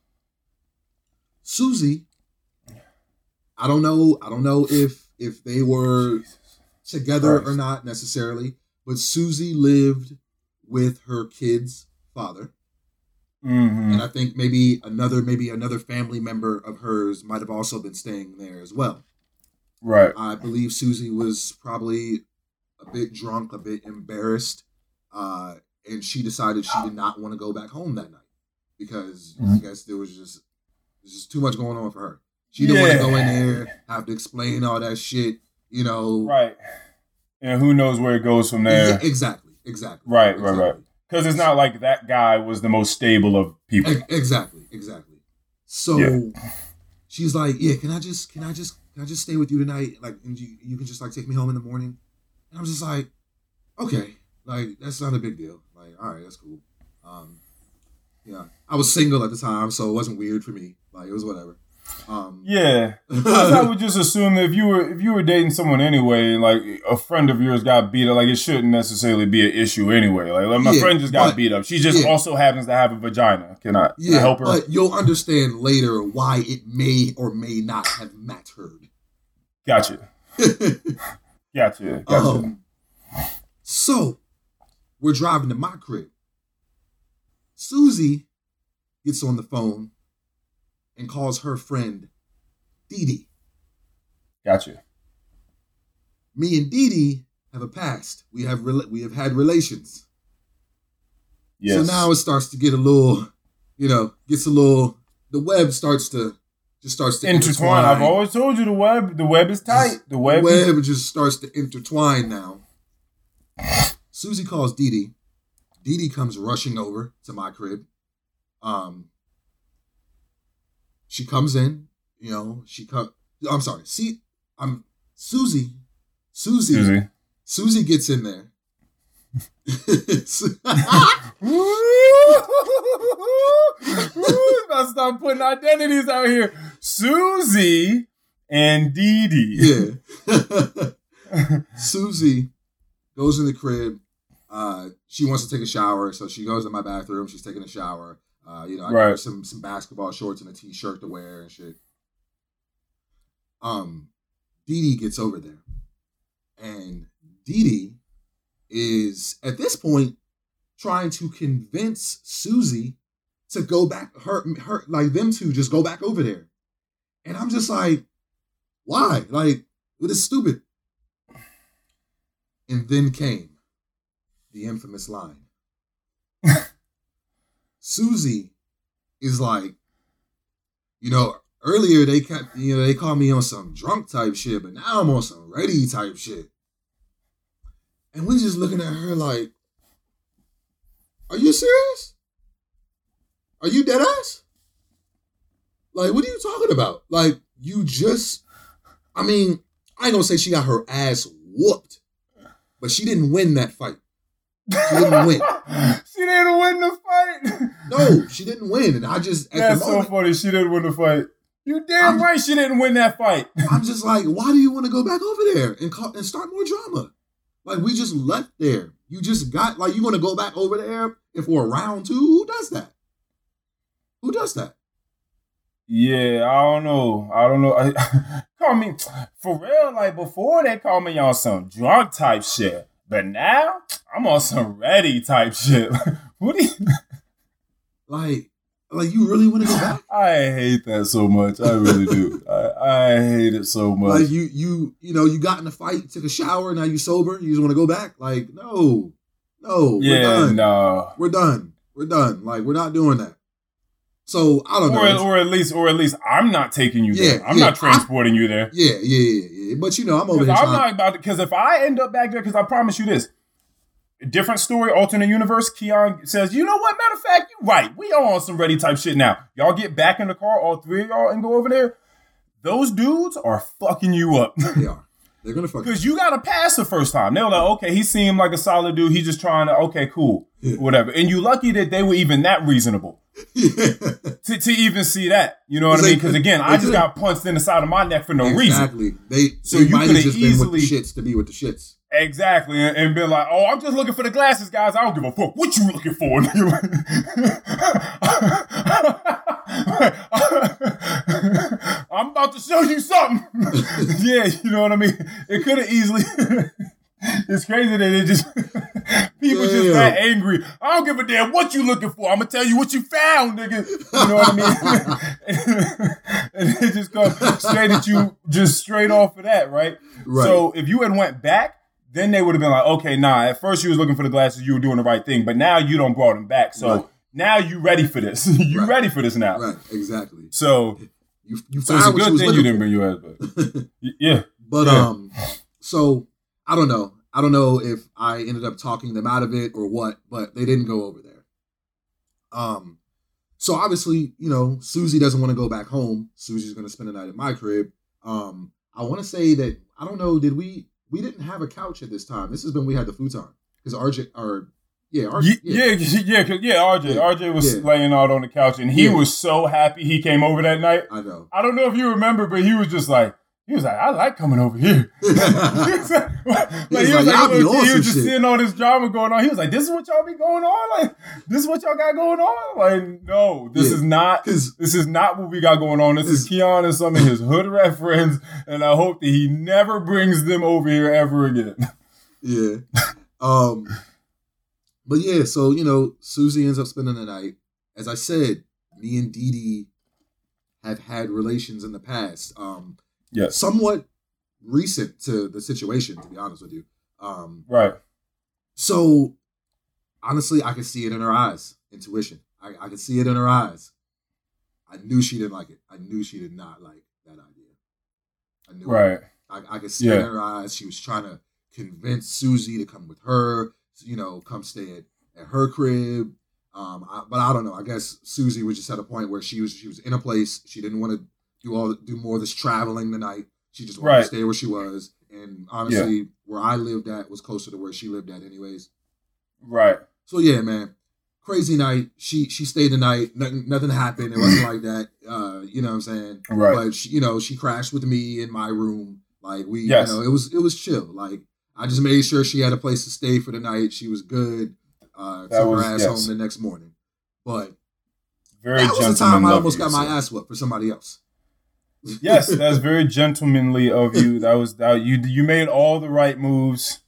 Susie, I don't know. I don't know if if they were together or not necessarily, but Susie lived with her kid's father, Mhm. and I think maybe another maybe another family member of hers might have also been staying there as well. right. I believe Susie was probably a bit drunk, a bit embarrassed, uh, and she decided she did not want to go back home that night because I Mhm. guess there was just there's just too much going on for her. She didn't want to go in Yeah. there, have to explain all that shit, you know. Right. And who knows where it goes from there? Yeah, exactly, exactly. Right, right, right. Because it's not like that guy was the most stable of people. Exactly, exactly. So Yeah. she's like, "Yeah, can I just, can I just, can I just stay with you tonight? Like, and you, you can just like take me home in the morning." And I'm just like, "Okay, like that's not a big deal. Like, all right, that's cool." Um, yeah, I was single at the time, so it wasn't weird for me. Like, it was whatever. Um, Yeah. I would just assume that if you were if you were dating someone anyway, like a friend of yours got beat up, like it shouldn't necessarily be an issue anyway. Like, like my Yeah, friend just got but- beat up. She just yeah. also happens to have a vagina. Can I, can I yeah, help her? but you'll understand later why it may or may not have mattered. Gotcha. Gotcha. Gotcha. Um, so we're driving to my crib. Susie gets on the phone and calls her friend Dee Dee. gotcha. Me and Dee Dee have a past. We have rela- we have had relations. Yes. So now it starts to get a little, you know, gets a little. The web starts to just starts to intertwine. I've always told you the web. The web is tight. The web. The is- web just starts to intertwine now. Susie calls Dee Dee. Dee Dee comes rushing over to my crib. Um, she comes in, you know, she come. I'm sorry. See, I'm Susie. Susie. Susie, Susie. gets in there. About to start putting identities out here. Susie and Dee Dee. yeah. Susie goes in the crib. Uh, she wants to take a shower, so she goes in my bathroom. She's taking a shower. Uh, you know, I Right. some some basketball shorts and a t-shirt to wear and shit. Um, Dee Dee gets over there, and Dee Dee is at this point trying to convince Susie to go back. Her, her, like them two, just go back over there, and I'm just like, why? Like, it is stupid. And then came the infamous line. Susie is like, you know, earlier they kept, you know, they called me on some drunk type shit, but now I'm on some ready type shit. And we just looking at her like, are you serious? Are you dead ass? Like, what are you talking about? Like, you just, I mean, I ain't gonna say she got her ass whooped, but she didn't win that fight. She didn't win. she didn't win the fight. No, she didn't win. And I just, at That's the so funny. She didn't win the fight. You damn I'm- right she didn't win that fight. I'm just like, why do you want to go back over there and call, and start more drama? Like we just left there. You just got like you want to go back over there if for a round two. Who does that? Who does that? Yeah, I don't know. I don't know. I, call me for real. Like before, they call me on some drunk type shit, but now I'm on some ready type shit. what do you? Like, like you really want to go back? I hate that so much. I really do. I, I hate it so much. Like you, you, you know, you got in a fight, took a shower, now you sober. You just want to go back? Like, no, no, we're yeah, done. no. We're done. We're done. Like, we're not doing that. So I don't know. Or, It's- or at least, or at least, I'm not taking you there. I'm yeah, not transporting you there. yeah, yeah, yeah, yeah. But you know, I'm over here I'm not about to. Because if I end up back there, because I promise you this, different story, alternate universe. Keon says, "You know what? Matter of fact, you're right. We are on some ready type shit now. Y'all get back in the car, all three of y'all, and go over there. Those dudes are fucking you up." they are. They're gonna fuck. Because you got to pass the first time. They were like, okay, he seemed like a solid dude. He's just trying to, okay, cool, Yeah. whatever. And you lucky that they were even that reasonable yeah. to, to even see that. You know what I mean? Because again, I just got punched in the side of my neck for no reason. exactly. They So they you might coulda just been with the easily- shits to be with the shits. Exactly, and, and been like, "Oh, I'm just looking for the glasses, guys. I don't give a fuck what you looking for." I'm about to show you something. yeah, you know what I mean. It could have easily. it's crazy that it just people just Damn. that angry. I don't give a damn what you looking for. I'm gonna tell you what you found, nigga. You know what I mean? and it just comes straight at you, just straight off of that, right? Right. So if you had went back, then they would have been like, okay, nah. At first you was looking for the glasses, you were doing the right thing, but now you don't brought them back. So Right. now you ready for this. you Right. ready for this now. right. Exactly. So You you so it's a good thing you didn't bring your ass back. yeah. but Yeah. um, so I don't know. I don't know if I ended up talking them out of it or what, but they didn't go over there. Um, so obviously, you know, Susie doesn't want to go back home. Susie's going to spend the night at my crib. Um, I want to say that I don't know. Did we? We didn't have a couch at this time. This has been we had the futon because RJ or yeah, RJ, Ye- yeah, yeah, yeah, yeah. RJ, Yeah. RJ was Yeah. laying out on the couch, and he Yeah. was so happy he came over that night. I know. I don't know if you remember, but he was just like, he was like, I like coming over here. he was like, like, he was like, like, "Y'all be a little on kid, he was just shit." seeing all this drama going on. He was like, "This is what y'all be going on. Like, this is what y'all got going on. Like, no, this Yeah. is not. This is not what we got going on. This is Keon and some of his hood rat friends, and I hope that he never brings them over here ever again. yeah, um, but yeah. So you know, Susie ends up spending the night. As I said, me and Dee Dee have had relations in the past. Um, Yes, somewhat recent to the situation, to be honest with you. Um, right. so honestly, I could see it in her eyes. Intuition. I, I could see it in her eyes. I knew she didn't like it. I knew she did not like that idea. I knew it. Right. I, I could see it Yeah. in her eyes. She was trying to convince Susie to come with her, you know, come stay at, at her crib. Um, I, but I don't know. I guess Susie was just at a point where she was she was in a place she didn't want to do all do more of this traveling the night. She just wanted Right. to stay where she was. And honestly, where I lived at was closer to where she lived at, anyways. Right. So yeah, man, crazy night. She she stayed the night. Nothing nothing happened. It wasn't like that. Uh, you know what I'm saying? Right. But she, you know, she crashed with me in my room. Like we, Yes. you know, it was it was chill. Like I just made sure she had a place to stay for the night. She was good. Uh, That took was- her ass yes. home the next morning. But Very that was the time I almost got my ass whooped for somebody else. Yes, that's very gentlemanly of you. That was that you you made all the right moves.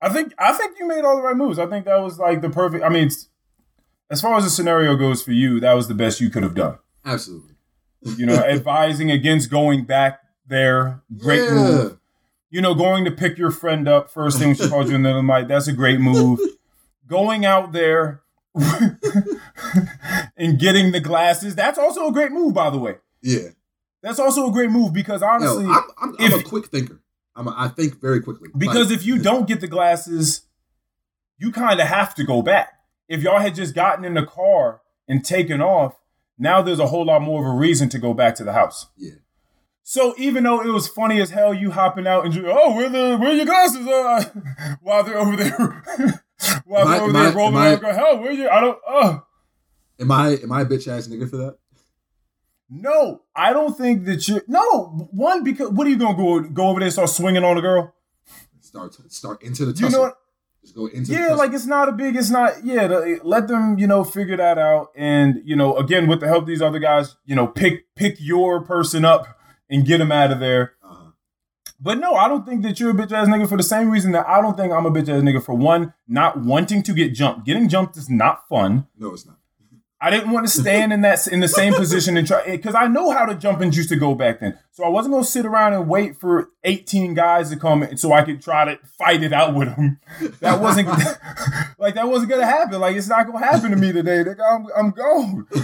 I think I think you made all the right moves. I think that was like the perfect. I mean, as far as the scenario goes for you, that was the best you could have done. Absolutely. You know, advising against going back there, great yeah. move. You know, going to pick your friend up first thing when she called you in the middle of the night. That's a great move. Going out there and getting the glasses. That's also a great move, by the way. Yeah. That's also a great move because honestly, Yo, I'm, I'm, I'm a quick thinker. I'm a, I think very quickly. Because Like, if you don't get the glasses, you kind of have to go back. If y'all had just gotten in the car and taken off, now there's a whole lot more of a reason to go back to the house. yeah. So even though it was funny as hell, you hopping out and you, oh, where the where your glasses? Uh, while they're over there, while Am they're over there I- rolling I- hell, where you? I don't. Uh, Am I am I a bitch ass nigga for that? No, I don't think that you. No, one because what are you gonna go go over there and start swinging on a girl? Start start into the You tussle. know what? Just go into yeah, like it's not a big, it's not, yeah, the, let them, you know, figure that out. And, you know, again, with the help of these other guys, you know, pick, pick your person up and get them out of there. uh-huh. But no, I don't think that you're a bitch ass nigga for the same reason that I don't think I'm a bitch ass nigga for one, not wanting to get jumped. Getting jumped is not fun. No, it's not. I didn't want to stand in that in the same position and try eh, because I know how to jump and used to go back then. So I wasn't gonna sit around and wait for 18 guys to come in so I could try to fight it out with them. That wasn't like that wasn't gonna happen. Like it's not gonna happen to me today. Nigga, I'm I'm gone.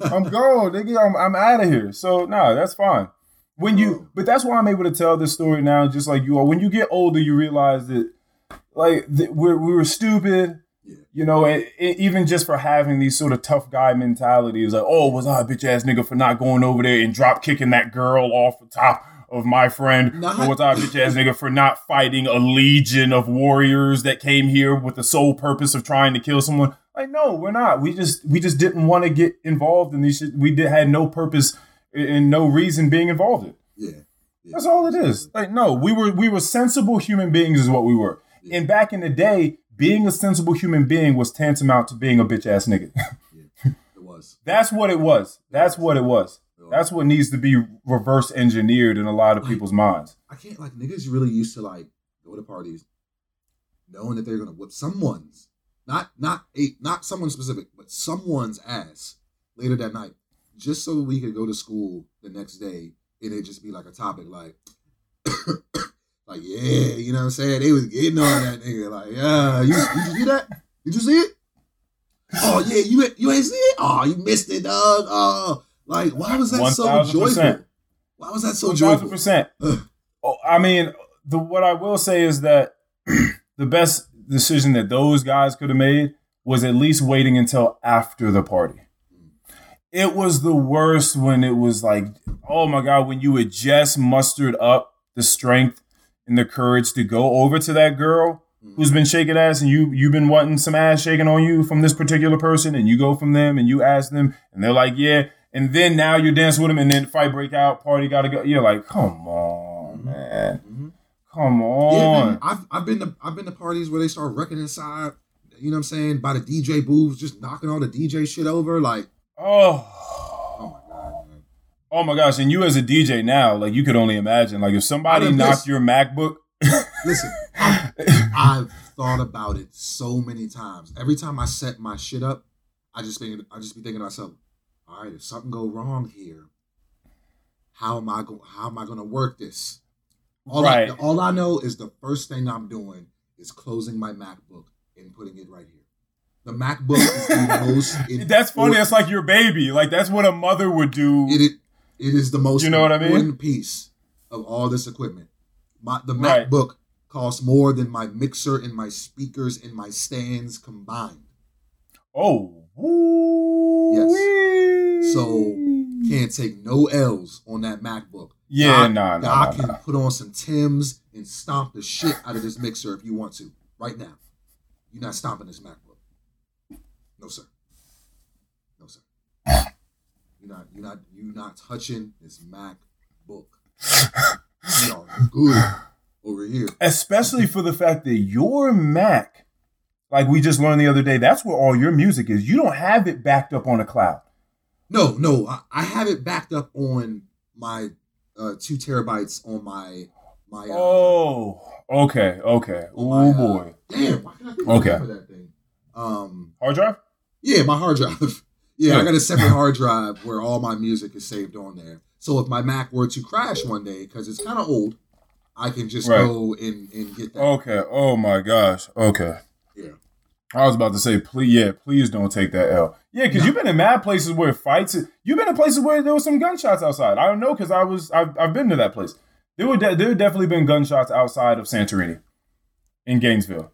I'm gone. Nigga, I'm I'm out of here. So no, that's fine. When you, but that's why I'm able to tell this story now, just like you are. When you get older, you realize that like that we're, we were stupid Yeah. you know, it, it- even just for having these sort of tough guy mentalities, like, oh, was I a bitch ass nigga for not going over there and drop kicking that girl off the top of my friend? Nah. Or was I a bitch ass nigga for not fighting a legion of warriors that came here with the sole purpose of trying to kill someone? Like, no, we're not. We just we just didn't want to get involved in these shit. We did had no purpose and no reason being involved in. Yeah. yeah. That's all it is. Like, no, we were we were sensible human beings, is what we were. Yeah. And back in the day, being a sensible human being was tantamount to being a bitch ass nigga. It was. That's what it was. That's what it was. That's what needs to be reverse engineered in a lot of people's minds. I can't like niggas really used to like go to parties knowing that they're gonna whip someone's not not a not someone specific, but someone's ass later that night, just so we could go to school the next day and it just be like a topic like like yeah, you know what I'm saying? They was getting on that nigga like yeah, you did you see that? Did you see it? Oh yeah, you you ain't see it? Oh, you missed it, dog. Oh, like why was that so 1000%. joyful? Why was that so One joyful? thousand percent. Oh, I mean, the what I will say is that the best decision that those guys could have made was at least waiting until after the party. It was the worst when it was like, oh my God, when you had just mustered up the strength and the courage to go over to that girl who's been shaking ass and you you've been wanting some ass shaking on you from this particular person and you go from them and you ask them and they're like, yeah. And then now you're dancing with them and then fight break out, party gotta go. You're like, come on, man. Mhm. Come Yeah, on. man. I've I've been to I've been to parties where they start wrecking inside. You know what I'm saying? By the DJ booths, just knocking all the DJ shit over. Like, Oh. my god, man. Oh my gosh, and you as a DJ now, like you could only imagine, like if somebody knocked your MacBook, Listen, I've, I've thought about it so many times. Every time I set my shit up, I just think I just be thinking to myself, all right, if something go wrong here, how am I going? How am I going to work this? All Right. I, all I know is the first thing I'm doing is closing my MacBook and putting it right here. The MacBook is the most. that's funny. That's like your baby. Like that's what a mother would do. it, it, is the most You know what I mean? important piece of all this equipment. My the Right. MacBook costs more than my mixer and my speakers and my stands combined. oh, yes. So, Can't take no L's on that MacBook. yeah, nah, nah, nah, can nah. put on some Tims and stomp the shit out of this mixer if you want to. Right now. You're not stomping this MacBook. No sir. You're not you're not you're not touching this MacBook. Are good over here. Especially for the fact that your Mac, like we just learned the other day, that's where all your music is. You don't have it backed up on a cloud. No, no, I, I have it backed up on my uh, two terabytes on my my. Uh, Oh, okay, okay. Oh my, uh, boy, damn! Why can't I Okay. that thing? Um, hard drive. yeah, my hard drive. Yeah, I got a separate hard drive where all my music is saved on there. So if my Mac were to crash one day because it's kind of old, I can just Right. go and and get that. Okay. Oh my gosh. Okay. Yeah. I was about to say, please, yeah, please don't take that L. Yeah, because you've been in mad places where fights. You've been in places where there was some gunshots outside. I don't know because I was. I've, I've been to that place. There were de- there definitely been gunshots outside of Santorini, in Gainesville.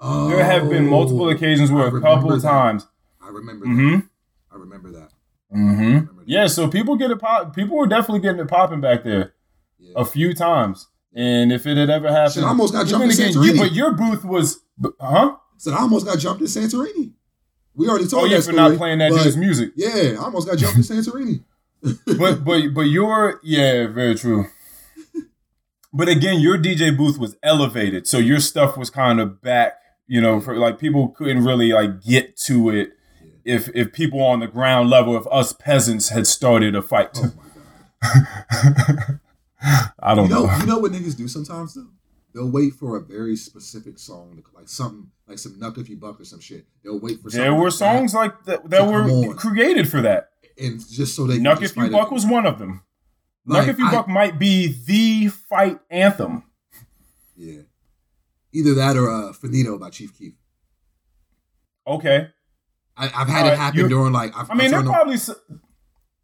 Oh, There have been multiple oh, occasions where I a couple times. I remember. Mm-hmm. That. I remember that. Mm-hmm. Yeah, so people get it pop. People were definitely getting it popping back there Yeah. a few times. And if it had ever happened, Shit, I almost got jumped again, you, Santorini. but your booth was, huh? So I almost got jumped in Santorini. We already told Oh yeah, that for story, not playing that dude's music. Yeah, I almost got jumped in Santorini. but but but your yeah, very true. But again, your DJ booth was elevated, so your stuff was kind of back. You know, for like people couldn't really like get to it if if people on the ground level, if us peasants had started a fight. Oh! I don't You know, know. you know what niggas do sometimes though. They'll wait for a very specific song, like something like some "Knuck If You Buck" or some shit. They'll wait for There were like songs like that that were on. created for that. that, and just so they can Knuck If You Buck it. was one of them. Like, Knuck If You I- Buck might be the fight anthem. Yeah, either that or uh, "Faneto" by Chief Keef. Okay. I, I've had All it right, happen during like I've, I mean, I've they're turned on- probably, s-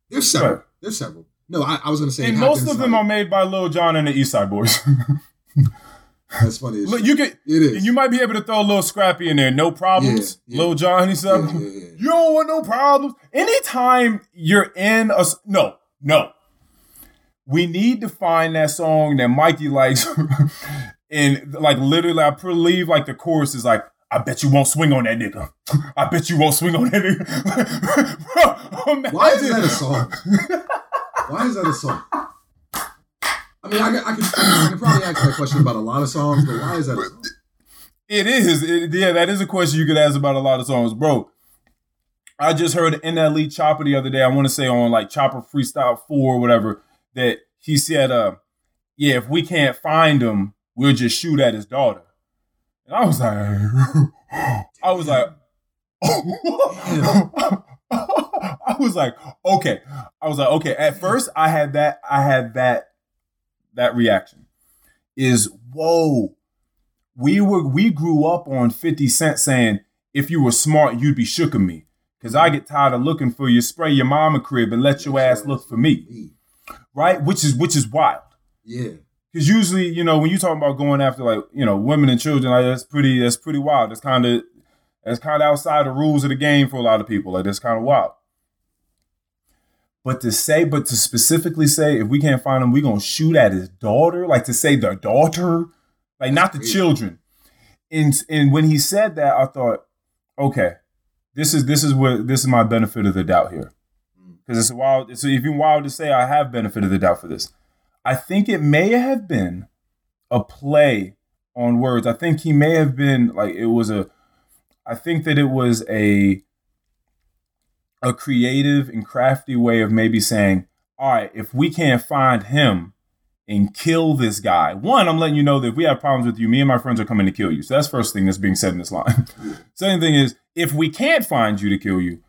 there's several. Right. There's several. No, I, I was gonna say, and most of them like- are made by Lil Jon and the East Side Boyz. That's funny. Look, you get, it is. you might be able to throw a little Scrappy in there, no problems. Yeah, yeah. Lil Jon, he said, yeah, yeah. you don't want no problems. Anytime you're in a no, no. We need to find that song that Mikey likes, and like literally, I believe like the chorus is like, "I bet you won't swing on that nigga. I bet you won't swing on that nigga." Bro, imagine- Why is that a song? Why is that a song? I mean, I, can- I, can, I can probably ask that question about a lot of songs, but why is that a song? It is. It- yeah, that is a question you could ask about a lot of songs, bro. I just heard NLE Choppa the other day. I want to say on like Chopper Freestyle Four or whatever that he said, "Uh, yeah, if we can't find him, we'll just shoot at his daughter." And I was like, I was like, I was like, okay. I was like, okay. At first, I had that. I had that. That reaction is whoa we were we grew up on 50 Cent saying, if you were smart, you'd be shook of me. Cause I get tired of looking for you, spray your mama crib and let your ass look for me. Right? Which is which is wild. Yeah. Because usually, you know, when you talk about going after like you know women and children, like that's pretty that's pretty wild. That's kind of that's kind of outside the rules of the game for a lot of people. Like that's kind of wild. But to say, but to specifically say, if we can't find him, we're gonna shoot at his daughter. Like to say the daughter, like not the children. And and when he said that, I thought, okay, this is this is what this is my benefit of the doubt here, because it's wild. It's even wild to say I have benefit of the doubt for this. I think it may have been a play on words. I think he may have been like it was a. I think that it was a a creative and crafty way of maybe saying, all right, if we can't find him and kill this guy, one, I'm letting you know that if we have problems with you, me and my friends are coming to kill you. So that's first thing that's being said in this line. Second thing is, if we can't find you to kill you,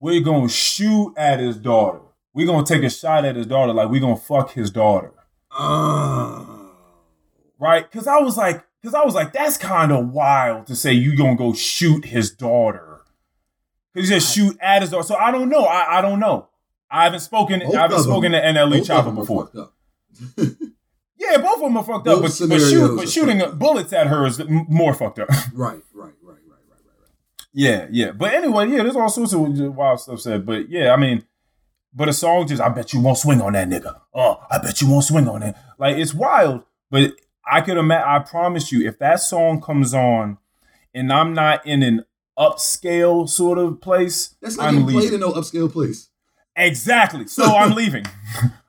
we're gonna shoot at his daughter. We're gonna take a shot at his daughter, like we're gonna fuck his daughter. Oh. Right? Cause I was like, cause I was like, that's kind of wild to say you gonna go shoot his daughter. Cause you just shoot at his daughter. So I don't know. I, I don't know. I haven't spoken. Both I haven't spoken them- to NLE Both Choppa before. Yeah, both of them are fucked Both up. But, but, shoot, but shooting bullets at her is more fucked up. Right, right, right, right, right, right, right. yeah, yeah. But anyway, yeah, there's all sorts of wild stuff said. But yeah, I mean, but a song just, I bet you won't swing on that nigga. Oh, I bet you won't swing on that. Like it's wild. But I could imagine. I promise you, if that song comes on, and I'm not in an upscale sort of place, That's not I'm played in no upscale place. Exactly. So I'm leaving.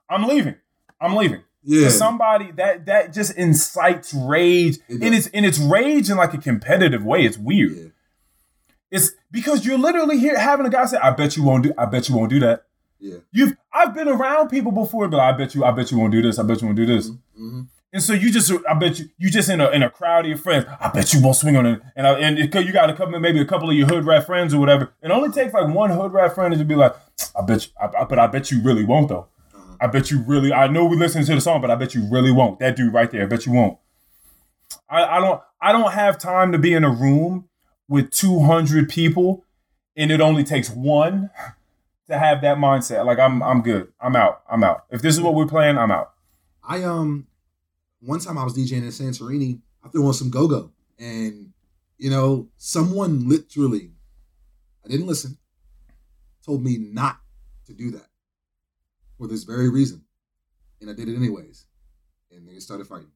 I'm leaving. I'm leaving. Yeah. For somebody that that just incites rage, It and it's and it's rage in like a competitive way. It's weird. yeah. It's because you're literally here having a guy say, "I bet you won't do. I bet you won't do that." Yeah. You've I've been around people before, but I bet you, I bet you won't do this. I bet you won't do this. Mm-hmm. And so you just, I bet you, you just in a in a crowd of your friends. I bet you won't swing on it. And I, and it, you got a couple, maybe a couple of your hood rat friends or whatever. It only takes like one hood rat friend to be like, I bet you, I, I- but I bet you really won't though. Uh-huh. I bet you really. I know we listening to the song, but I bet you really won't. That dude right there, I bet you won't. I, I don't. I don't have time to be in a room with two hundred people, and it only takes one to have that mindset. Like I'm, I'm good. I'm out. I'm out. If this is what we're playing, I'm out. I um one time I was DJing in Santorini, I threw on some go-go. And you know, someone literally I didn't listen, told me not to do that. For this very reason. And I did it anyways. And they started fighting.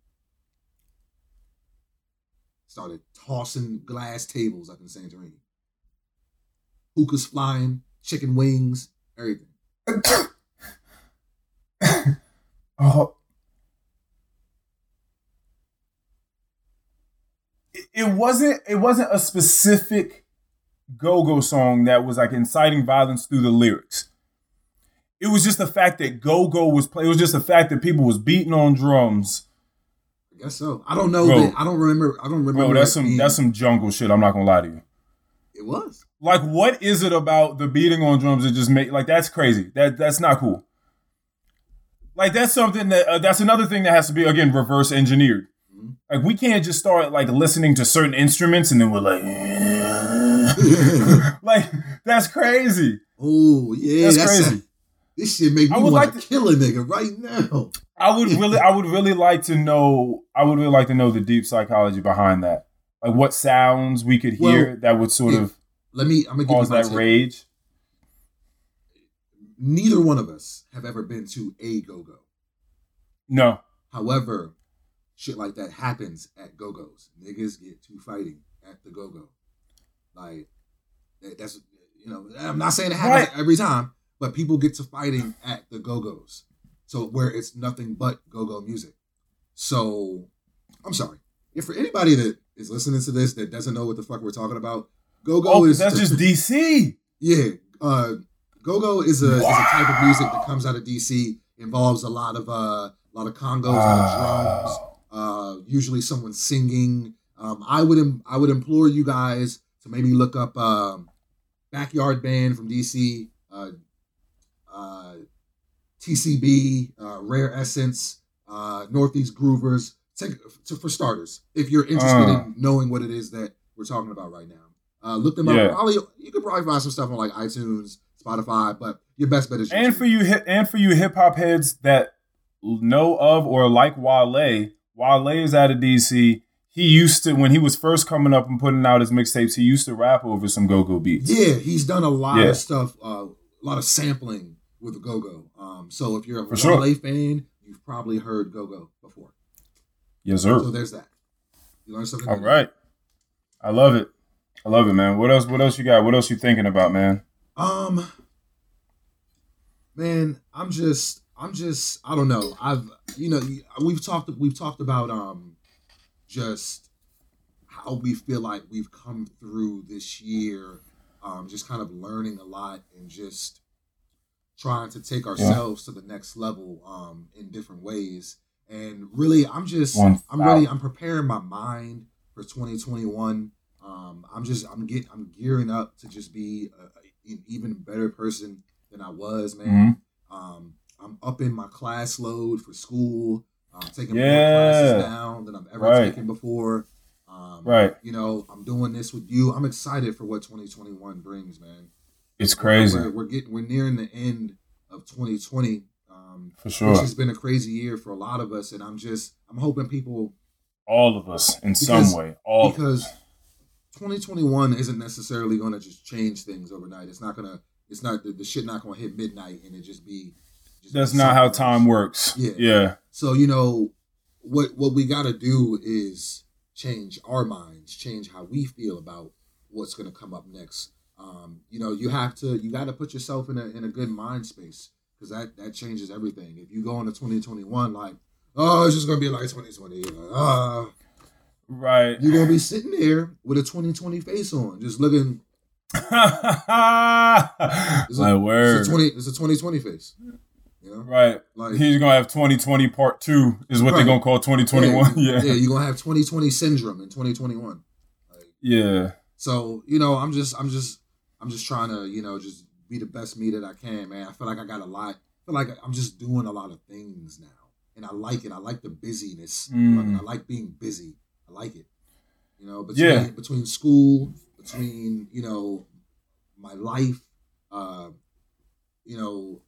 Started tossing glass tables up in Santorini. Hookahs flying, chicken wings, everything. Oh. It, it wasn't. It wasn't a specific go-go song that was like inciting violence through the lyrics. It was just the fact that go-go was played. It was just the fact that people was beating on drums. I guess so. I don't know. Bro. that, I don't remember. I don't remember. Bro, that's it some being- that's some jungle shit. I'm not gonna lie to you. It was. Like, what is it about the beating on drums that just make like that's crazy? That that's not cool. Like that's something that uh, that's another thing that has to be again reverse engineered. Mhm. Like we can't just start like listening to certain instruments and then we're like, like that's crazy. Oh yeah, That's that's, crazy. this shit make me I would want like to- kill a nigga right now. I would really, I would really like to know. I would really like to know the deep psychology behind that. Like what sounds we could hear Well, that would sort yeah. of Let me. I'm gonna give you cause that rage. Neither one of us have ever been to a go go. No, However, shit like that happens at go go's. Niggas get to fighting at the go go. Like that's you know. I'm not saying it happens Right. every time, but people get to fighting at the go go's. So where it's nothing but go go music. So I'm sorry. If for anybody that is listening to this that doesn't know what the fuck we're talking about, go go oh, is that's just DC. yeah. Uh, go go is a is a type of music that comes out of DC. Involves a lot of uh, a lot of congas, a lot of drums. Uh, usually someone singing. Um, I would im- I would implore you guys to maybe look up um, backyard band from DC. Uh, uh, TCB, uh, Rare Essence, uh, Northeast Groovers. Take to, for starters, if you're interested Uh. in knowing what it is that we're talking about right now, uh, look them up. Probably you could probably find some stuff on like iTunes, Spotify, but your best bet is and for you and for you hip hop heads that know of or like Wale, Wale is out of DC. He used to when he was first coming up and putting out his mixtapes. He used to rap over some go-go beats. Yeah, he's done a lot Yeah. of stuff, uh, a lot of sampling with the Go Go. Um, so if you're a For sure. Wale fan, you've probably heard Go Go before. Yes, sir. So there's that. You learn something. All new. right, I love it. I love it, man. What else? What else you got? What else you thinking about, man? Um, man, I'm just, I'm just, I don't know. I've, you know, we've talked, we've talked about, um, just how we feel like we've come through this year, um, just kind of learning a lot and just trying to take ourselves to the next level, um, in different ways. And really, I'm just, One I'm thousand. I'm preparing my mind for 2021. Um, I'm just, I'm get, I'm gearing up to just be a, a- an even better person than I was, man. Mhm. Um, I'm upping my class load for school. I'm taking more classes now than I've ever Right. taken before. Um, Right. You know, I'm doing this with you. I'm excited for what 2021 brings, man. It's crazy We're, we're getting, we're nearing the end of 2020. Um, for sure. which has been a crazy year for a lot of us, and I'm just, I'm hoping people All of us in Because- some way. All because 2021 isn't necessarily going to just change things overnight. It's not gonna. It's not the, the shit not going to hit midnight and it just be. Just That's be not how time works. Yeah. Yeah. So you know what what we got to do is change our minds, change how we feel about what's going to come up next. Um, you know, you have to you got to put yourself in a in a good mind space because that that changes everything. If you go into 2021 like, oh, it's just going to be like 2020, uh, Right. you're going to be sitting there with a 2020 face on, just looking. My It's a, word. It's a 20. It's a 2020 face. You know, Right. like He's gonna have 2020 part two is what Right. they're gonna call 2021. Yeah. yeah, you're gonna have 2020 syndrome in 2021. Like, Yeah. So you know, I'm just, I'm just, I'm just trying to, you know, just be the best me that I can, man. I feel like I got a lot. I feel like I'm just doing a lot of things now, and I like it. I like the busyness. Mm. I like being busy. I like it. You know, between Yeah. between school, between you know, my life, uh, you know,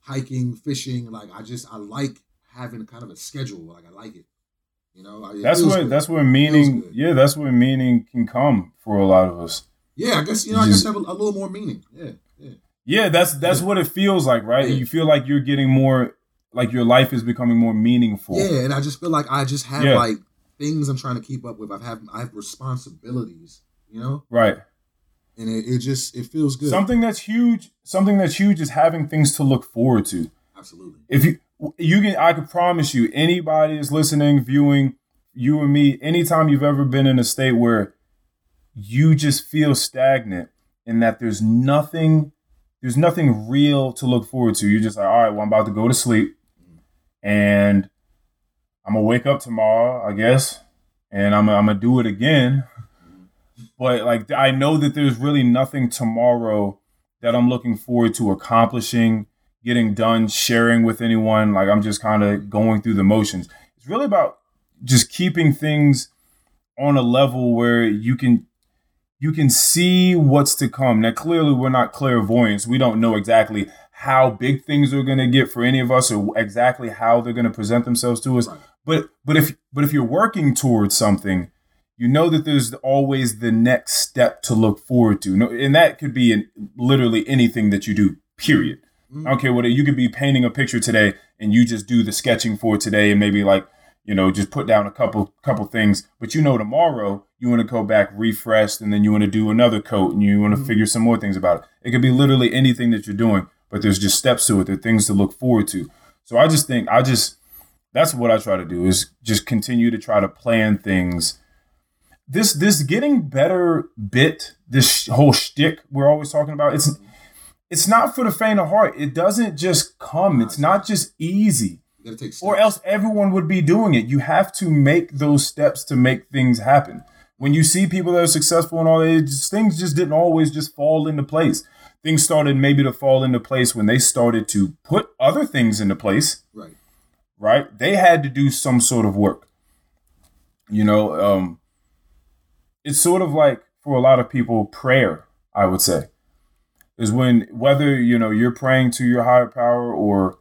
hiking, fishing. Like I just, I like having kind of a schedule. Like I like it. You know, I- That's where good. that's where meaning yeah, that's where meaning can come for a lot of us. Yeah, I guess you know. You I guess just- have a, a little more meaning. Yeah, yeah. That's that's Yeah. what it feels like, right? Yeah. You feel like you're getting more like your life is becoming more meaningful. Yeah, and I just feel like I just have Yeah. like things I'm trying to keep up with. I have I have responsibilities, you know, Right. and it, it just it feels good. Something that's huge, something that's huge is having things to look forward to. Absolutely. if you you can i can promise you anybody is listening viewing you and me anytime you've ever been in a state where you just feel stagnant and that there's nothing there's nothing real to look forward to you're just like all right well i'm about to go to sleep and i'm gonna wake up tomorrow i guess and i'm, I'm gonna do it again but like i know that there's really nothing tomorrow that i'm looking forward to accomplishing getting done, sharing with anyone. Like I'm just kind of going through the motions. It's really about just keeping things on a level where you can you can see what's to come. Now clearly we're not clairvoyants. We don't know exactly how big things are going to get for any of us or exactly how they're going to present themselves to us. Right. But but if but if you're working towards something, you know that there's always the next step to look forward to. And that could be in literally anything that you do. Period. Mhm. I don't care what it, you could be painting a picture today, and you just do the sketching for today, and maybe like you know just put down a couple couple things. But you know tomorrow you want to go back refreshed, and then you want to do another coat, and you want to Mhm. figure some more things about it. It could be literally anything that you're doing, but there's just steps to it. There are things to look forward to. So I just think I just that's what I try to do is just continue to try to plan things. This this getting better bit, this whole shtick we're always talking about. It's it's not for the faint of heart. It doesn't just come. It's not just easy. Gotta take steps. Or else everyone would be doing it. You have to make those steps to make things happen. When you see people that are successful and all that, just- things just didn't always just fall into place. Things started maybe to fall into place when they started to put other things into place Right. right? They had to do some sort of work. You know, um, it's sort of like for a lot of people, prayer, I would say, is when whether, you know, you're praying to your higher power or,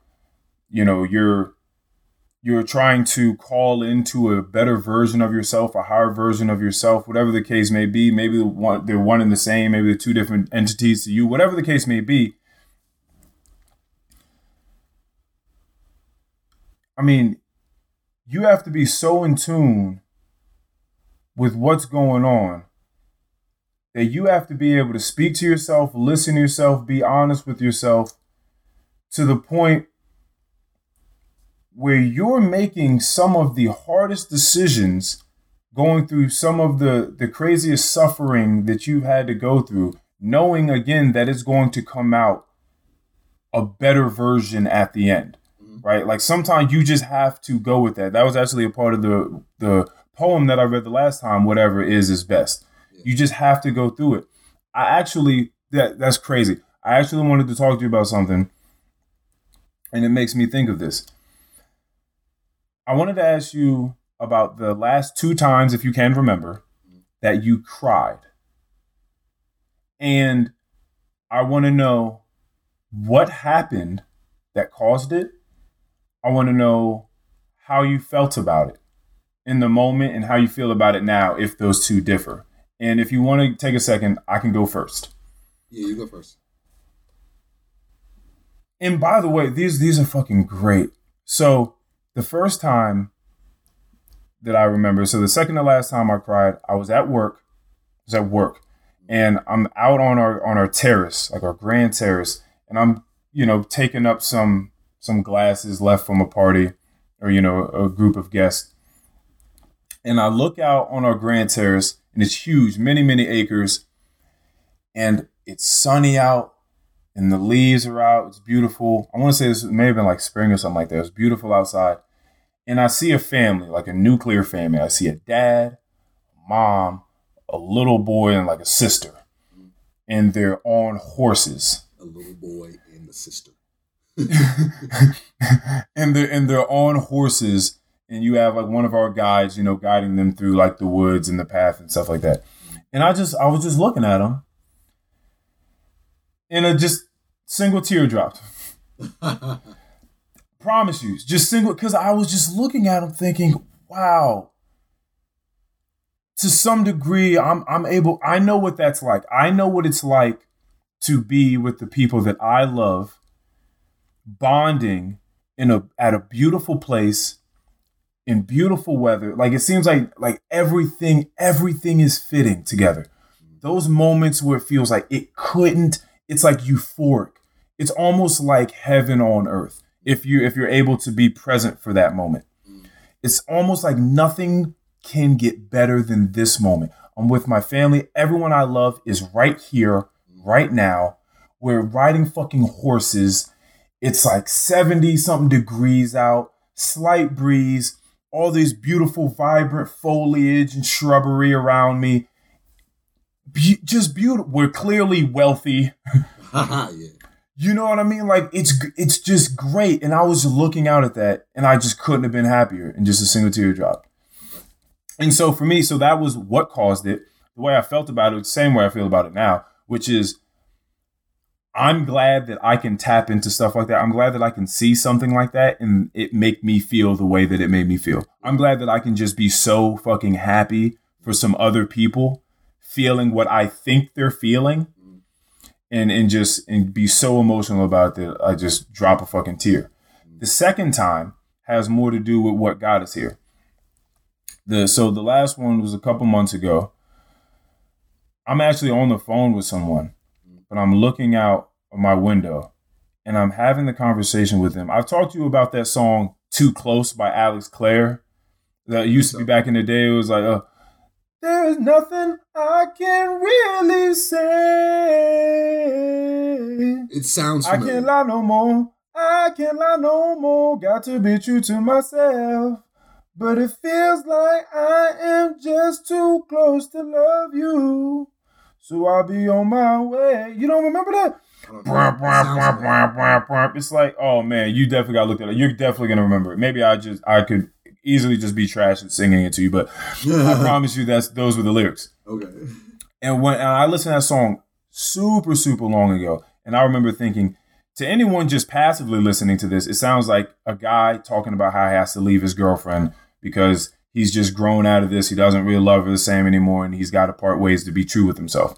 you know, you're you're trying to call into a better version of yourself, a higher version of yourself, whatever the case may be. Maybe they're one and the same, maybe they're two different entities to you, whatever the case may be. I mean, you have to be so in tune with what's going on that you have to be able to speak to yourself, listen to yourself, be honest with yourself to the point where you're making some of the hardest decisions going through some of the the craziest suffering that you've had to go through knowing again that it's going to come out a better version at the end mm-hmm. right? Like sometimes you just have to go with that. That was actually a part of the the poem that i read the last time whatever is is best. You just have to go through it. I actually that that's crazy. I actually wanted to talk to you about something and it makes me think of this I wanted to ask you about the last two times, if you can remember, that you cried. And I want to know what happened that caused it. I want to know how you felt about it in the moment and how you feel about it now, if those two differ. And if you want to take a second, I can go first. Yeah, you go first. And by the way, these these are fucking great. So the first time that I remember, so the second to last time I cried, I was at work. I was at work, and I'm out on our on our terrace, like our grand terrace, and I'm you know taking up some some glasses left from a party or you know a group of guests, and I look out on our grand terrace, and it's huge, many many acres, and it's sunny out and the leaves are out. It's beautiful. I want to say this may have been like spring or something like that. It's beautiful outside. And I see a family, like a nuclear family. I see a dad, a mom, a little boy, and like a sister. And they're on horses. A little boy and the sister. and they're and they're on horses. And you have like one of our guides, you know, guiding them through like the woods and the path and stuff like that. And I just I was just looking at them and a just single tear dropped. Promise you, just single because I was just looking at him thinking, wow. To some degree, I'm I'm able. I know what that's like. I know what it's like to be with the people that I love, bonding in a at a beautiful place, in beautiful weather. Like it seems like like everything everything is fitting together. Those moments where it feels like it couldn't it's like euphoric. It's almost like heaven on earth if you if you're able to be present for that moment. It's almost like nothing can get better than this moment. I'm with my family. Everyone I love is right here, right now. We're riding fucking horses. It's like 70 something degrees out, slight breeze, all these beautiful, vibrant foliage and shrubbery around me be- just beautiful. We're clearly wealthy. yeah. You know what I mean? Like it's it's just great. And I was looking out at that, and I just couldn't have been happier. And just a single teardrop. And so for me, so that was what caused it. The way I felt about it, the same way I feel about it now, which is I'm glad that I can tap into stuff like that. I'm glad that I can see something like that and it make me feel the way that it made me feel. I'm glad that I can just be so fucking happy for some other people feeling what I think they're feeling and and just and be so emotional about it that I just drop a fucking tear. The second time has more to do with what got us here. The so the last one was a couple months ago. I'm actually on the phone with someone, but I'm looking out of my window and I'm having the conversation with them. I've talked to you about that song "Too Close" by Alex Clare. That used to be back in the day. It was like, uh, "There's nothing I can really say." It sounds like I can't lie no more. I can't lie no more. Got to be true to myself. But it feels like I am just too close to love you. So I'll be on my way. You don't remember that? Don't familiar. It's like, oh man, you definitely gotta look at it. You're definitely gonna remember it. Maybe I just I could easily just be trash and singing it to you, but I promise you that's those were the lyrics. okay. And when and I listened to that song super, super long ago, and I remember thinking, to anyone just passively listening to this, it sounds like a guy talking about how he has to leave his girlfriend because he's just grown out of this. He doesn't really love her the same anymore, and he's got to part ways to be true with himself.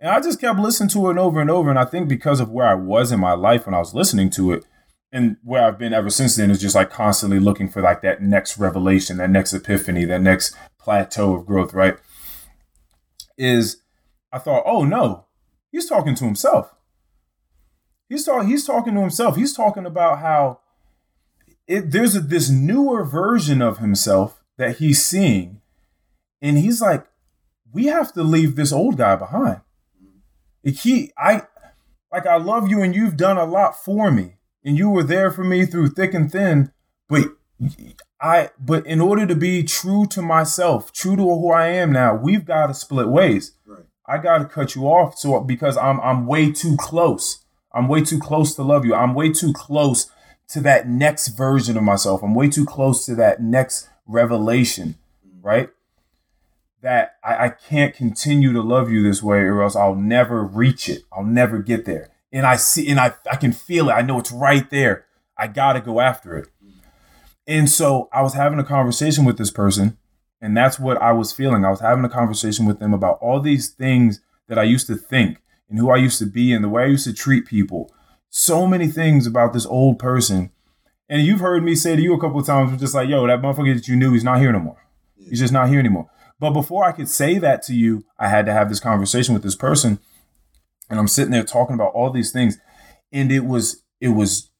And I just kept listening to it over and over. And I think because of where I was in my life when I was listening to it, and where I've been ever since then is just like constantly looking for like that next revelation, that next epiphany, that next plateau of growth, right? Is I thought, oh no, he's talking to himself. He's talking. He's talking to himself. He's talking about how it, there's a, this newer version of himself that he's seeing, and he's like, we have to leave this old guy behind. He, I, like, I love you, and you've done a lot for me, and you were there for me through thick and thin. But I, but in order to be true to myself, true to who I am now, we've got to split ways. Right. I got to cut you off, so because I'm I'm way too close. I'm way too close to love you. I'm way too close to that next version of myself. I'm way too close to that next revelation, mm-hmm. right? That I, I can't continue to love you this way, or else I'll never reach it. I'll never get there. And I see, and I, I can feel it. I know it's right there. I gotta go after it. And so I was having a conversation with this person, and that's what I was feeling. I was having a conversation with them about all these things that I used to think and who I used to be and the way I used to treat people. So many things about this old person. And you've heard me say to you a couple of times, just like, yo, that motherfucker that you knew, he's not here no more. He's just not here anymore. But before I could say that to you, I had to have this conversation with this person. And I'm sitting there talking about all these things. And it was, it was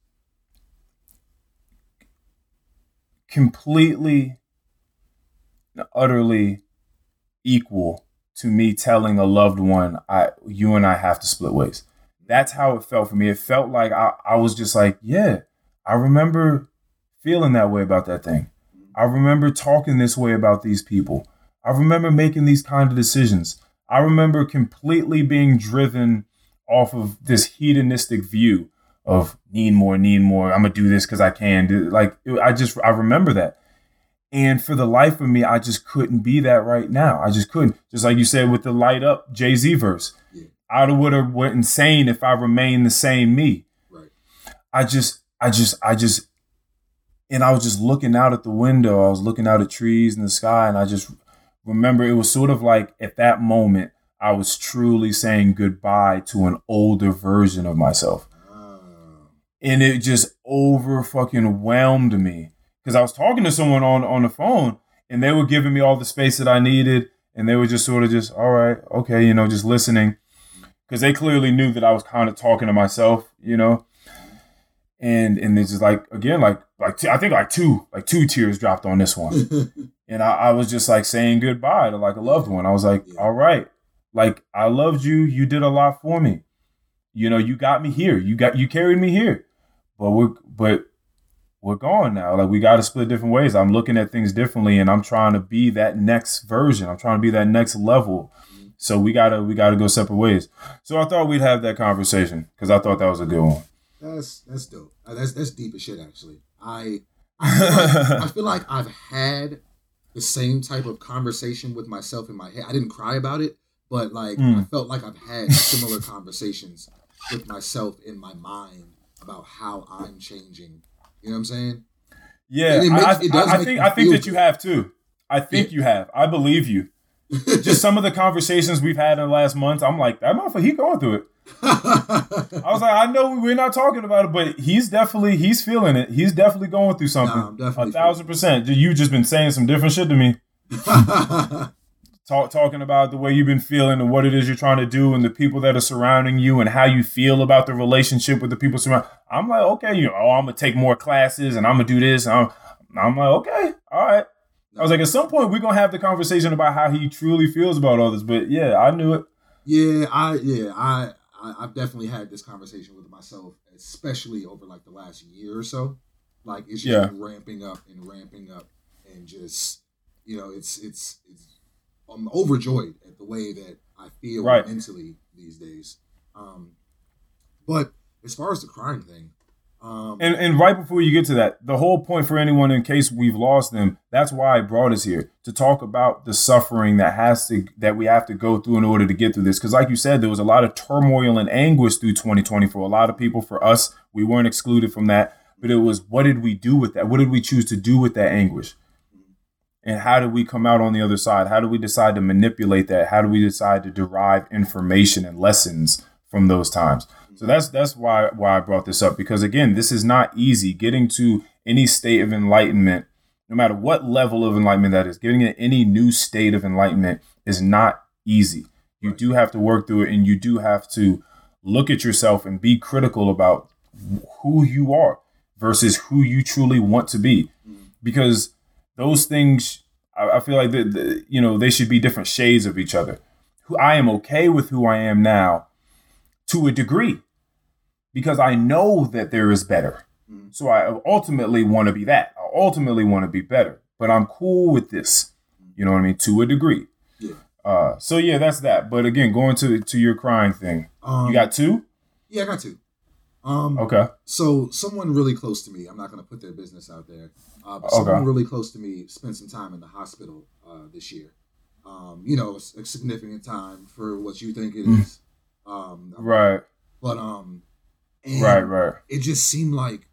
completely, and utterly equal to me telling a loved one, I you and I have to split ways. That's how it felt for me. It felt like I, I was just like, yeah, I remember feeling that way about that thing. I remember talking this way about these people. I remember making these kind of decisions. I remember completely being driven off of this hedonistic view of need more, need more. I'm gonna do this because I can. Like I just I remember that. And for the life of me, I just couldn't be that right now. I just couldn't. Just like you said with the light up Jay Z verse, Yeah. I would have went insane if I remained the same me. Right. I just, I just, I just, and I was just looking out at the window. I was looking out at trees and the sky, and I just remember it was sort of like at that moment I was truly saying goodbye to an older version of myself. Ah. and it just over fucking whelmed me. Because I was talking to someone on on the phone and they were giving me all the space that I needed and they were just sort of just all right okay you know just listening. Because they clearly knew that I was kind of talking to myself you know? And and it's just like again like like t- I think like two like two tears dropped on this one. And I, I was just like saying goodbye to like a loved one. I was like all right. Like I loved you. You did a lot for me. You know you got me here. You got you carried me here. But we're but we're gone now. Like we got to split different ways. I'm looking at things differently and i'm trying to be that next version. I'm trying to be that next level. So we gotta we gotta go separate ways. So i thought we'd have that conversation because i thought that was a good one. That's that's dope. Uh, That's that's deep as shit. Actually, I I feel, like, I feel like I've had the same type of conversation with myself in my head. I didn't cry about it, but like I Mm. felt like I've had similar conversations with myself in my mind about how I'm changing. You know what I'm saying? yeah makes- I, I, I think i think that you have too i think you have i believe you just some of the conversations we've had in the last month i'm like that motherfucker he going through it I was like, I know we're not talking about it, but he's definitely he's feeling it. He's definitely going through something. Definitely a thousand percent. You just been saying some different shit to me. Talk, talking about the way you've been feeling and what it is you're trying to do and the people that are surrounding you and how you feel about the relationship with the people surrounding. I'm like, okay, you know, oh, I'm gonna take more classes and I'm gonna do this. I'm, I'm like, okay, all right. I was like, at some point we're gonna have the conversation about how he truly feels about all this. But yeah, I knew it. Yeah, I yeah, I, I I've definitely had this conversation with myself, especially over like the last year or so. Like it's just Yeah. ramping up and ramping up, and just you know, it's it's it's I'm overjoyed at the way that I feel Right. mentally these days. Um, but as far as the crying thing, Um, And and right before you get to that, the whole point for anyone in case we've lost them, that's why I brought us here to talk about the suffering that has to that we have to go through in order to get through this. Because like you said, there was a lot of turmoil and anguish through 2020 for a lot of people. For us, we weren't excluded from that. But it was what did we do with that? What did we choose to do with that anguish? And how did we come out on the other side? How do we decide to manipulate that? How do we decide to derive information and lessons from those times? So that's that's why why I brought this up because again, this is not easy. Getting to any state of enlightenment, no matter what level of enlightenment that is, getting to any new state of enlightenment is not easy. You do have to work through it, and you do have to look at yourself and be critical about who you are versus who you truly want to be, mm-hmm. because those things I, I feel like the, the, you know they should be different shades of each other. Who I am okay with who I am now to a degree because I know that there is better. Mhm. So I ultimately want to be that. I ultimately want to be better, but I'm cool with this. You know what I mean? To a degree. Yeah. Uh, so yeah, that's that. But again, going to to your crying thing, um, you got two. yeah, I got two. Um, Okay. So someone really close to me, I'm not going to put their business out there, uh, but Okay. someone really close to me spent some time in the hospital uh, this year. Um, you know, it's a significant time for what you think it Mm. Um, Right. But um, and Right. Right. it just seemed like,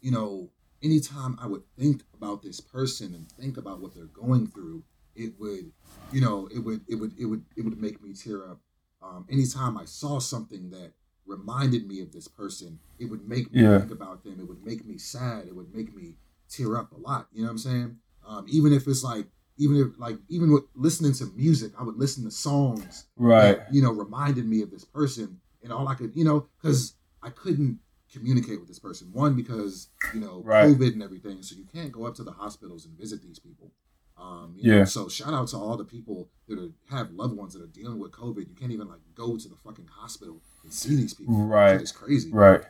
you know, anytime I would think about this person and think about what they're going through, it would, you know, it would, it would, it would, it would make me tear up. Um, anytime I saw something that reminded me of this person, it would make me Yeah. think about them. It would make me sad. It would make me tear up a lot. You know what I'm saying? Um, even if it's like, even if like, even with listening to music, I would listen to songs Right. that, you know, reminded me of this person. And all I could, you know, because I couldn't communicate with this person. One, because, you know, Right. COVID and everything. So you can't go up to the hospitals and visit these people. Um, you know, Yeah. so shout out to all the people that are, have loved ones that are dealing with COVID. You can't even like go to the fucking hospital and see these people. Right. It's crazy. Right.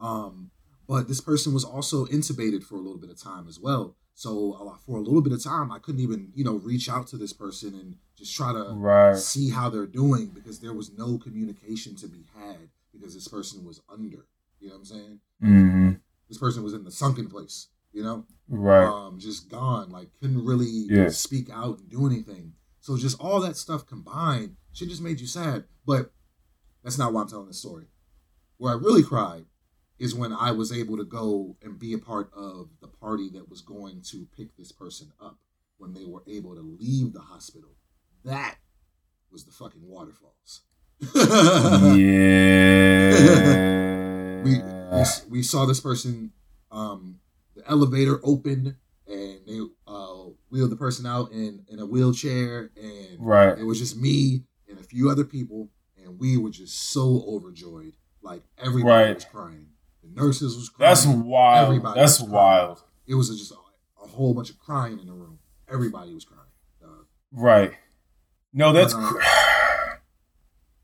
Um, but this person was also intubated for a little bit of time as well. So for a little bit of time, I couldn't even, you know, reach out to this person and just try to Right. see how they're doing because there was no communication to be had because this person was under. You know what I'm saying? hmm This person was in the sunken place. You know, Right. um, just gone. Like couldn't really Yeah. speak out and do anything. So just all that stuff combined, shit just made you sad. But that's not why I'm telling this story. Where I really cried is when I was able to go and be a part of the party that was going to pick this person up when they were able to leave the hospital. That was the fucking waterfalls. Yeah. we, we we saw this person um the elevator opened and they uh wheeled the person out in in a wheelchair and Right. it was just me and a few other people and we were just so overjoyed like everybody Right. was crying the nurses was crying That's wild. Everybody That's wild. it was just a, a whole bunch of crying in the room everybody was crying uh, Right. No, that's But, um, cr-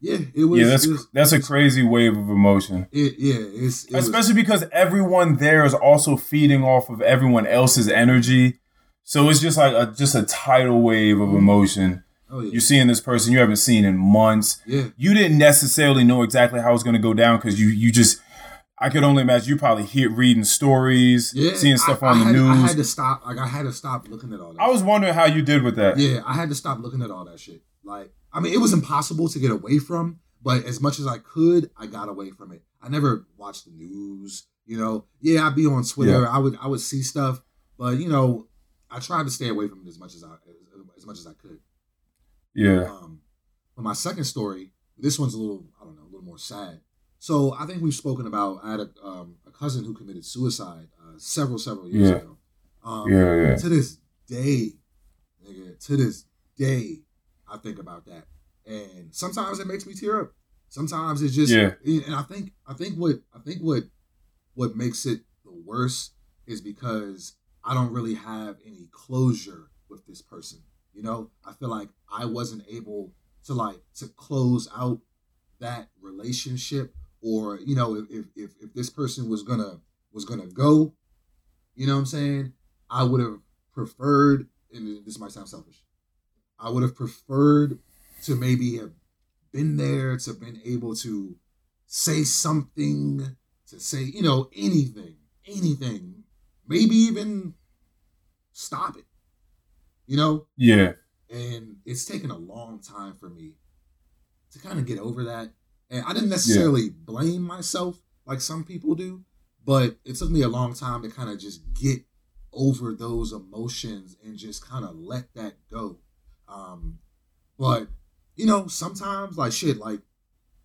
yeah it was yeah. That's was- that's a crazy wave of emotion. it, yeah it's it was, especially because everyone there is also feeding off of everyone else's energy. So it's just like a just a tidal wave of mm-hmm. emotion. oh yeah You're seeing this person you haven't seen in months. yeah You didn't necessarily know exactly how it was going to go down because you you just I could only imagine you probably hear reading stories, yeah seeing stuff I- on I the had, I had to stop like I had to stop looking at all that I was wondering how you did with that. Yeah, I had to stop looking at all that shit. Like, I mean, it was impossible to get away from, but as much as I could, I got away from it. I never watched the news. You know, yeah, I'd be on Twitter. Yeah. I would, I would see stuff, but you know, I tried to stay away from it as much as I, as, as much as I could. Yeah. Um, but my second story, this one's a little, I don't know, a little more sad. So I think we've spoken about. I had a, um, a cousin who committed suicide uh, several, several years Yeah. ago. Um, Yeah, yeah. To this day, nigga, to this day, I think about that, and sometimes it makes me tear up. Sometimes it's just, Yeah. and I think, I think what, I think what, what makes it the worst is because I don't really have any closure with this person. You know, I feel like I wasn't able to like to close out that relationship, or you know, if if if this person was gonna was gonna go, you know what I'm saying? I would have preferred, and this might sound selfish, I would have preferred to maybe have been there to have been able to say something to say, you know, anything, anything, maybe even stop it. You know, Yeah. and it's taken a long time for me to kind of get over that. And I didn't necessarily blame myself like some people do, but it took me a long time to kind of just get over those emotions and just kind of let that go. Um, but you know, sometimes like shit, like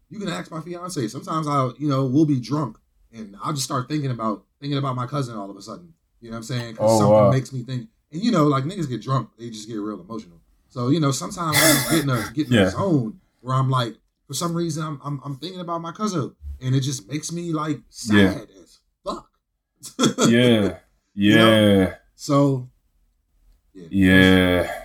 you can ask my fiance. Sometimes I'll, you know, we'll be drunk and I'll just start thinking about thinking about my cousin all of a sudden. You know what I'm saying? 'Cause Oh, something wow. makes me think. And you know, like niggas get drunk, they just get real emotional. So you know, sometimes I just get in a get in Yeah. a zone where I'm like, for some reason, I'm, I'm I'm thinking about my cousin, and it just makes me like sad Yeah. as fuck. Yeah. You know? Yeah. So, yeah, Yeah.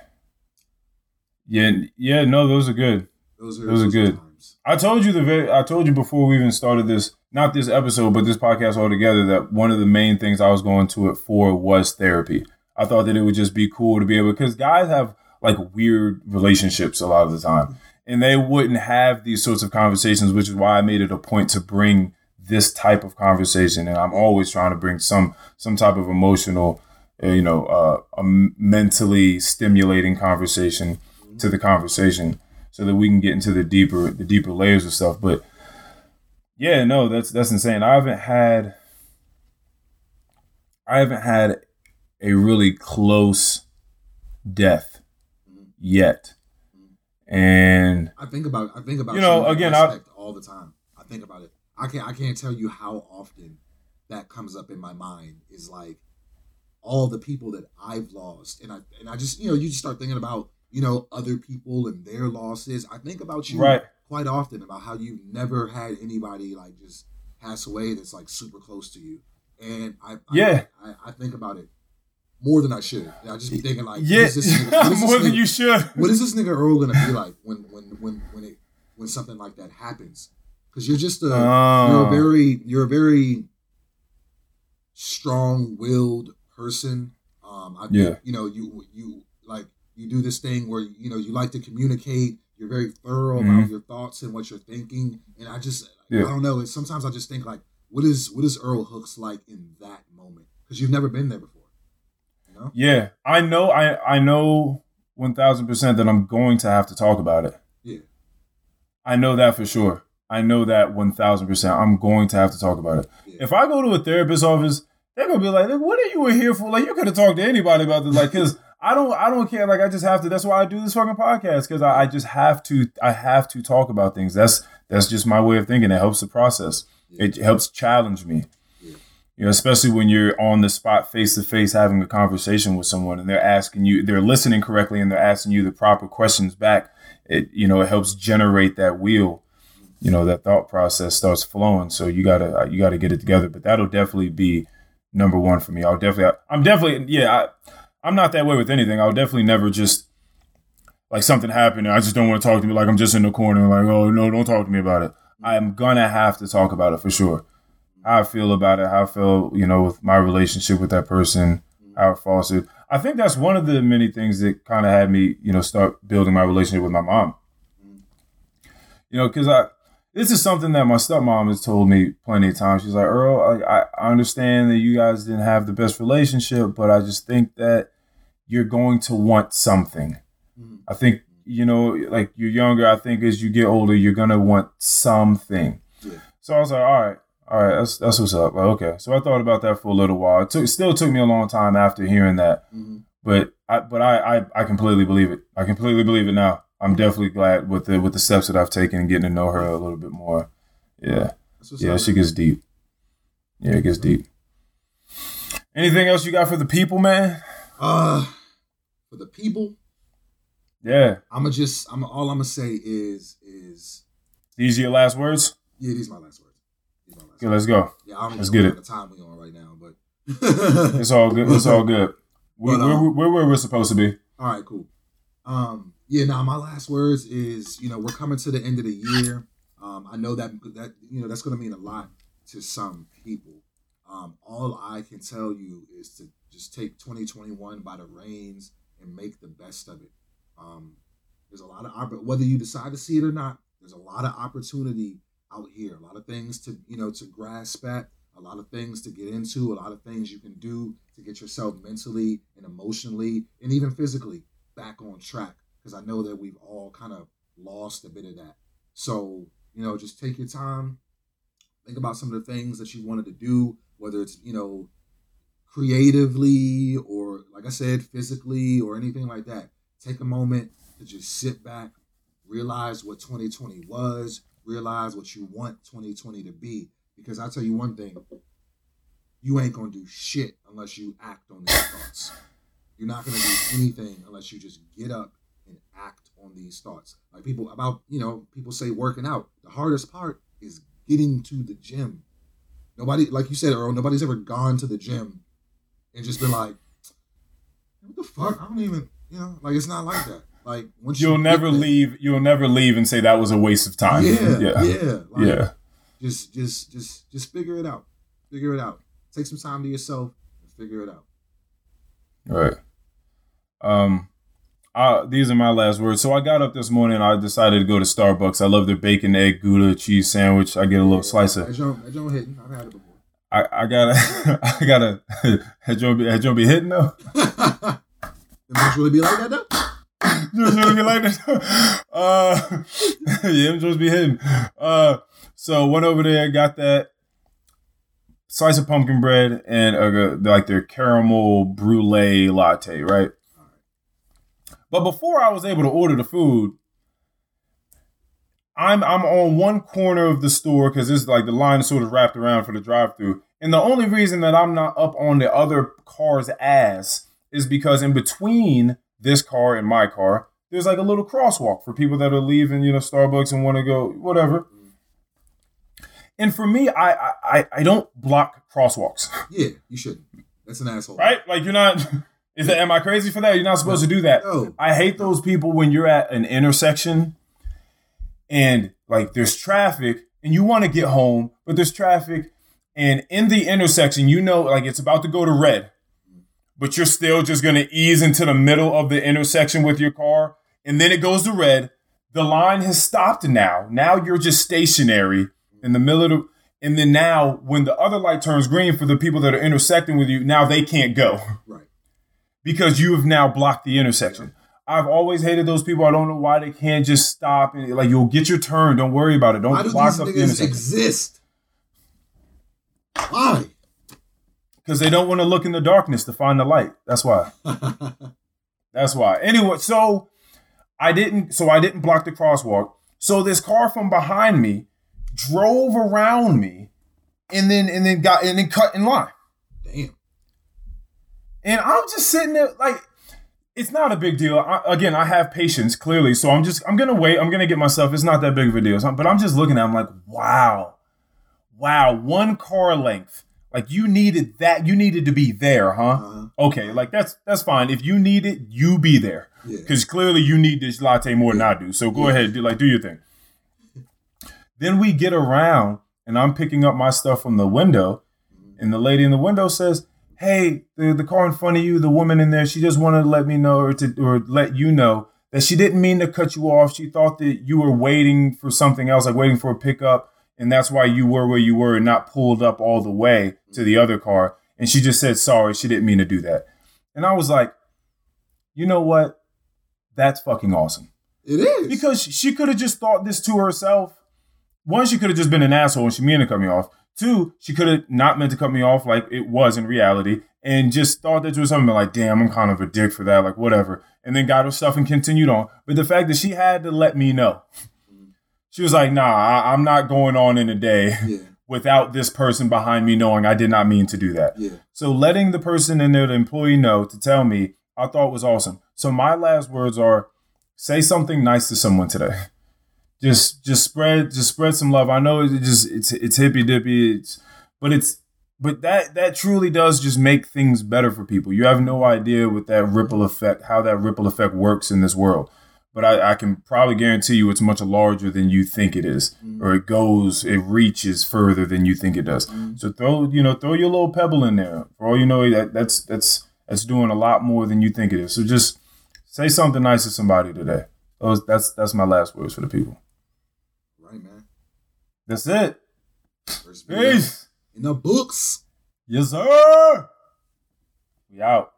Yeah. Yeah. No, those are good. those are Those are good. Times. I told you the very, I told you before we even started this, not this episode, but this podcast altogether, that one of the main things I was going to it for was therapy. I thought that it would just be cool to be able because guys have like weird relationships a lot of the time, and they wouldn't have these sorts of conversations, which is why I made it a point to bring this type of conversation, and I'm always trying to bring some some type of emotional, uh, you know, uh, a mentally stimulating conversation to the conversation so that we can get into the deeper the deeper layers of stuff. But yeah, no, that's that's insane. I haven't had I haven't had a really close death yet. And I think about I think about You know, again, I- all the time. I think about it. I can't I can't tell you how often that comes up in my mind. Is like all the people that I've lost, and I and I just you know you just start thinking about you know other people and their losses. I think about you right. quite often about how you've never had anybody like just pass away that's like super close to you, and I I- Yeah. I, I think about it more than I should. I just be thinking like, Yeah, is this nigga- what is this more than nigga- you should. what is this nigga Earl gonna be like when when when when it when something like that happens? Because you're just a you're a Oh. very you're a very strong willed person. Um, I think, Yeah. you know you you like you do this thing where you know you like to communicate. You're very thorough about Mhm. your thoughts and what you're thinking. And I just Yeah. I don't know. It's, sometimes I just think like, what is what is Earl Hooks like in that moment? Because you've never been there before. You know? Yeah. I know I I know one thousand percent that I'm going to have to talk about it. Yeah. I know that for sure. I know that one thousand percent. I'm going to have to talk about it. Yeah. If I go to a therapist's office, they're gonna be like, "What are you in here for? Like, you could have talked to anybody about this, like, because I don't, I don't care. Like, I just have to. That's why I do this fucking podcast because I, I just have to. I have to talk about things. That's that's just my way of thinking. It helps the process. Yeah. It helps challenge me. Yeah. You know, especially when you're on the spot, face to face, having a conversation with someone, and they're asking you, they're listening correctly, and they're asking you the proper questions back. It, you know, it helps generate that wheel you know that thought process starts flowing so you gotta you gotta get it together but that'll definitely be number one for me i'll definitely i'm definitely yeah I, i'm not that way with anything. I'll definitely never just like something happened and i just don't want to talk to me like i'm just in the corner like oh no don't talk to me about it. I'm gonna have to talk about it for sure. How i feel about it how i feel you know with my relationship with that person how it fostered i think that's one of the many things that kind of had me you know start building my relationship with my mom. You know because i this is something that my stepmom has told me plenty of times. She's like, Earl, I, I understand that you guys didn't have the best relationship, but I just think that you're going to want something. Mhm. I think, you know, like you're younger. I think as you get older, you're going to want something. Yeah. So I was like, all right, all right, that's, that's what's up. Like, okay. So I thought about that for a little while. It, took, it still took me a long time after hearing that, Mhm. but I, but I, I, I completely believe it. I completely believe it now. I'm definitely glad with the with the steps that I've taken and getting to know her a little bit more. Yeah, yeah, she gets deep. Yeah, it gets deep. Anything else you got for the people, man? Uh, for the people, Yeah, I'm gonna just, I'm all I'm gonna say is, is these are your last words. yeah, these are my last words. My last Okay, words. let's go. Yeah, I don't let's get it. of time we on right now, but It's all good. It's all good. We, But, we're, um, we're where we're supposed to be. All right, cool. Um, yeah, now my last words is, you know, we're coming to the end of the year. Um, I know that that you know that's going to mean a lot to some people. Um, all I can tell you is to just take 2021 by the reins and make the best of it. Um, there's a lot of whether you decide to see it or not. There's a lot of opportunity out here. A lot of things to you know to grasp at. A lot of things to get into. A lot of things you can do to get yourself mentally and emotionally and even physically back on track. Because I know that we've all kind of lost a bit of that. So you know, just take your time. Think about some of the things that you wanted to do, whether it's you know creatively or like I said, physically or anything like that. Take a moment to just sit back, realize what 2020 was, realize what you want 2020 to be. Because I tell you one thing, you ain't gonna do shit unless you act on these thoughts. You're not gonna do anything unless you just get up and act on these thoughts. Like people about, you know, people say working out. The hardest part is getting to the gym. Nobody, like you said, Earl, nobody's ever gone to the gym and just been like, what the fuck? I don't even, you know, like it's not like that. Like once You'll you never there- leave. You'll never leave and say that was a waste of time. Yeah, yeah, yeah, like, yeah. Just, just, just, just figure it out. Figure it out. Take some time to yourself and figure it out. Right. Um, I, these are my last words. So I got up this morning. I decided to go to Starbucks. I love their bacon, egg, gouda, cheese sandwich. I get a little slice of. That joint, that joint hitting. I've had it before. I, I gotta. I gotta. Had you be, had you be hitting though? It must really be like that though. Just gonna be like this. Uh, yeah, I'm supposed to be hitting. Uh, so went over there, got that slice of pumpkin bread and uh, like their caramel brulee latte, right? But before I was able to order the food, I'm I'm on one corner of the store because it's like the line is sort of wrapped around for the drive-through, and the only reason that I'm not up on the other car's ass is because in between this car and my car, there's like a little crosswalk for people that are leaving, you know, Starbucks and want to go whatever. And for me, I, I I- don't block crosswalks, Yeah, you shouldn't. That's an asshole. right? Like you're not. Is that am I crazy for that? You're not supposed to do that. No. I hate those people when you're at an intersection and like there's traffic and you want to get home, but there's traffic and in the intersection, you know, like it's about to go to red, but you're still just gonna ease into the middle of the intersection with your car, and then it goes to red. The line has stopped now. Now you're just stationary in the middle of the, and then now when the other light turns green for the people that are intersecting with you, now they can't go Right. because you have now blocked the intersection. I've always hated those people. I don't know why they can't just stop and like you'll get your turn. Don't worry about it. Don't Why do block these up niggas exist? Why? because they don't want to look in the darkness to find the light. That's why. That's why. Anyway, so I didn't. So I didn't block the crosswalk. So this car from behind me drove around me, and then and then got and then cut in line. Damn. And I'm just sitting there like it's not a big deal. I, again, I have patience clearly, so I'm just I'm gonna wait. I'm gonna get myself. It's not that big of a deal. So- but I'm just looking at. I'm like, wow, wow, one car length. Like you needed that. You needed to be there, huh? Uh-huh. Okay, like that's that's fine. If you need it, you be there. Yeah. Because clearly you need this latte more than I do. So go ahead, do like do your thing. Then we get around and I'm picking up my stuff from the window, and the lady in the window says, Hey, the, the car in front of you, the woman in there, she just wanted to let me know or to or let you know that she didn't mean to cut you off. She thought that you were waiting for something else, like waiting for a pickup, and that's why you were where you were and not pulled up all the way to the other car. And she just said sorry, she didn't mean to do that. And I was like, you know what? That's fucking awesome. It is. Because she could have just thought this to herself. One, she could have just been an asshole and she meant to cut me off. Two, she could have not meant to cut me off like it was in reality and just thought that it was something like, damn, I'm kind of a dick for that, like whatever. And then got herself and continued on. But the fact that she had to let me know, she was like, nah, I- I'm not going on in a day yeah. without this person behind me knowing I did not mean to do that. Yeah. So letting the person in there, the employee know to tell me, I thought was awesome. So my last words are say something nice to someone today. Just just spread just spread some love. I know it just it's it's hippy dippy, it's but it's but that that truly does just make things better for people. You have no idea what that ripple effect, how that ripple effect works in this world. But I, I can probably guarantee you it's much larger than you think it is, mm. or it goes, it reaches further than you think it does. Mm. So throw, you know, throw your little pebble in there. For all you know, that that's that's that's doing a lot more than you think it is. So just say something nice to somebody today. Those that's that's my last words for the people. That's it. First Peace. in the books. Yes, sir. We out.